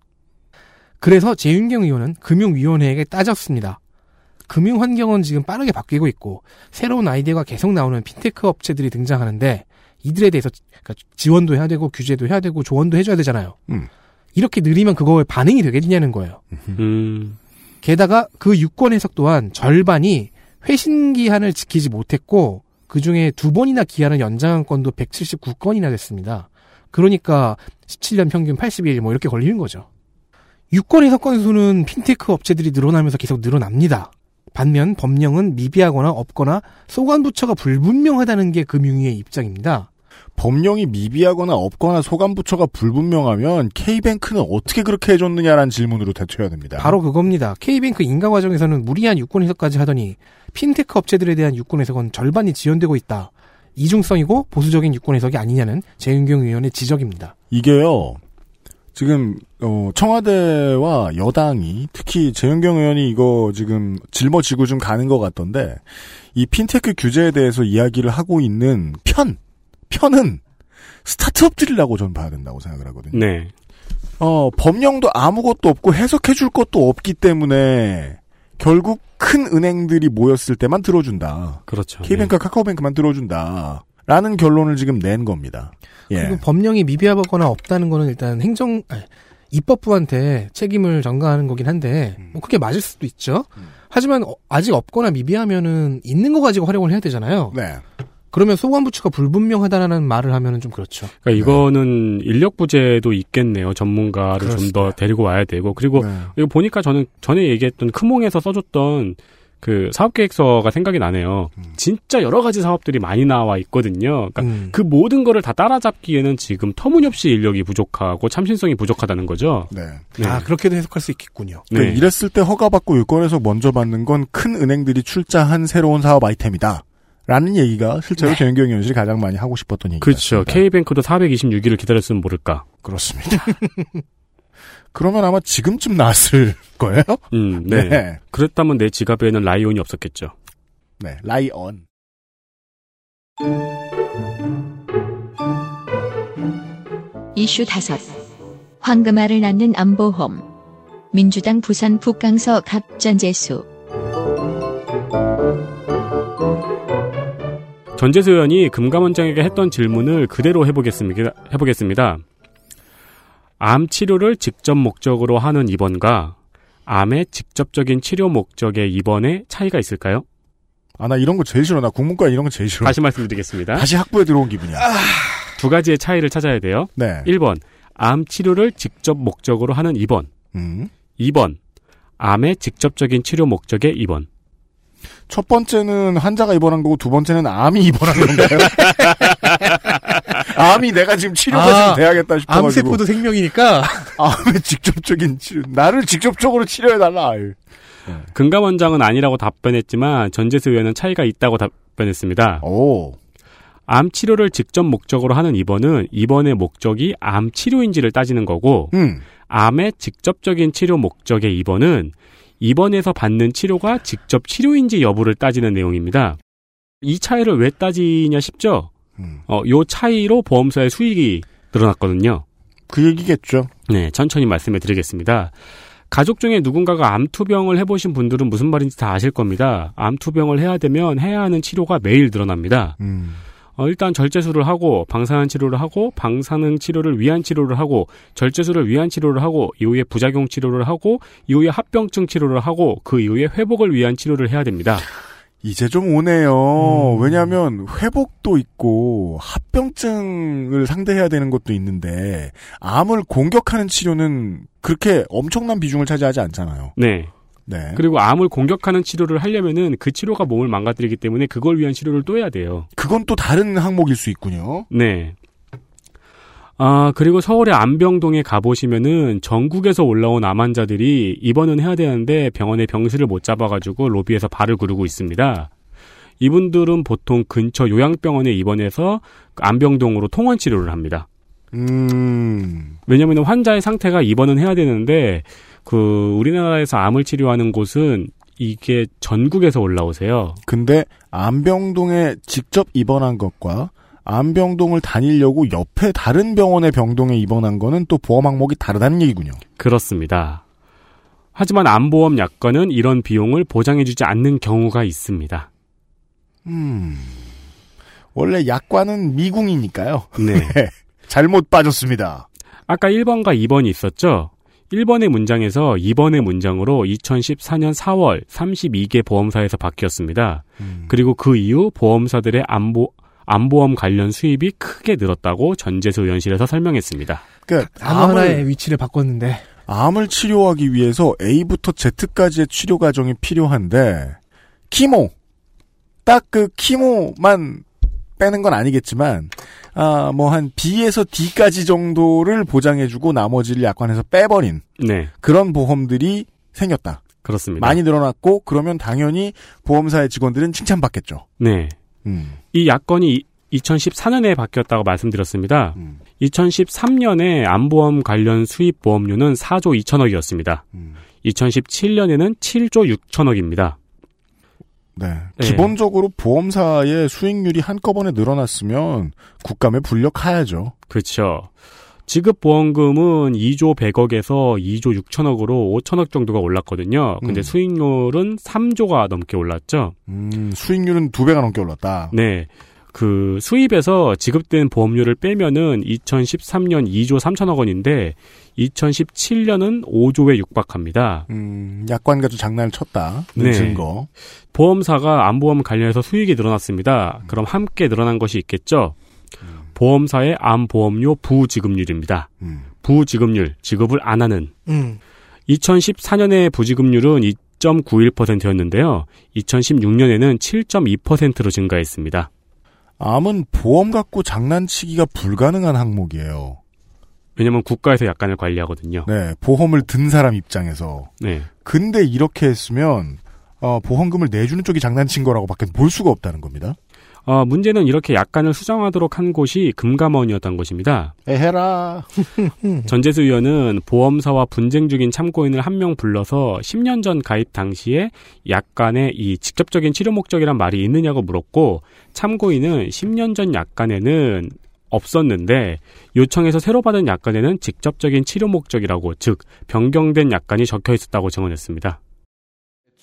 그래서 재윤경 의원은 금융위원회에게 따졌습니다. 금융 환경은 지금 빠르게 바뀌고 있고 새로운 아이디어가 계속 나오는 핀테크 업체들이 등장하는데 이들에 대해서 그러니까 지원도 해야 되고 규제도 해야 되고 조언도 해줘야 되잖아요. 음. 이렇게 느리면 그거에 반응이 되겠냐는 거예요. 음. 게다가 그 유권 해석 또한 절반이 회신 기한을 지키지 못했고 그 중에 두 번이나 기한을 연장한 건도 179건이나 됐습니다. 그러니까 17년 평균 80일 뭐 이렇게 걸리는 거죠. 유권 해석 건수는 핀테크 업체들이 늘어나면서 계속 늘어납니다. 반면 법령은 미비하거나 없거나 소관 부처가 불분명하다는 게 금융위의 입장입니다. 법령이 미비하거나 없거나 소관 부처가 불분명하면 K뱅크는 어떻게 그렇게 해줬느냐라는 질문으로 대처해야 됩니다. 바로 그겁니다. K뱅크 인가 과정에서는 무리한 유권 해석까지 하더니 핀테크 업체들에 대한 유권 해석은 절반이 지연되고 있다. 이중성이고 보수적인 유권 해석이 아니냐는 재윤경 의원의 지적입니다. 이게요. 지금 어, 청와대와 여당이 특히 재윤경 의원이 이거 지금 짊어지고 좀 가는 것 같던데 이 핀테크 규제에 대해서 이야기를 하고 있는 편 편은 스타트업들이라고 저는 봐야 된다고 생각을 하거든요. 네. 어, 법령도 아무것도 없고 해석해 줄 것도 없기 때문에 결국 큰 은행들이 모였을 때만 들어준다. 그렇죠. K뱅크와 카카오뱅크만 들어준다. 라는 결론을 지금 낸 겁니다. 예. 그리고 법령이 미비하거나 없다는 거는 일단 행정 아니, 입법부한테 책임을 전가하는 거긴 한데 뭐 그게 맞을 수도 있죠. 하지만 어, 아직 없거나 미비하면은 있는 거 가지고 활용을 해야 되잖아요. 네. 그러면 소관 부처가 불분명하다라는 말을 하면은 좀 그렇죠. 그러니까 이거는 인력 부재도 있겠네요. 전문가를 좀 더 데리고 와야 되고 그리고 네. 이거 보니까 저는 전에 얘기했던 크몽에서 써줬던 그 사업계획서가 생각이 나네요. 음. 진짜 여러 가지 사업들이 많이 나와 있거든요. 그러니까 음. 그 모든 거를 다 따라잡기에는 지금 터무니없이 인력이 부족하고 참신성이 부족하다는 거죠. 네. 아 그렇게도 해석할 수 있겠군요. 그 이랬을 때 허가받고 유권에서 먼저 받는 건 큰 은행들이 출자한 새로운 사업 아이템이다. 라는 얘기가 실제로 재윤경 의원실이 가장 많이 하고 싶었던 얘기입니다. 그렇죠. K뱅크도 426일을 기다렸으면 모를까. 그렇습니다. 그러면 아마 지금쯤 나왔을 거예요? 음, 네. 네. 그랬다면 내 지갑에는 라이온이 없었겠죠. 네, 라이언. 이슈 다섯. 황금알을 낳는 안보험. 민주당 부산 북강서 갑전재수. 전재수 의원이 금감원장에게 했던 질문을 그대로 해보겠습니다. 해보겠습니다. 암 치료를 직접 목적으로 하는 입원과 암의 직접적인 치료 목적의 입원에 차이가 있을까요? 아, 나 이런 거 제일 싫어. 나 국문과 이런 거 제일 싫어. 다시 말씀드리겠습니다. 다시 학부에 들어온 기분이야. 두 가지의 차이를 찾아야 돼요. 네. 1번, 암 치료를 직접 목적으로 하는 입원. 음. 2번, 암의 직접적인 치료 목적의 입원. 첫 번째는 환자가 입원한 거고 두 번째는 암이 입원한 건가요? 암이 내가 지금 치료가 아, 좀 돼야겠다 싶어가지고. 암세포도 생명이니까. 암의 직접적인 치료. 나를 직접적으로 치료해달라. 아유. 금감 원장은 아니라고 답변했지만 전재수 의원은 차이가 있다고 답변했습니다. 오. 암 치료를 직접 목적으로 하는 입원은 입원의 목적이 암 치료인지를 따지는 거고 음. 암의 직접적인 치료 목적의 입원은 입원에서 받는 치료가 직접 치료인지 여부를 따지는 내용입니다. 이 차이를 왜 따지냐 싶죠? 음. 어, 요 차이로 보험사의 수익이 늘어났거든요. 그 얘기겠죠. 네, 천천히 말씀해 드리겠습니다. 가족 중에 누군가가 암투병을 해보신 분들은 무슨 말인지 다 아실 겁니다. 암투병을 해야 되면 해야 하는 치료가 매일 늘어납니다. 음. 어, 일단 절제술을 하고 방사능 치료를 하고 방사능 치료를 위한 치료를 하고 절제술을 위한 치료를 하고 이후에 부작용 치료를 하고 이후에 합병증 치료를 하고 그 이후에 회복을 위한 치료를 해야 됩니다. 이제 좀 오네요. 왜냐하면 회복도 있고 합병증을 상대해야 되는 것도 있는데 암을 공격하는 치료는 그렇게 엄청난 비중을 차지하지 않잖아요. 네. 네. 그리고 암을 공격하는 치료를 하려면은 그 치료가 몸을 망가뜨리기 때문에 그걸 위한 치료를 또 해야 돼요. 그건 또 다른 항목일 수 있군요. 네. 아, 그리고 서울의 안병동에 가보시면은 전국에서 올라온 암 환자들이 입원은 해야 되는데 병원에 병실을 못 잡아가지고 로비에서 발을 구르고 있습니다. 이분들은 보통 근처 요양병원에 입원해서 그 안병동으로 통원 치료를 합니다. 음. 왜냐면 환자의 상태가 입원은 해야 되는데 그 우리나라에서 암을 치료하는 곳은 이게 전국에서 올라오세요. 근데 암병동에 직접 입원한 것과 암병동을 다니려고 옆에 다른 병원의 병동에 입원한 거는 또 보험 항목이 다르다는 얘기군요. 그렇습니다. 하지만 암보험 약관은 이런 비용을 보장해주지 않는 경우가 있습니다. 음. 원래 약관은 미궁이니까요. 네. 잘못 빠졌습니다. 아까 1번과 2번이 있었죠? 1번의 문장에서 2번의 문장으로 2014년 4월 32개 보험사에서 바뀌었습니다. 그리고 그 이후 보험사들의 암보, 암보험 관련 수입이 크게 늘었다고 전재수 의원실에서 설명했습니다. 그러니까 암 하나의 위치를 바꿨는데 암을 치료하기 위해서 A부터 Z까지의 치료 과정이 필요한데 키모 딱 그 키모만 빼는 건 아니겠지만 아 뭐 한 B에서 D까지 정도를 보장해주고 나머지를 약관에서 빼버린 네. 그런 보험들이 생겼다. 그렇습니다. 많이 늘어났고 그러면 당연히 보험사의 직원들은 칭찬받겠죠. 네. 음. 이 야건이 2014년에 바뀌었다고 말씀드렸습니다. 2013년에 암보험 관련 수입 보험료는 4조 2천억이었습니다. 2017년에는 7조 6천억입니다. 네. 기본적으로 보험사의 수익률이 한꺼번에 늘어났으면 국감에 불력하야죠. 그렇죠. 지급 보험금은 2조 100억에서 2조 6천억으로 5천억 정도가 올랐거든요. 근데 음. 수익률은 3조가 넘게 올랐죠. 음, 수익률은 두 배가 넘게 올랐다. 네. 그 수입에서 지급된 보험료를 빼면은 2013년 2조 3천억 원인데 2017년은 5조에 육박합니다. 음, 약관 가지고 장난을 쳤다. 는 네. 증거. 보험사가 암보험 관련해서 수익이 늘어났습니다. 그럼 함께 늘어난 것이 있겠죠. 보험사의 암보험료 부지급률입니다. 부지급률, 지급을 안 하는. 음. 2014년에 부지급률은 2.91%였는데요. 2016년에는 7.2%로 증가했습니다. 암은 보험 갖고 장난치기가 불가능한 항목이에요. 왜냐면 국가에서 약관을 관리하거든요. 네, 보험을 든 사람 입장에서. 네. 근데 이렇게 했으면 어, 보험금을 내주는 쪽이 장난친 거라고밖에 볼 수가 없다는 겁니다. 어, 문제는 이렇게 약관을 수정하도록 한 곳이 금감원이었던 것입니다. 에헤라. 전재수 의원은 보험사와 분쟁 중인 참고인을 한 명 불러서 10년 전 가입 당시에 약관에 이 직접적인 치료 목적이란 말이 있느냐고 물었고 참고인은 10년 전 약관에는 없었는데 요청해서 새로 받은 약관에는 직접적인 치료 목적이라고 즉 변경된 약관이 적혀 있었다고 증언했습니다.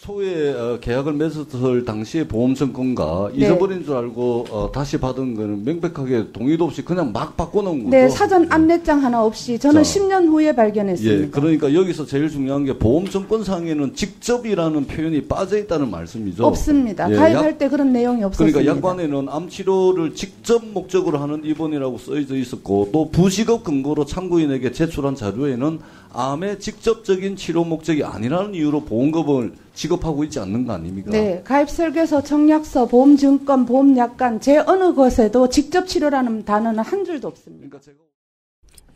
초에 어, 계약을 맺었을 당시에 보험증권과 네. 잊어버린 줄 알고 어, 다시 받은 거는 명백하게 동의도 없이 그냥 막 바꿔놓은 거죠. 네, 사전 안내장 하나 없이 저는 자. 10년 후에 예, 발견했습니다. 그러니까 여기서 제일 중요한 게 보험증권상에는 직접이라는 표현이 빠져 있다는 말씀이죠. 없습니다. 예, 가입할 약- 때 그런 내용이 없었습니다. 그러니까 약관에는 암 치료를 직접 목적으로 하는 입원이라고 써져 있었고 또 부직업 근거로 참고인에게 제출한 자료에는 암의 직접적인 치료 목적이 아니라는 이유로 보험금을 지급하고 있지 않는 거 아닙니까? 네, 가입 설계서, 청약서, 보험증권, 보험약관 제 어느 것에도 직접 치료라는 단어는 한 줄도 없습니다.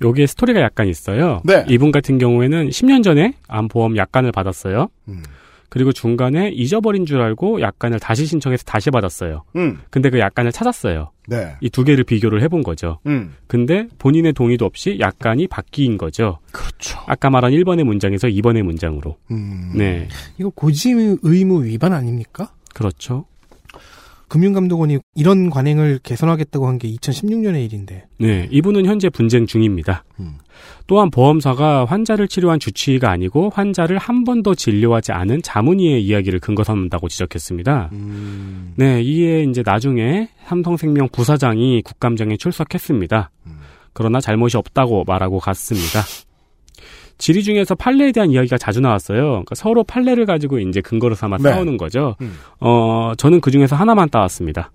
여기에 스토리가 약간 있어요. 네. 이분 같은 경우에는 10년 전에 암보험 약관을 받았어요. 음. 그리고 중간에 잊어버린 줄 알고 약관을 다시 신청해서 다시 받았어요. 음. 근데 그 약관을 찾았어요. 네. 이 두 개를 비교를 해본 거죠. 음. 근데 본인의 동의도 없이 약관이 바뀐 거죠. 그렇죠. 아까 말한 1번의 문장에서 2번의 문장으로. 음. 네. 이거 고지 의무 위반 아닙니까? 그렇죠. 금융감독원이 이런 관행을 개선하겠다고 한 게 2016년의 일인데. 네, 이분은 현재 분쟁 중입니다. 음. 또한 보험사가 환자를 치료한 주치의가 아니고 환자를 한 번도 진료하지 않은 자문의의 이야기를 근거 삼는다고 지적했습니다. 음. 네, 이에 이제 나중에 삼성생명 부사장이 국감장에 출석했습니다. 그러나 잘못이 없다고 말하고 갔습니다. 질의 중에서 판례에 대한 이야기가 자주 나왔어요. 그러니까 서로 판례를 가지고 이제 근거로 삼아 네. 싸우는 거죠. 음. 어, 저는 그 중에서 하나만 따왔습니다.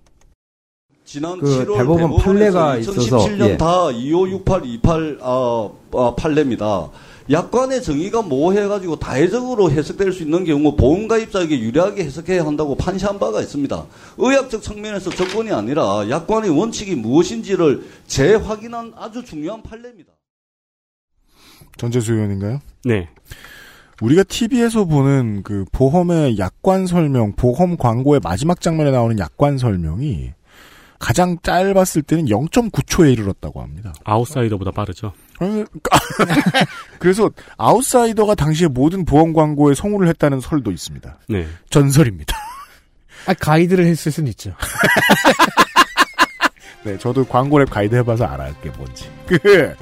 지난 그 7월 대법원 판례가 있어서, 2017년 예. 다 256828 아, 아, 판례입니다. 약관의 정의가 모호해가지고 다해적으로 해석될 수 있는 경우 보험가입자에게 유리하게 해석해야 한다고 판시한 바가 있습니다. 의학적 측면에서 조건이 아니라 약관의 원칙이 무엇인지를 재확인한 아주 중요한 판례입니다. 전재수 의원인가요? 네. 우리가 TV에서 보는 그 보험의 약관 설명, 보험 광고의 마지막 장면에 나오는 약관 설명이 가장 짧았을 때는 0.9초에 이르렀다고 합니다. 아웃사이더보다 빠르죠. 그래서 아웃사이더가 당시에 모든 보험 광고에 성우를 했다는 설도 있습니다. 네. 전설입니다. 아, 가이드를 했을 수는 있죠. 네, 저도 광고랩 가이드 해봐서 알아요, 그게 뭔지. 그,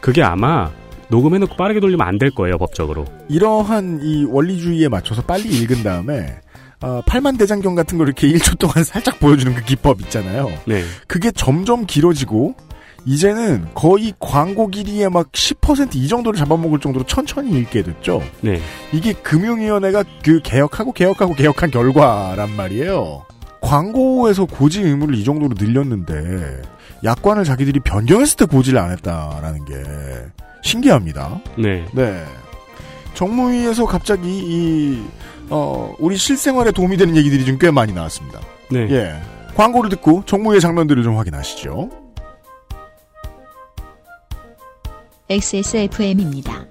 그게 아마 녹음해놓고 빠르게 돌리면 안 될 거예요, 법적으로. 이러한 이 원리주의에 맞춰서 빨리 읽은 다음에, 어, 팔만 대장경 같은 걸 이렇게 1초 동안 살짝 보여주는 그 기법 있잖아요. 네. 그게 점점 길어지고, 이제는 거의 광고 길이의 막 10%이 정도를 잡아먹을 정도로 천천히 읽게 됐죠. 네. 이게 금융위원회가 그 개혁하고 개혁하고 개혁한 결과란 말이에요. 광고에서 고지 의무를 이 정도로 늘렸는데 약관을 자기들이 변경했을 때 고지를 안 했다라는 게 신기합니다. 네. 네. 정무위에서 갑자기 이 어, 우리 실생활에 도움이 되는 얘기들이 좀 꽤 많이 나왔습니다. 네. 예. 광고를 듣고 정무위의 장면들을 좀 확인하시죠. XSFM입니다.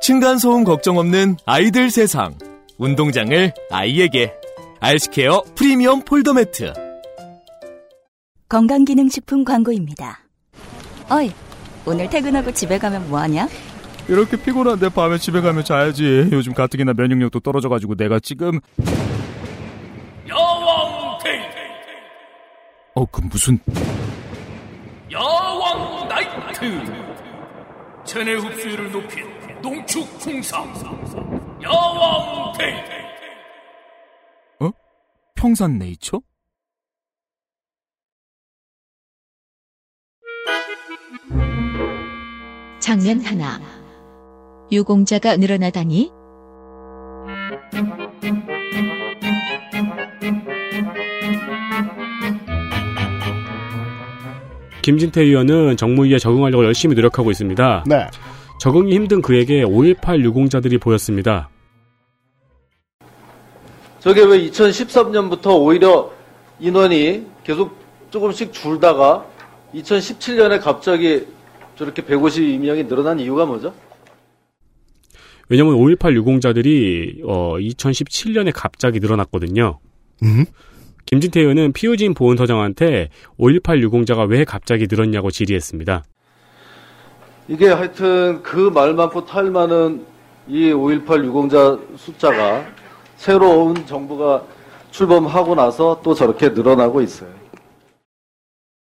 층간소음 걱정 없는 아이들 세상. 운동장을 아이에게. 알시케어 프리미엄 폴더 매트. 건강기능식품 광고입니다. 어이, 오늘 퇴근하고 집에 가면 뭐하냐? 이렇게 피곤한데 밤에 집에 가면 자야지. 요즘 가뜩이나 면역력도 떨어져가지고 내가 지금 야왕 테이 어 그 무슨 야왕 나이트 체내 흡수율을 높인 농축 홍삼 야왕 테이 어? 평산 네이처? 장면 하나. 유공자가 늘어나다니 김진태 의원은 정무위에 적응하려고 열심히 노력하고 있습니다. 네. 적응이 힘든 그에게 5.18 유공자들이 보였습니다. 저게 왜 2013년부터 오히려 인원이 계속 조금씩 줄다가 2017년에 갑자기 저렇게 152명이 늘어난 이유가 뭐죠? 왜냐면 5.18 유공자들이 어, 2017년에 갑자기 늘어났거든요. 음? 김진태 의원은 피우진 보훈서장한테 5.18 유공자가 왜 갑자기 늘었냐고 질의했습니다. 이게 하여튼 그 말만고 탈만은 이 5.18 유공자 숫자가 새로운 정부가 출범하고 나서 또 저렇게 늘어나고 있어요.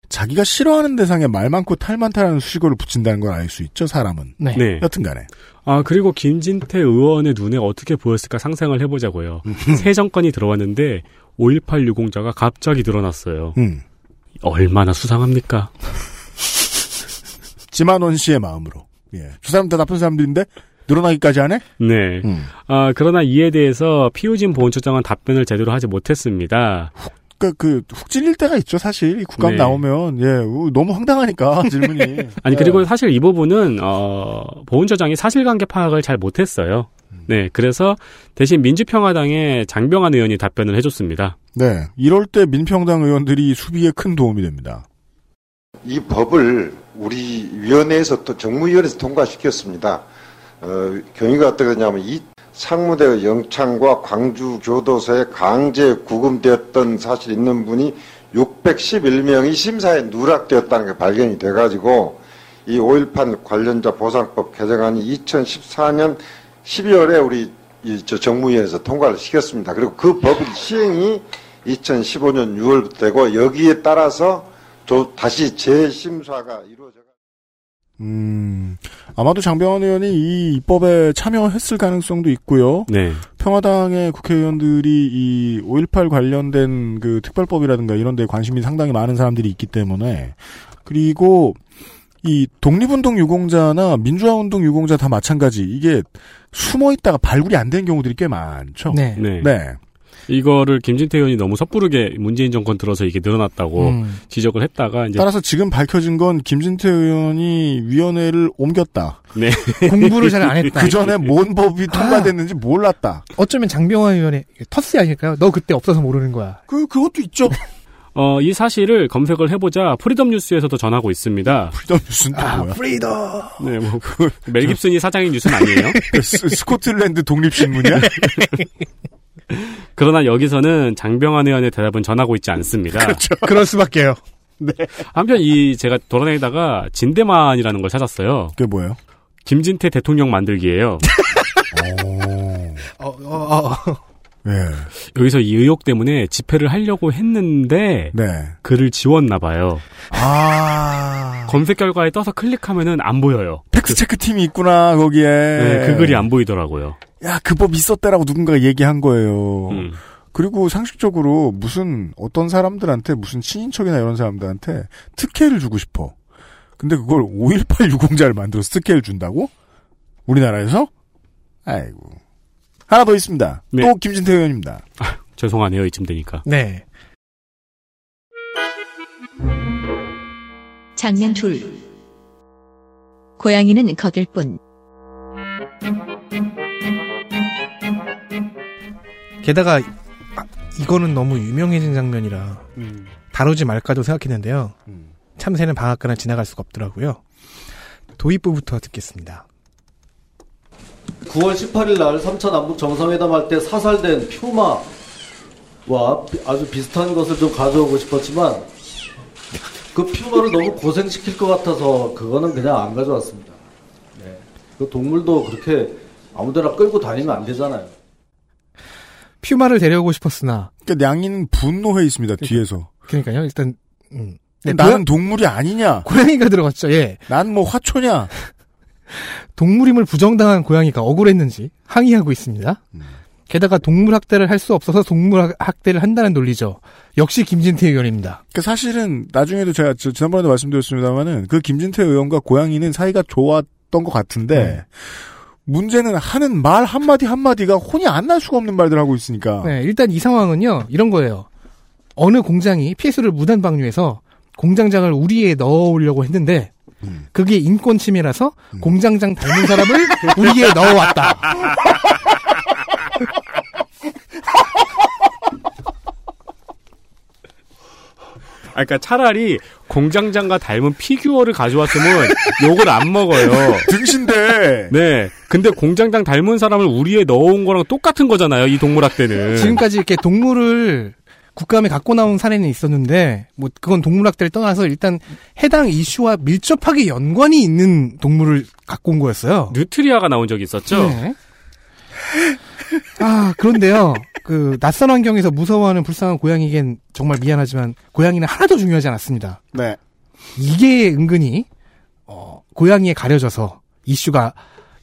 자기가 싫어하는 대상에 말 많고 탈 많다라는 수식어를 붙인다는 걸 알 수 있죠, 사람은. 네. 네. 여튼간에. 아, 그리고 김진태 의원의 눈에 어떻게 보였을까 상상을 해보자고요. 새 정권이 들어왔는데 5.18 유공자가 갑자기 늘어났어요. 음. 얼마나 수상합니까? 지만원 씨의 마음으로. 예. 저 사람 다 나쁜 사람들인데 늘어나기까지 하네? 네. 음. 아, 그러나 이에 대해서 피우진 보훈처장은 답변을 제대로 하지 못했습니다. 그, 그, 훅 찔릴 때가 있죠, 사실. 이 국감 네. 나오면. 예, 우, 너무 황당하니까, 질문이. 아니 예. 그리고 사실 이 부분은 어, 보훈처장이 사실관계 파악을 잘 못했어요. 네, 그래서 대신 민주평화당의 장병환 의원이 답변을 해줬습니다. 네. 이럴 때 민평당 의원들이 수비에 큰 도움이 됩니다. 이 법을 우리 위원회에서 또 정무위원회에서 통과시켰습니다. 어, 경위가 어떻게 되냐면 이 상무대 영창과 광주 교도소에 강제 구금되었던 사실 있는 분이 611명이 심사에 누락되었다는 게 발견이 돼가지고 이 5.18 관련자 보상법 개정안이 2014년 12월에 우리 이저 정무위원회에서 통과를 시켰습니다. 그리고 그 법 시행이 2015년 6월부터 되고 여기에 따라서 또 다시 재심사가 이루어져. 음, 아마도 장병환 의원이 이 입법에 참여했을 가능성도 있고요. 네. 평화당의 국회의원들이 이 5.18 관련된 그 특별법이라든가 이런 데 관심이 상당히 많은 사람들이 있기 때문에 그리고 이 독립운동 유공자나 민주화운동 유공자 다 마찬가지 이게 숨어 있다가 발굴이 안 된 경우들이 꽤 많죠. 네. 네. 네. 이거를 김진태 의원이 너무 섣부르게 문재인 정권 들어서 이게 늘어났다고 음. 지적을 했다가 이제 따라서 지금 밝혀진 건 김진태 의원이 위원회를 옮겼다. 네. 공부를 잘 안 했다. 그 전에 뭔 법이 통과됐는지 몰랐다. 어쩌면 장병환 의원의 터스 아닐까요? 너 그때 없어서 모르는 거야. 그 그것도 있죠. 어, 이 사실을 검색을 해보자 프리덤 뉴스에서도 전하고 있습니다. 프리덤 뉴스는 또 뭐야? 프리덤. 네, 뭐, 멜 깁슨이 사장인 뉴스는 아니에요. 그 스, 스코틀랜드 독립신문이야? 그러나 여기서는 장병완 의원의 대답은 전하고 있지 않습니다. 그렇죠. 그럴 수밖에요. 네. 한편 이 제가 돌아다니다가 진대만이라는 걸 찾았어요. 그게 뭐예요? 김진태 대통령 만들기예요. 어, 어, 어. 네. 여기서 이 의혹 때문에 집회를 하려고 했는데 네. 글을 지웠나 봐요. 아. 검색 결과에 떠서 클릭하면은 안 보여요. 팩트 체크 팀이 있구나 거기에. 네, 그 글이 안 보이더라고요. 야, 그 법 있었다라고 누군가가 얘기한 거예요. 음. 그리고 상식적으로 무슨 어떤 사람들한테 무슨 친인척이나 이런 사람들한테 특혜를 주고 싶어. 근데 그걸 5.18 유공자를 만들어서 특혜를 준다고? 우리나라에서? 아이고. 하나 더 있습니다. 네. 또 김진태 의원입니다. 죄송하네요, 이쯤 되니까. 네. 장면 둘. 고양이는 거들 뿐. 게다가 아, 이거는 너무 유명해진 장면이라 음. 다루지 말까도 생각했는데요. 참새는 방앗간을 지나갈 수가 없더라고요. 도입부부터 듣겠습니다. 9월 18일 날 3차 남북 정상회담 할 때 사살된 퓨마와 비- 아주 비슷한 것을 좀 가져오고 싶었지만 그 퓨마를 너무 고생시킬 것 같아서 그거는 그냥 안 가져왔습니다. 네. 그 동물도 그렇게 아무데나 끌고 다니면 안 되잖아요. 퓨마를 데려오고 싶었으나 그러니까 냥이는 분노해 있습니다. 뒤에서. 그러니까요. 일단 음. 네, 나는 동물이 아니냐? 고양이가 들어갔죠. 예. 난 뭐 화초냐? 동물임을 부정당한 고양이가 억울했는지 항의하고 있습니다. 게다가 동물 학대를 할 수 없어서 동물 학- 학대를 한다는 논리죠. 역시 김진태 의원입니다. 그 사실은 나중에도 제가 저- 지난번에도 말씀드렸습니다만은 그 김진태 의원과 고양이는 사이가 좋았던 것 같은데 문제는 하는 말 한마디 한마디가 혼이 안 날 수가 없는 말들 하고 있으니까. 네, 일단 이 상황은요, 이런 거예요. 어느 공장이 PS를 무단 방류해서 공장장을 우리에 넣어오려고 했는데, 그게 인권 침해라서 공장장 닮은 사람을 우리에 넣어왔다. 아, 그러니까 차라리 공장장과 닮은 피규어를 가져왔으면 욕을 안 먹어요. 등신데. 네. 근데 공장장 닮은 사람을 우리에 넣어온 거랑 똑같은 거잖아요. 이 동물학 대는. 지금까지 이렇게 동물을 국감에 갖고 나온 사례는 있었는데, 뭐, 그건 동물학대를 떠나서 일단 해당 이슈와 밀접하게 연관이 있는 동물을 갖고 온 거였어요. 뉴트리아가 나온 적이 있었죠. 네. 아, 그런데요. 그 낯선 환경에서 무서워하는 불쌍한 고양이에겐 정말 미안하지만 고양이는 하나도 중요하지 않았습니다. 네. 이게 은근히 어, 고양이에 가려져서 이슈가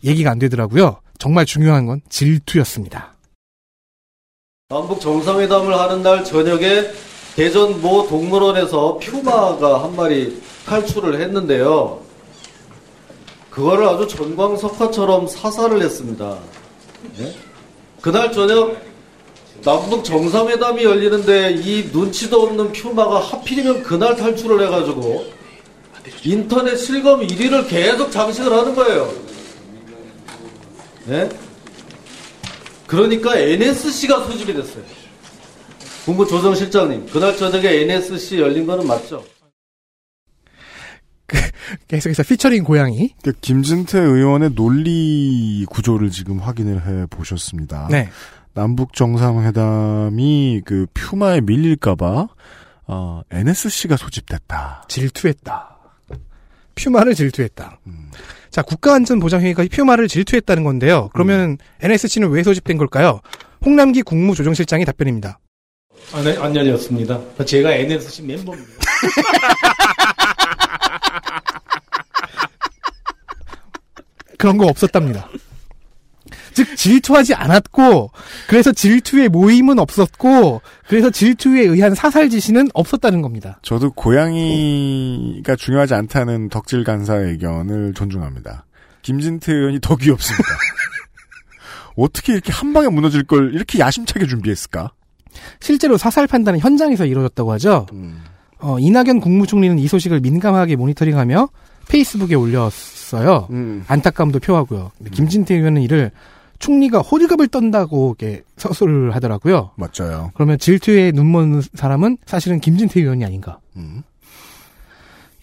얘기가 안 되더라고요. 정말 중요한 건 질투였습니다. 남북 정상회담을 하는 날 저녁에 대전 모 동물원에서 퓨마가 한 마리 탈출을 했는데요. 그거를 아주 전광석화처럼 사살을 했습니다. 네? 그날 저녁 남북 정상회담이 열리는데 이 눈치도 없는 퓨마가 하필이면 그날 탈출을 해가지고 인터넷 실검 1위를 계속 장식을 하는 거예요. 네? 그러니까 NSC가 소집이 됐어요. 국무조정실장님, 그날 저녁에 NSC 열린 거는 맞죠? 계속해서 피처링 고양이. 그 김진태 의원의 논리 구조를 지금 확인을 해 보셨습니다. 네. 남북 정상회담이 그 퓨마에 밀릴까봐 어, NSC가 소집됐다. 질투했다. 퓨마를 질투했다. 자, 국가안전보장회의가 퓨마를 질투했다는 건데요. 그러면 NSC는 왜 소집된 걸까요? 홍남기 국무조정실장이 답변입니다. 아, 네, 안 열렸습니다. 제가 NSC 멤버입니다. 그런 거 없었답니다. 즉 질투하지 않았고 그래서 질투의 모임은 없었고 그래서 질투에 의한 사살 지시는 없었다는 겁니다. 저도 고양이가 중요하지 않다는 덕질 간사의 의견을 존중합니다. 김진태 의원이 더 귀엽습니다. 어떻게 이렇게 한 방에 무너질 걸 이렇게 야심차게 준비했을까? 실제로 사살 판단은 현장에서 이루어졌다고 하죠. 어, 이낙연 국무총리는 이 소식을 민감하게 모니터링하며 페이스북에 올렸어요. 안타까움도 표하고요. 근데 김진태 의원은 이를 총리가 호들갑을 떤다고 이렇게 서술을 하더라고요. 맞아요. 그러면 질투에 눈먼 사람은 사실은 김진태 의원이 아닌가.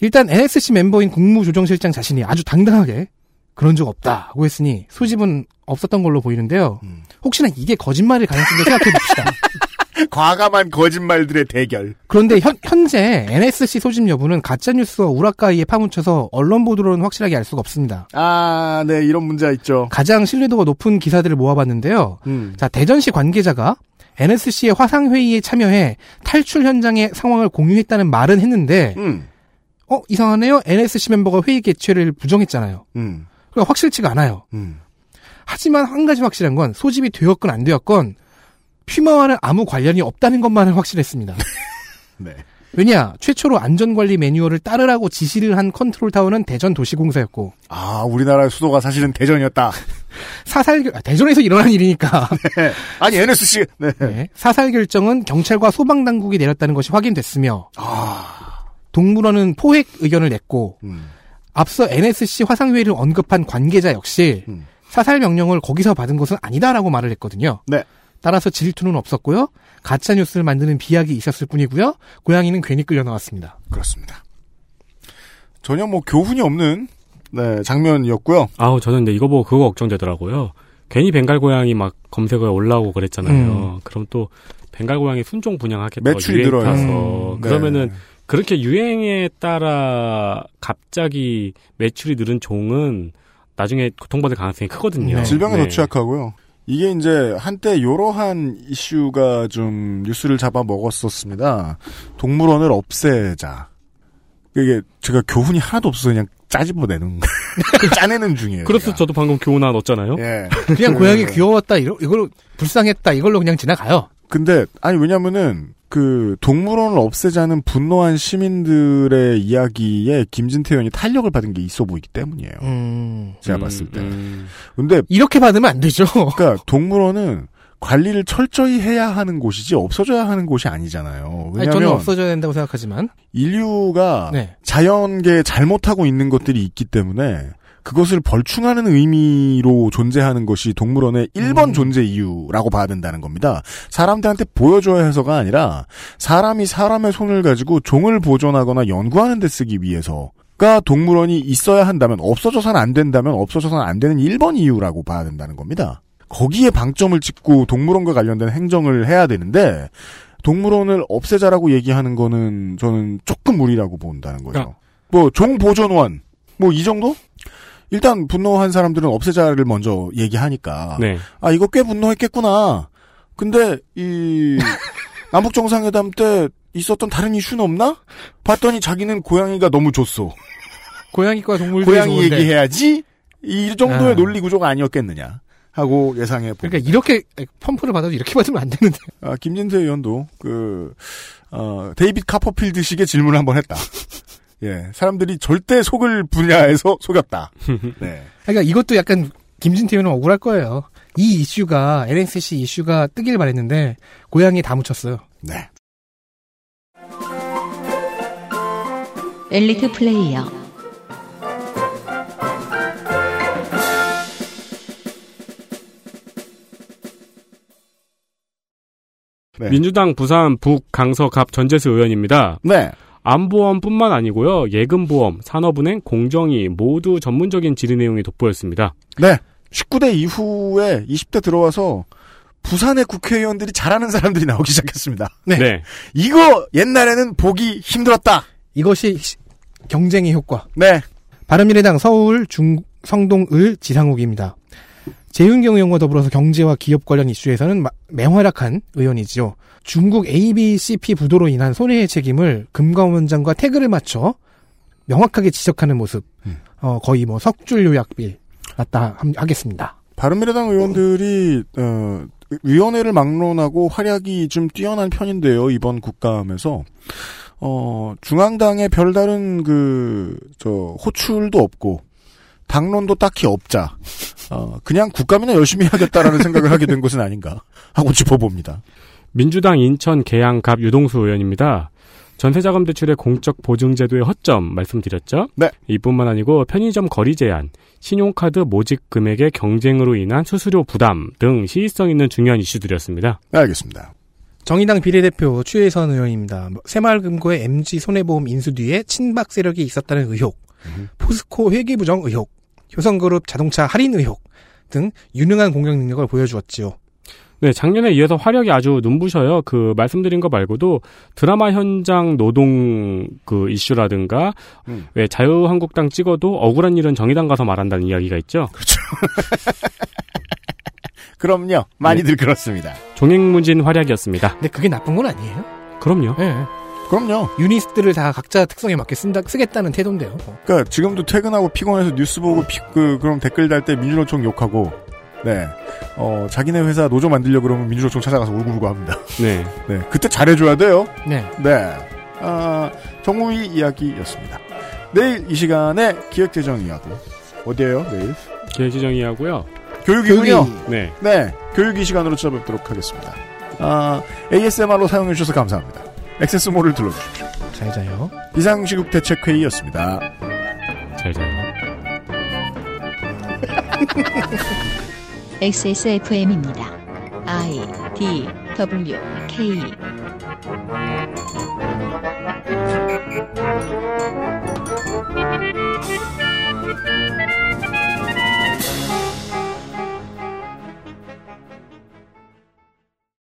일단 NSC 멤버인 국무조정실장 자신이 아주 당당하게 그런 적 없다고 했으니 소집은 없었던 걸로 보이는데요. 혹시나 이게 거짓말일 가능성도 생각해 봅시다. 과감한 거짓말들의 대결. 그런데 현, 현재 NSC 소집 여부는 가짜뉴스와 우라카이에 파묻혀서 언론 보도로는 확실하게 알 수가 없습니다. 아, 네, 이런 문제가 있죠. 가장 신뢰도가 높은 기사들을 모아봤는데요. 자, 대전시 관계자가 NSC의 화상회의에 참여해 탈출 현장의 상황을 공유했다는 말은 했는데, 어, 이상하네요? NSC 멤버가 회의 개최를 부정했잖아요. 음. 그러니까 확실치가 않아요. 하지만 한 가지 확실한 건 소집이 되었건 안 되었건 퓨마와는 아무 관련이 없다는 것만은 확실했습니다. 네. 왜냐 최초로 안전관리 매뉴얼을 따르라고 지시를 한 컨트롤 타워는 대전 도시공사였고 아, 우리나라의 수도가 사실은 대전이었다. 사살 결- 아, 대전에서 일어난 일이니까 네. 아니, NSC. 네. 네. 사살 결정은 경찰과 소방 당국이 내렸다는 것이 확인됐으며 아. 동물원은 포획 의견을 냈고 음. 앞서 NSC 화상회의를 언급한 관계자 역시 음. 사살 명령을 거기서 받은 것은 아니다라고 말을 했거든요. 네. 따라서 질투는 없었고요. 가짜 뉴스를 만드는 비약이 있었을 뿐이고요. 고양이는 괜히 끌려 나왔습니다. 그렇습니다. 전혀 뭐 교훈이 없는 네, 장면이었고요. 아우 저는 근데 이거 보고 그거 걱정되더라고요. 괜히 벵갈 고양이 막 검색어에 올라오고 그랬잖아요. 그럼 또 벵갈 고양이 순종 분양하겠다. 매출이. 타서 음, 네. 그러면은 그렇게 유행에 따라 갑자기 매출이 늘은 종은 나중에 고통받을 가능성이 크거든요. 질병에 네. 더 취약하고요. 이게 이제 한때 이러한 이슈가 좀 뉴스를 잡아 먹었었습니다. 동물원을 없애자. 이게 제가 교훈이 하나도 없어서 그냥 짜집어내는 짜내는 중이에요. 그래서 저도 방금 교훈 하나 넣었잖아요. 예. 그냥 고양이 귀여웠다, 이러, 이걸로 불쌍했다, 이걸로 그냥 지나가요. 근데 아니 왜냐면은 그 동물원을 없애자는 분노한 시민들의 이야기에 김진태 의원이 탄력을 받은 게 있어 보이기 때문이에요. 음. 제가 봤을 때. 근데 이렇게 받으면 안 되죠. 그러니까 동물원은 관리를 철저히 해야 하는 곳이지 없어져야 하는 곳이 아니잖아요. 아니, 왜냐하면 저는 없어져야 된다고 생각하지만 인류가 네. 자연계에 잘못하고 있는 것들이 있기 때문에 그것을 벌충하는 의미로 존재하는 것이 동물원의 1번 존재 이유라고 봐야 된다는 겁니다. 사람들한테 보여줘야 해서가 아니라 사람이 사람의 손을 가지고 종을 보존하거나 연구하는 데 쓰기 위해서 가 동물원이 있어야 한다면 없어져서는 안 된다면 없어져서는 안 되는 1번 이유라고 봐야 된다는 겁니다. 거기에 방점을 찍고 동물원과 관련된 행정을 해야 되는데 동물원을 없애자라고 얘기하는 거는 저는 조금 무리라고 본다는 거죠. 그러니까 뭐종 보존원 뭐 이 정도? 일단 분노한 사람들은 없애자를 먼저 얘기하니까 네. 아 이거 꽤 분노했겠구나. 근데 이 남북 정상회담 때 있었던 다른 이슈는 없나? 봤더니 자기는 고양이가 너무 좋소. 고양이과 동물들이 고양이 좋은데. 얘기해야지 이 정도의 아. 논리 구조가 아니었겠느냐 하고 예상해 봅니다. 그러니까 이렇게 펌프를 받아도 이렇게 받으면 안 되는데. 아, 김진태 의원도 그 어, 데이빗 카퍼필드식의 질문을 한번 했다. 예, 사람들이 절대 속을 분야에서 속였다. 네. 그러니까 이것도 약간 김진태 의원은 억울할 거예요. 이 이슈가 LNCC 이슈가 뜨길 바랬는데 고양이 다 묻혔어요. 네. 엘리트 플레이어 네. 민주당 부산 북 강서갑 전재수 의원입니다. 네. 안보험뿐만 아니고요. 예금보험, 산업은행, 공정위 모두 전문적인 질의 내용이 돋보였습니다. 네. 19대 이후에 20대 들어와서 부산의 국회의원들이 잘하는 사람들이 나오기 시작했습니다. 네. 이거 옛날에는 보기 힘들었다. 이것이 시- 경쟁의 효과. 네. 바른미래당 서울 중 성동을 지상욱입니다. 재윤경 의원과 더불어서 경제와 기업 관련 이슈에서는 마- 맹활약한 의원이지요. 중국 ABCP 부도로 인한 손해의 책임을 금감원장과 태그를 맞춰 명확하게 지적하는 모습. 어, 거의 뭐 석줄 요약빌 맞다 함- 하겠습니다. 바른미래당 의원들이 어, 위원회를 막론하고 활약이 좀 뛰어난 편인데요. 이번 국감에서 어, 중앙당의 별다른 그 저 호출도 없고 당론도 딱히 없자. 어, 그냥 국감이나 열심히 해야겠다라는 생각을 하게 된 것은 아닌가 하고 짚어봅니다. 민주당 인천 계양갑 유동수 의원입니다. 전세자금 대출의 공적 보증제도의 허점 말씀드렸죠? 네. 이뿐만 아니고 편의점 거리 제한, 신용카드 모집 금액의 경쟁으로 인한 수수료 부담 등 시의성 있는 중요한 이슈들이었습니다. 네, 알겠습니다. 정의당 비례대표 추혜선 의원입니다. 뭐 새마을금고의 MG 손해보험 인수 뒤에 친박 세력이 있었다는 의혹, 포스코 회계부정 의혹, 효성그룹 자동차 할인 의혹 등 유능한 공격 능력을 보여주었지요. 네, 작년에 이어서 화력이 아주 눈부셔요. 그 말씀드린 거 말고도 드라마 현장 노동 그 이슈라든가 음. 왜 자유한국당 찍어도 억울한 일은 정의당 가서 말한다는 이야기가 있죠. 그럼요. 많이들 그렇습니다. 종횡무진 활약이었습니다. 근데 그게 나쁜 건 아니에요. 그럼요. 예. 그럼요. 유니스트를 다 각자 특성에 맞게 쓴다, 쓰겠다는 태도인데요. 그러니까 지금도 퇴근하고 피곤해서 뉴스 보고 피, 그 그럼 댓글 달 때 민주노총 욕하고 네. 어, 자기네 회사 노조 만들려 그러면 민주노총 찾아가서 울고불고 합니다. 네. 네. 그때 잘해줘야 돼요. 네. 네. 아, 정무위 이야기였습니다. 내일 이 시간에 기획재정 이야기. 어디에요, 내일? 기획재정이하고요. 교육이군요. 네. 네. 교육 이 시간으로 찾아뵙도록 하겠습니다. 아, ASMR로 사용해주셔서 감사합니다. 액세스몰을 들러주십시오. 잘 자요. 비상시국 대책회의였습니다. 잘 자요. XSFM입니다. I D W K